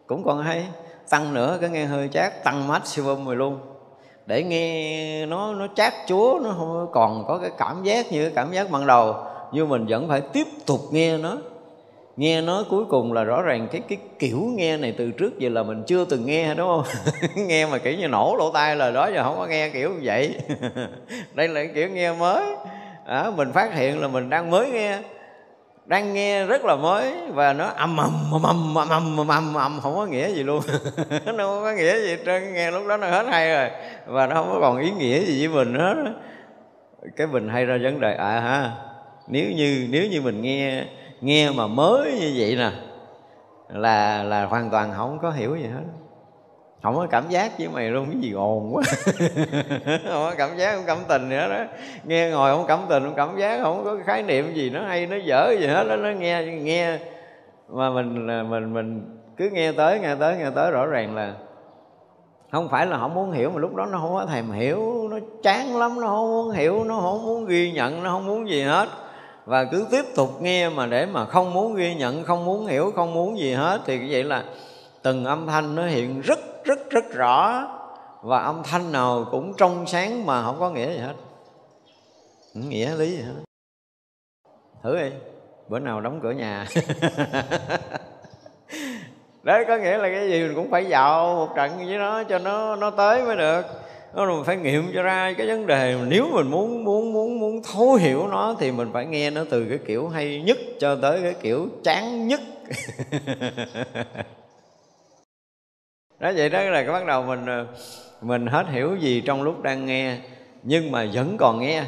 Cũng còn hay. Tăng nữa, cái nghe hơi chát, tăng maximum rồi luôn. Để nghe nó nó chát chúa, nó không còn có cái cảm giác như cái cảm giác ban đầu. Nhưng mình vẫn phải tiếp tục nghe nó nghe nói cuối cùng là rõ ràng cái cái kiểu nghe này từ trước giờ là mình chưa từng nghe đúng không? Nghe mà kiểu như nổ lỗ tai là đó giờ không có nghe kiểu như vậy. Đây là kiểu nghe mới. À, mình phát hiện là mình đang mới nghe. Đang nghe rất là mới và nó ầm ầm ầm ầm ầm ầm ầm ầm không có nghĩa gì luôn. Nó không có nghĩa gì trơn nghe lúc đó nó hết hay rồi và nó không có còn ý nghĩa gì với mình hết. Cái mình hay ra vấn đề à ha nếu như nếu như mình nghe nghe mà mới như vậy nè, là là hoàn toàn không có hiểu gì hết. Không có cảm giác với mày luôn, cái gì ồn quá. Không có cảm giác, không cảm tình nữa đó nghe ngồi không cảm tình, không cảm giác, không có khái niệm gì nó hay, nó dở gì hết đó nó nghe nghe mà mình mình mình cứ nghe tới nghe tới nghe tới rõ ràng là không phải là không muốn hiểu mà lúc đó nó không có thèm hiểu, nó chán lắm, nó không muốn hiểu, nó không muốn ghi nhận, nó không muốn gì hết và cứ tiếp tục nghe mà để mà không muốn ghi nhận, không muốn hiểu, không muốn gì hết, thì như vậy là từng âm thanh nó hiện rất rất rất rõ. Và âm thanh nào cũng trong sáng mà không có nghĩa gì hết. Không nghĩa lý gì hết. Thử đi, bữa nào đóng cửa nhà. Đấy, có nghĩa là cái gì mình cũng phải dạo một trận với nó cho nó nó tới mới được nó mình phải nghiệm cho ra cái vấn đề nếu mình muốn muốn muốn muốn thấu hiểu nó thì mình phải nghe nó từ cái kiểu hay nhất cho tới cái kiểu chán nhất. Đó vậy đó là cái bắt đầu mình ờ, mình hết hiểu gì trong lúc đang nghe, nhưng mà vẫn còn nghe.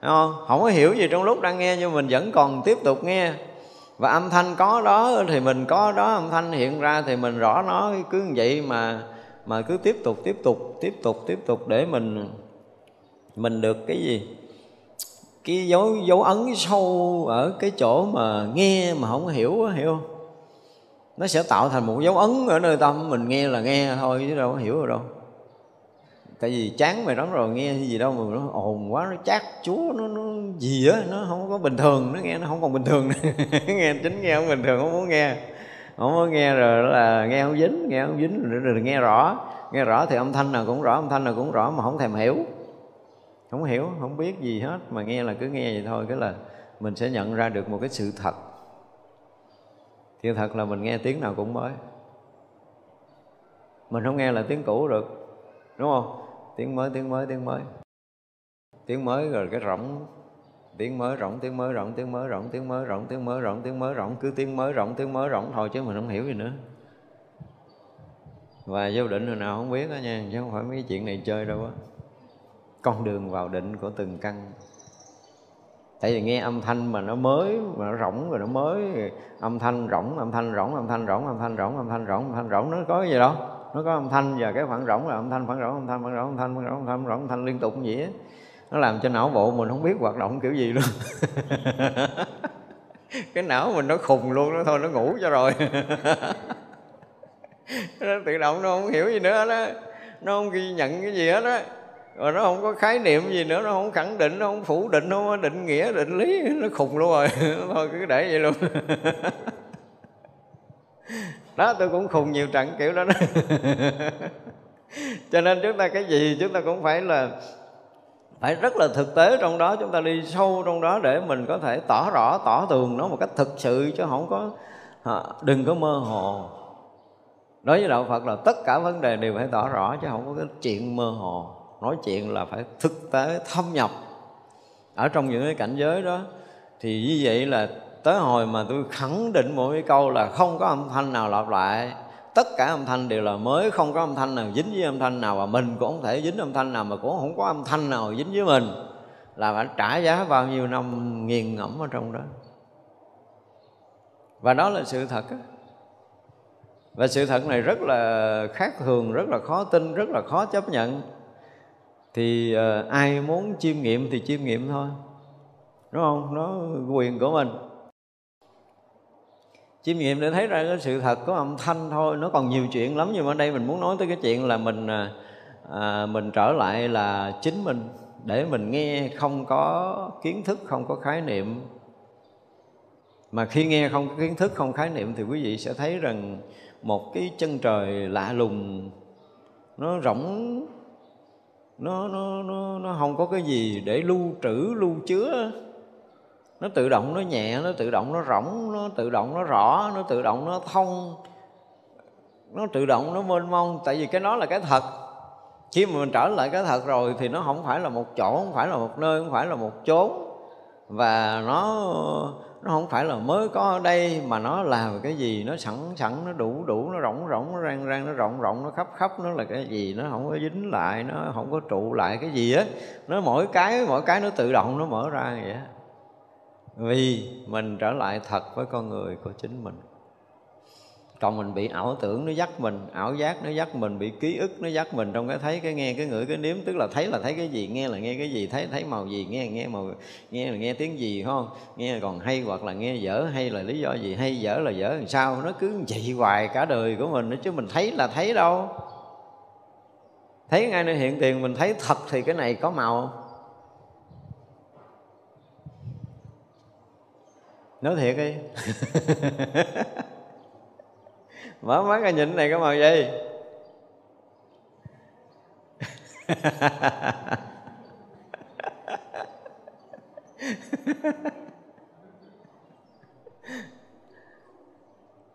Không? Không có hiểu gì trong lúc đang nghe, nhưng mình vẫn còn tiếp tục nghe. Và âm thanh có đó thì mình có đó, âm thanh hiện ra thì mình rõ nó, cứ như vậy mà mà cứ tiếp tục tiếp tục tiếp tục tiếp tục để mình mình được cái gì? Cái dấu dấu ấn sâu ở cái chỗ mà nghe mà không hiểu hiểu không? Nó sẽ tạo thành một dấu ấn ở nơi tâm mình nghe là nghe thôi chứ đâu có hiểu rồi đâu. Tại vì chán mày lắm rồi nghe gì đâu mà nó ồn quá nó chát chúa nó, nó gì á nó không có bình thường nó nghe nó không còn bình thường nghe chính nghe không bình thường không muốn nghe không có nghe rồi là nghe không dính nghe không dính rồi, rồi nghe rõ. Nghe rõ thì âm thanh nào cũng rõ âm thanh nào cũng rõ mà không thèm hiểu. Không hiểu không biết gì hết. Mà nghe là cứ nghe vậy thôi cái là mình sẽ nhận ra được một cái sự thật. Thì thật là mình nghe tiếng nào cũng mới. Mình không nghe là tiếng cũ được đúng không? Tiếng mới tiếng mới tiếng mới. Tiếng mới rồi cái rỗng tiếng mới rộng tiếng mới rộng tiếng mới rộng tiếng mới rộng tiếng mới rộng tiếng mới rộng cứ tiếng mới rộng tiếng mới rộng thôi chứ mình không hiểu gì nữa. Và vô định hồi nào không biết đó nha, chứ không phải mấy chuyện này chơi đâu á. Con đường vào định của từng căn. Tại vì nghe âm thanh mà nó mới, mà nó rỗng rồi nó mới, âm thanh rỗng, âm thanh rỗng, âm thanh rỗng, âm thanh rỗng, âm thanh rỗng, âm thanh rỗng, nó có cái gì đâu. Nó có âm thanh và cái khoảng rỗng là âm thanh, khoảng rỗng, âm thanh, khoảng rỗng, âm thanh, khoảng rỗng, âm thanh rỗng, âm thanh liên tục như vậy nó làm cho não bộ mình không biết hoạt động kiểu gì luôn. Cái não mình nó khùng luôn nó thôi nó ngủ cho rồi. Nó tự động nó không hiểu gì nữa đó. Nó không ghi nhận cái gì hết á. Rồi nó không có khái niệm gì nữa nó không khẳng định nó không phủ định nó không định nghĩa định lý nó khùng luôn rồi. Thôi cứ để vậy luôn. Đó tôi cũng khùng nhiều trận kiểu đó, đó. cho nên chúng ta cái gì chúng ta cũng phải là phải rất là thực tế trong đó, chúng ta đi sâu trong đó để mình có thể tỏ rõ, tỏ tường nó một cách thực sự chứ không có đừng có mơ hồ. Đối với đạo phật là tất cả vấn đề đều phải tỏ rõ chứ không có cái chuyện mơ hồ. Nói chuyện là phải thực tế, thâm nhập. Ở trong những cái cảnh giới đó, thì như vậy là tới hồi mà tôi khẳng định một cái câu là không có âm thanh nào lặp lại tất cả âm thanh đều là mới không có âm thanh nào dính với âm thanh nào và mình cũng không thể dính âm thanh nào mà cũng không có âm thanh nào dính với mình. Là phải trả giá bao nhiêu năm nghiền ngẫm ở trong đó. Và đó là sự thật đó. và sự thật này rất là khác thường rất là khó tin rất là khó chấp nhận. Thì uh, ai muốn chiêm nghiệm thì chiêm nghiệm thôi. Đúng không? Nó quyền của mình chiêm nghiệm để thấy ra cái sự thật có âm thanh thôi nó còn nhiều chuyện lắm. Nhưng mà ở đây mình muốn nói tới cái chuyện là mình à, à, mình trở lại là chính mình để mình nghe không có kiến thức không có khái niệm. Mà khi nghe không có kiến thức không khái niệm thì quý vị sẽ thấy rằng một cái chân trời lạ lùng nó rỗng nó nó nó nó không có cái gì để lưu trữ lưu chứa nó tự động nó nhẹ, nó tự động nó rỗng, nó tự động nó rõ, nó tự động nó thông. Nó tự động nó mênh mông, tại vì cái đó là cái thật. Khi mà mình trở lại cái thật rồi thì nó không phải là một chỗ, không phải là một nơi, không phải là một chốn. Và nó nó không phải là mới có ở đây, mà nó là cái gì nó sẵn sẵn, nó đủ đủ, nó rộng rộng nó rang rang, nó rộng rộng, nó khắp khắp, nó là cái gì nó không có dính lại, nó không có trụ lại cái gì á. Nó mỗi cái mỗi cái nó tự động nó mở ra vậy á vì mình trở lại thật với con người của chính mình. Còn mình bị ảo tưởng nó dắt mình, ảo giác nó dắt mình, bị ký ức nó dắt mình trong cái thấy, cái nghe, cái ngửi, cái nếm, tức là thấy là thấy cái gì, nghe là nghe cái gì, thấy thấy màu gì, nghe nghe màu, nghe là nghe tiếng gì không? Nghe còn hay hoặc là nghe dở, hay là lý do gì, hay dở là dở, làm sao? Nó cứ vậy hoài cả đời của mình chứ mình thấy là thấy đâu. Thấy ngay nơi hiện tiền, mình thấy thật thì cái này có màu không? Nói thiệt đi. Mở mắt ra nhìn này có màu gì?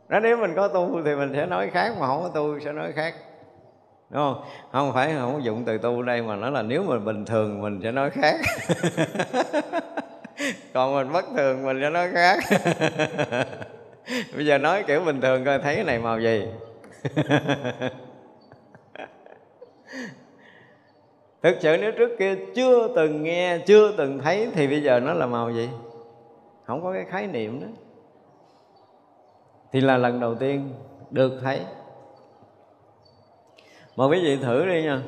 Đó, nếu mình có tu thì mình sẽ nói khác, mà không có tu sẽ nói khác. Đúng không? Không phải không có dụng từ tu đây, mà nó là nếu mà bình thường mình sẽ nói khác. còn mình bất thường, mình cho nó khác. Bây giờ nói kiểu bình thường coi, thấy cái này màu gì? Thực sự nếu trước kia chưa từng nghe, chưa từng thấy thì bây giờ nó là màu gì? Không có cái khái niệm đó. Thì là lần đầu tiên được thấy. Mà quý vị thử đi nha.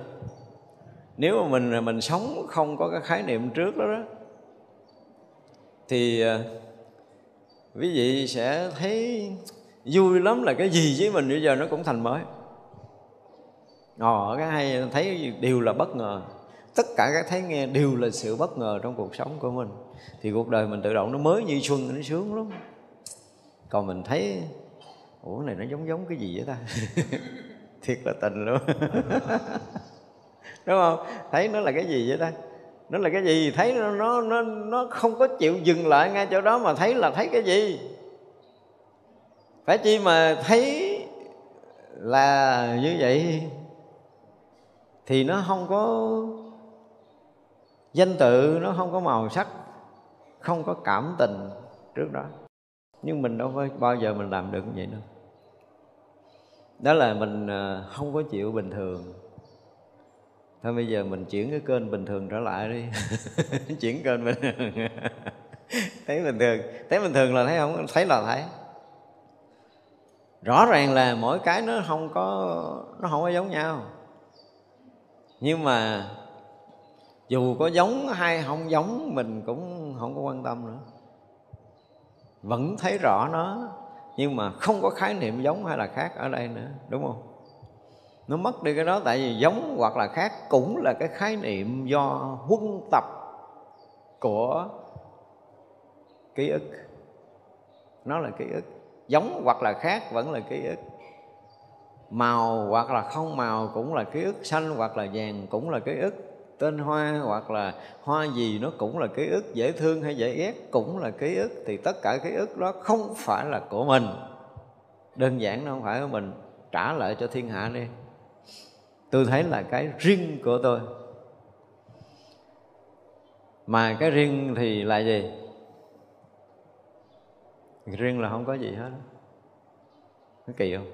Nếu mà mình mình sống không có cái khái niệm trước đó đó thì à, quý vị sẽ thấy vui lắm là cái gì với mình bây giờ nó cũng thành mới. Ồ, cái hay thấy đều là bất ngờ. Tất cả các thấy nghe đều là sự bất ngờ trong cuộc sống của mình. Thì cuộc đời mình tự động nó mới như xuân nó sướng lắm. Còn mình thấy ủa này nó giống giống cái gì vậy ta? Thiệt là tình luôn. Đúng không? Thấy nó là cái gì vậy ta? Nó là cái gì? Thấy nó nó nó nó không có chịu dừng lại ngay chỗ đó mà thấy là thấy cái gì? Phải chi mà thấy là như vậy thì nó không có danh tự, nó không có màu sắc, không có cảm tình trước đó. Nhưng mình đâu có bao giờ mình làm được như vậy đâu. Đó là mình à, không có chịu bình thường thôi bây giờ mình chuyển cái kênh bình thường trở lại đi. Chuyển kênh bình thường. Thấy bình thường. Thấy bình thường là thấy không? Thấy là thấy. Rõ ràng là mỗi cái nó không có, nó không có giống nhau. Nhưng mà dù có giống hay không giống, mình cũng không có quan tâm nữa. Vẫn thấy rõ nó, nhưng mà không có khái niệm giống hay là khác ở đây nữa, đúng không? Nó mất đi cái đó tại vì giống hoặc là khác cũng là cái khái niệm do huân tập của ký ức. Nó là ký ức. Giống hoặc là khác vẫn là ký ức. Màu hoặc là không màu cũng là ký ức. Xanh hoặc là vàng cũng là ký ức. Tên hoa hoặc là hoa gì nó cũng là ký ức. Dễ thương hay dễ ghét cũng là ký ức. Thì tất cả ký ức đó không phải là của mình. Đơn giản nó không phải của mình. Trả lại cho thiên hạ đi tôi thấy là cái riêng của tôi. Mà cái riêng thì là gì? Riêng là không có gì hết. Nó kỳ không?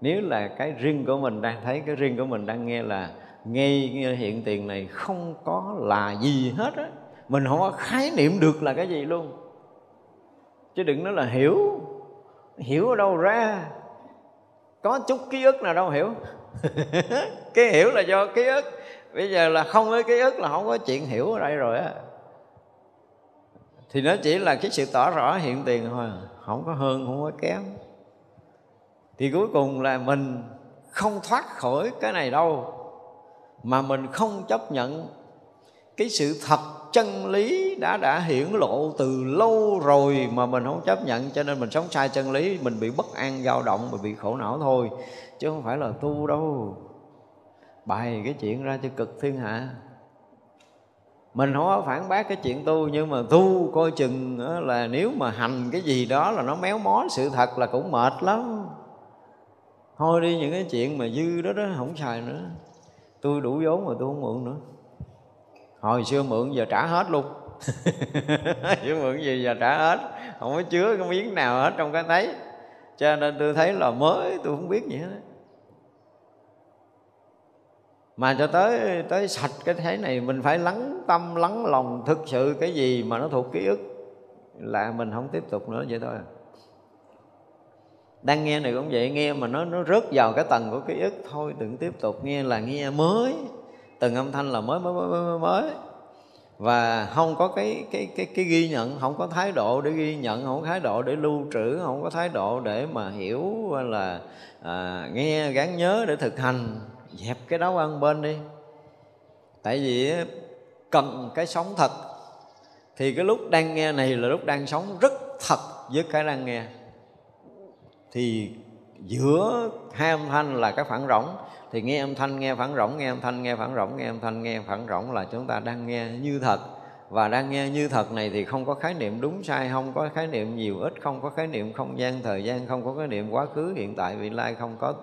Nếu là cái riêng của mình đang thấy, cái riêng của mình đang nghe là ngay hiện tiền này không có là gì hết á. Mình không có khái niệm được là cái gì luôn. Chứ đừng nói là hiểu. Hiểu ở đâu ra? Có chút ký ức nào đâu, hiểu? Cái hiểu là do ký ức. Bây giờ là không có ký ức là không có chuyện hiểu ở đây rồi á. Thì nó chỉ là cái sự tỏ rõ hiện tiền thôi à. không có hơn, không có kém. Thì cuối cùng là mình không thoát khỏi cái này đâu, mà mình không chấp nhận cái sự thật chân lý đã đã hiển lộ từ lâu rồi mà mình không chấp nhận, cho nên mình sống sai chân lý, mình bị bất an, dao động mình bị khổ não thôi, chứ không phải là tu đâu. Bày cái chuyện ra cho cực thiên hạ. Mình không có phản bác cái chuyện tu, nhưng mà tu coi chừng là nếu mà hành cái gì đó là nó méo mó sự thật là cũng mệt lắm. Thôi đi, những cái chuyện mà dư đó đó không xài nữa. Tôi đủ vốn mà tôi không mượn nữa hồi xưa mượn giờ trả hết luôn. Chứ mượn gì giờ trả hết. Không có chứa cái miếng nào hết trong cái thấy. Cho nên tôi thấy là mới, tôi không biết gì hết mà cho tới tới sạch cái thế này, mình phải lắng tâm, lắng lòng thực sự cái gì mà nó thuộc ký ức là mình không tiếp tục nữa, vậy thôi à. đang nghe này cũng vậy, nghe mà nó nó rớt vào cái tầng của ký ức, thôi đừng tiếp tục, nghe là nghe mới từng âm thanh là mới mới mới mới, mới. và không có cái cái cái cái ghi nhận không có thái độ để ghi nhận không có thái độ để lưu trữ không có thái độ để mà hiểu là à, nghe gắn nhớ để thực hành. Dẹp cái đó ăn bên đi. Tại vì cần cái sống thật. Thì cái lúc đang nghe này là lúc đang sống rất thật với cái đang nghe. Thì giữa hai âm thanh là cái phản rỗng. Thì nghe âm thanh, nghe phản rỗng, nghe âm thanh, nghe phản rỗng, nghe âm thanh, nghe phản rỗng là chúng ta đang nghe như thật. Và đang nghe như thật này thì không có khái niệm đúng sai, không có khái niệm nhiều ít, không có khái niệm không gian, thời gian, không có khái niệm quá khứ, hiện tại, vị lai, không có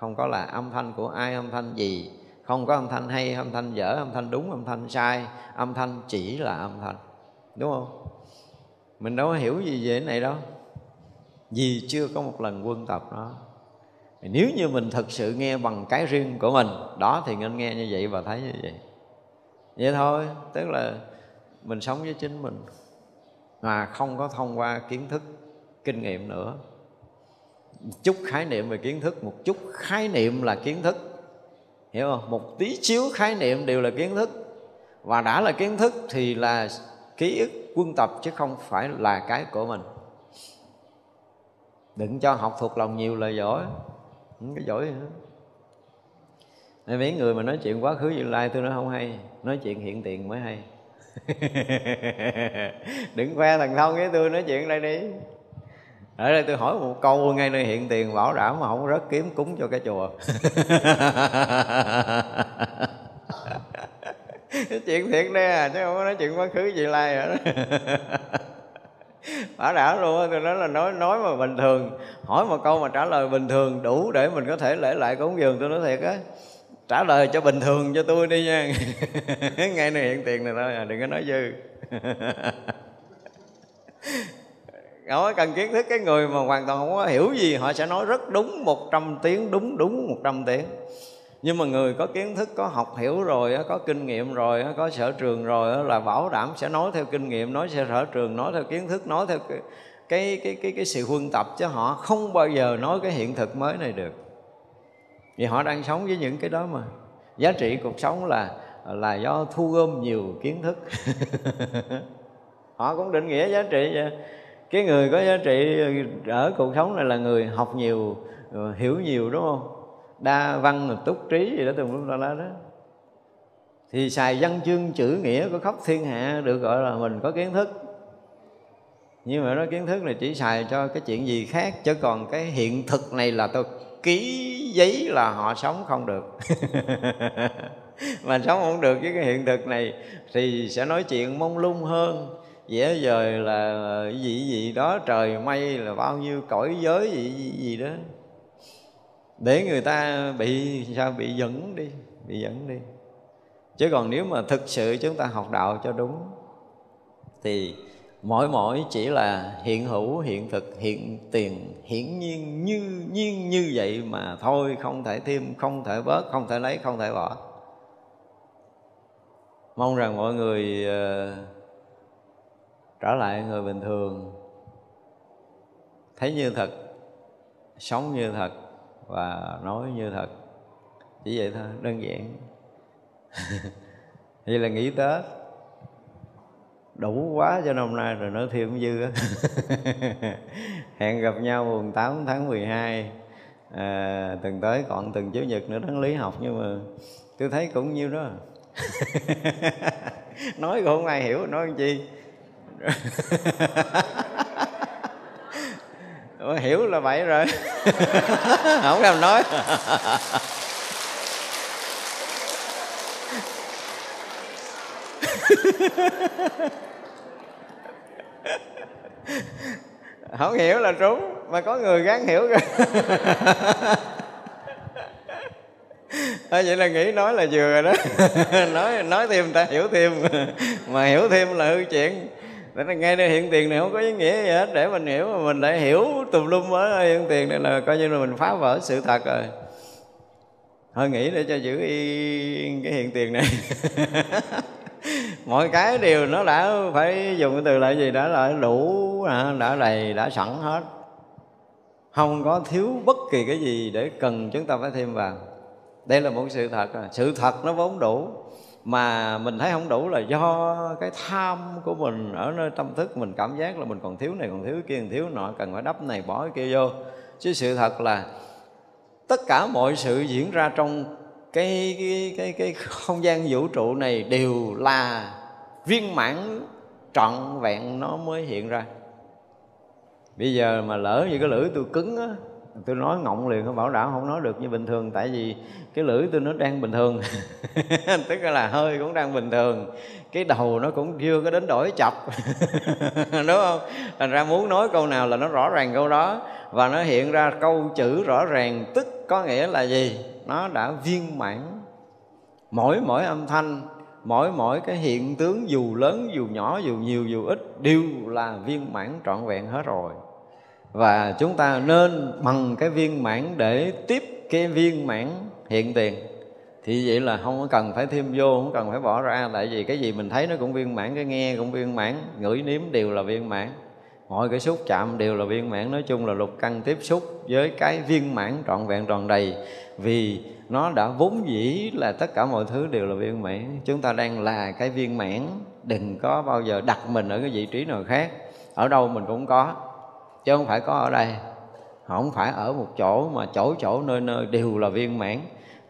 không có là âm thanh của ai, âm thanh gì. Không có âm thanh hay, âm thanh dở, âm thanh đúng, âm thanh sai. Âm thanh chỉ là âm thanh. Đúng không? Mình đâu có hiểu gì về cái này đâu vì chưa có một lần quân tập đó. Nếu như mình thật sự nghe bằng cái riêng của mình, đó thì nên nghe như vậy và thấy như vậy. Vậy thôi, tức là mình sống với chính mình mà không có thông qua kiến thức, kinh nghiệm nữa. Chút khái niệm về kiến thức, một chút khái niệm là kiến thức. Hiểu không? Một tí xíu khái niệm đều là kiến thức. Và đã là kiến thức thì là ký ức quân tập chứ không phải là cái của mình đừng cho học thuộc lòng nhiều là giỏi. Không có giỏi nữa Nên mấy người mà nói chuyện quá khứ như lai, tôi nói không hay. Nói chuyện hiện tiền mới hay. Đừng khoe thằng thông với tôi, nói chuyện đây đi. Ở đây tôi hỏi một câu, ngay nơi hiện tiền bảo đảm mà không rớt kiếm cúng cho cái chùa. Chuyện thiệt đây à chứ không có nói chuyện quá khứ gì lai hả? bả đã luôn á, tôi nói là nói nói mà bình thường. Hỏi một câu mà trả lời bình thường đủ để mình có thể lễ lại cúng dường, tôi nói thiệt á, trả lời cho bình thường cho tôi đi nha. Ngay này hiện tiền này thôi à đừng có nói dư. Không cần kiến thức cái người mà hoàn toàn không có hiểu gì, họ sẽ nói rất đúng 100 tiếng đúng đúng 100 tiếng nhưng mà người có kiến thức có học hiểu rồi có kinh nghiệm rồi có sở trường rồi là bảo đảm sẽ nói theo kinh nghiệm nói theo sở trường nói theo kiến thức nói theo cái cái cái cái, cái sự huân tập chứ họ. Không bao giờ nói cái hiện thực mới này được. Vì họ đang sống với những cái đó mà. Giá trị cuộc sống là là do thu gom nhiều kiến thức. Họ cũng định nghĩa giá trị vậy. Cái người có giá trị ở cuộc sống này là người học nhiều ờ, hiểu nhiều đúng không? Đa văn túc trí gì đó tùm lum la la đó. Thì xài văn chương chữ nghĩa của khắp thiên hạ được gọi là mình có kiến thức. Nhưng mà nói kiến thức này chỉ xài cho cái chuyện gì khác chứ còn cái hiện thực này là tôi ký giấy là họ sống không được. Mà sống không được với cái hiện thực này thì sẽ nói chuyện mông lung hơn. Dễ dời là ờ, gì gì đó trời mây là bao nhiêu cõi giới gì gì, gì đó để người ta bị sao bị dẫn đi bị dẫn đi. Chứ còn nếu mà thực sự chúng ta học đạo cho đúng thì mỗi mỗi chỉ là hiện hữu hiện thực hiện tiền hiển nhiên như nhiên như vậy mà thôi không thể thêm không thể bớt không thể lấy không thể bỏ. Mong rằng mọi người uh, trở lại người bình thường. Thấy như thật sống như thật và nói như thật. Chỉ vậy thôi đơn giản. Vậy là nghỉ tết. Đủ quá cho năm nay rồi nói thêm dư á. Hẹn gặp nhau mùng 8 tháng 12 à, tuần tới còn tuần chủ nhật nữa tháng lý học nhưng mà tôi thấy cũng nhiêu đó. Nói cũng không ai hiểu nói làm Ủa, hiểu là vậy rồi. Không làm nói. Không hiểu là trúng mà có người gắng hiểu rồi. À, vậy là nghĩ nói là vừa rồi đó. Nói nói thêm ta hiểu thêm. Mà hiểu thêm là hư chuyện. Thế là ngay đây hiện tiền này không có ý nghĩa gì hết Để mình hiểu mà mình lại hiểu tùm lum ở hiện tiền này là coi như là mình phá vỡ sự thật rồi. Thôi nghĩ để cho giữ yên cái hiện tiền này. Mọi cái đều nó đã phải dùng cái từ lại gì đã là đủ, à, đã đầy, đã sẵn hết. Không có thiếu bất kỳ cái gì để cần chúng ta phải thêm vào. Đây là một sự thật Sự thật nó vốn đủ mà mình thấy không đủ là do cái tham của mình ở nơi tâm thức mình cảm giác là mình còn thiếu này còn thiếu kia còn thiếu nọ cần phải đắp này bỏ cái kia vô. Chứ sự thật là tất cả mọi sự diễn ra trong cái cái cái, cái không gian vũ trụ này đều là viên mãn trọn vẹn nó mới hiện ra. Bây giờ mà lỡ như cái lưỡi tôi cứng á tôi nói ngọng liền nó bảo đảm không nói được như bình thường, tại vì cái lưỡi tôi nó đang bình thường. Tức là hơi cũng đang bình thường. Cái đầu nó cũng chưa có đến đổi chập. Đúng không? Thành ra muốn nói câu nào là nó rõ ràng câu đó. Và nó hiện ra câu chữ rõ ràng, tức có nghĩa là gì? Nó đã viên mãn. Mỗi mỗi âm thanh, mỗi mỗi cái hiện tướng dù lớn, dù nhỏ, dù nhiều, dù ít, đều là viên mãn trọn vẹn hết rồi và chúng ta nên bằng cái viên mãn để tiếp cái viên mãn hiện tiền. Thì vậy là không cần phải thêm vô, không cần phải bỏ ra. Tại vì cái gì mình thấy nó cũng viên mãn, cái nghe cũng viên mãn, ngửi nếm đều là viên mãn. Mọi cái xúc chạm đều là viên mãn. Nói chung là lục căn tiếp xúc với cái viên mãn trọn vẹn tròn đầy. Vì nó đã vốn dĩ là tất cả mọi thứ đều là viên mãn. Chúng ta đang là cái viên mãn, đừng có bao giờ đặt mình ở cái vị trí nào khác. Ở đâu mình cũng có chứ không phải có ở đây. Không phải ở một chỗ mà chỗ chỗ nơi nơi đều là viên mãn.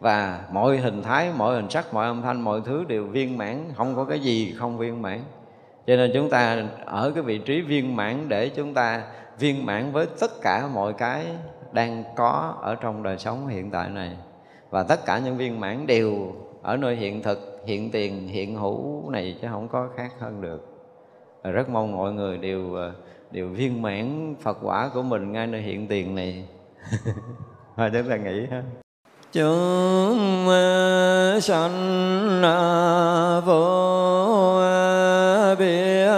Và mọi hình thái, mọi hình sắc, mọi âm thanh, mọi thứ đều viên mãn. Không có cái gì không viên mãn. Cho nên chúng ta ở cái vị trí viên mãn để chúng ta viên mãn với tất cả mọi cái đang có ở trong đời sống hiện tại này. Và tất cả những viên mãn đều ở nơi hiện thực, hiện tiền, hiện hữu này chứ không có khác hơn được. Rất mong mọi người đều ờ, điều viên mãn Phật quả của mình ngay nơi hiện tiền này. Thôi chúng ta nghĩ ha. Chúng sanh vô biên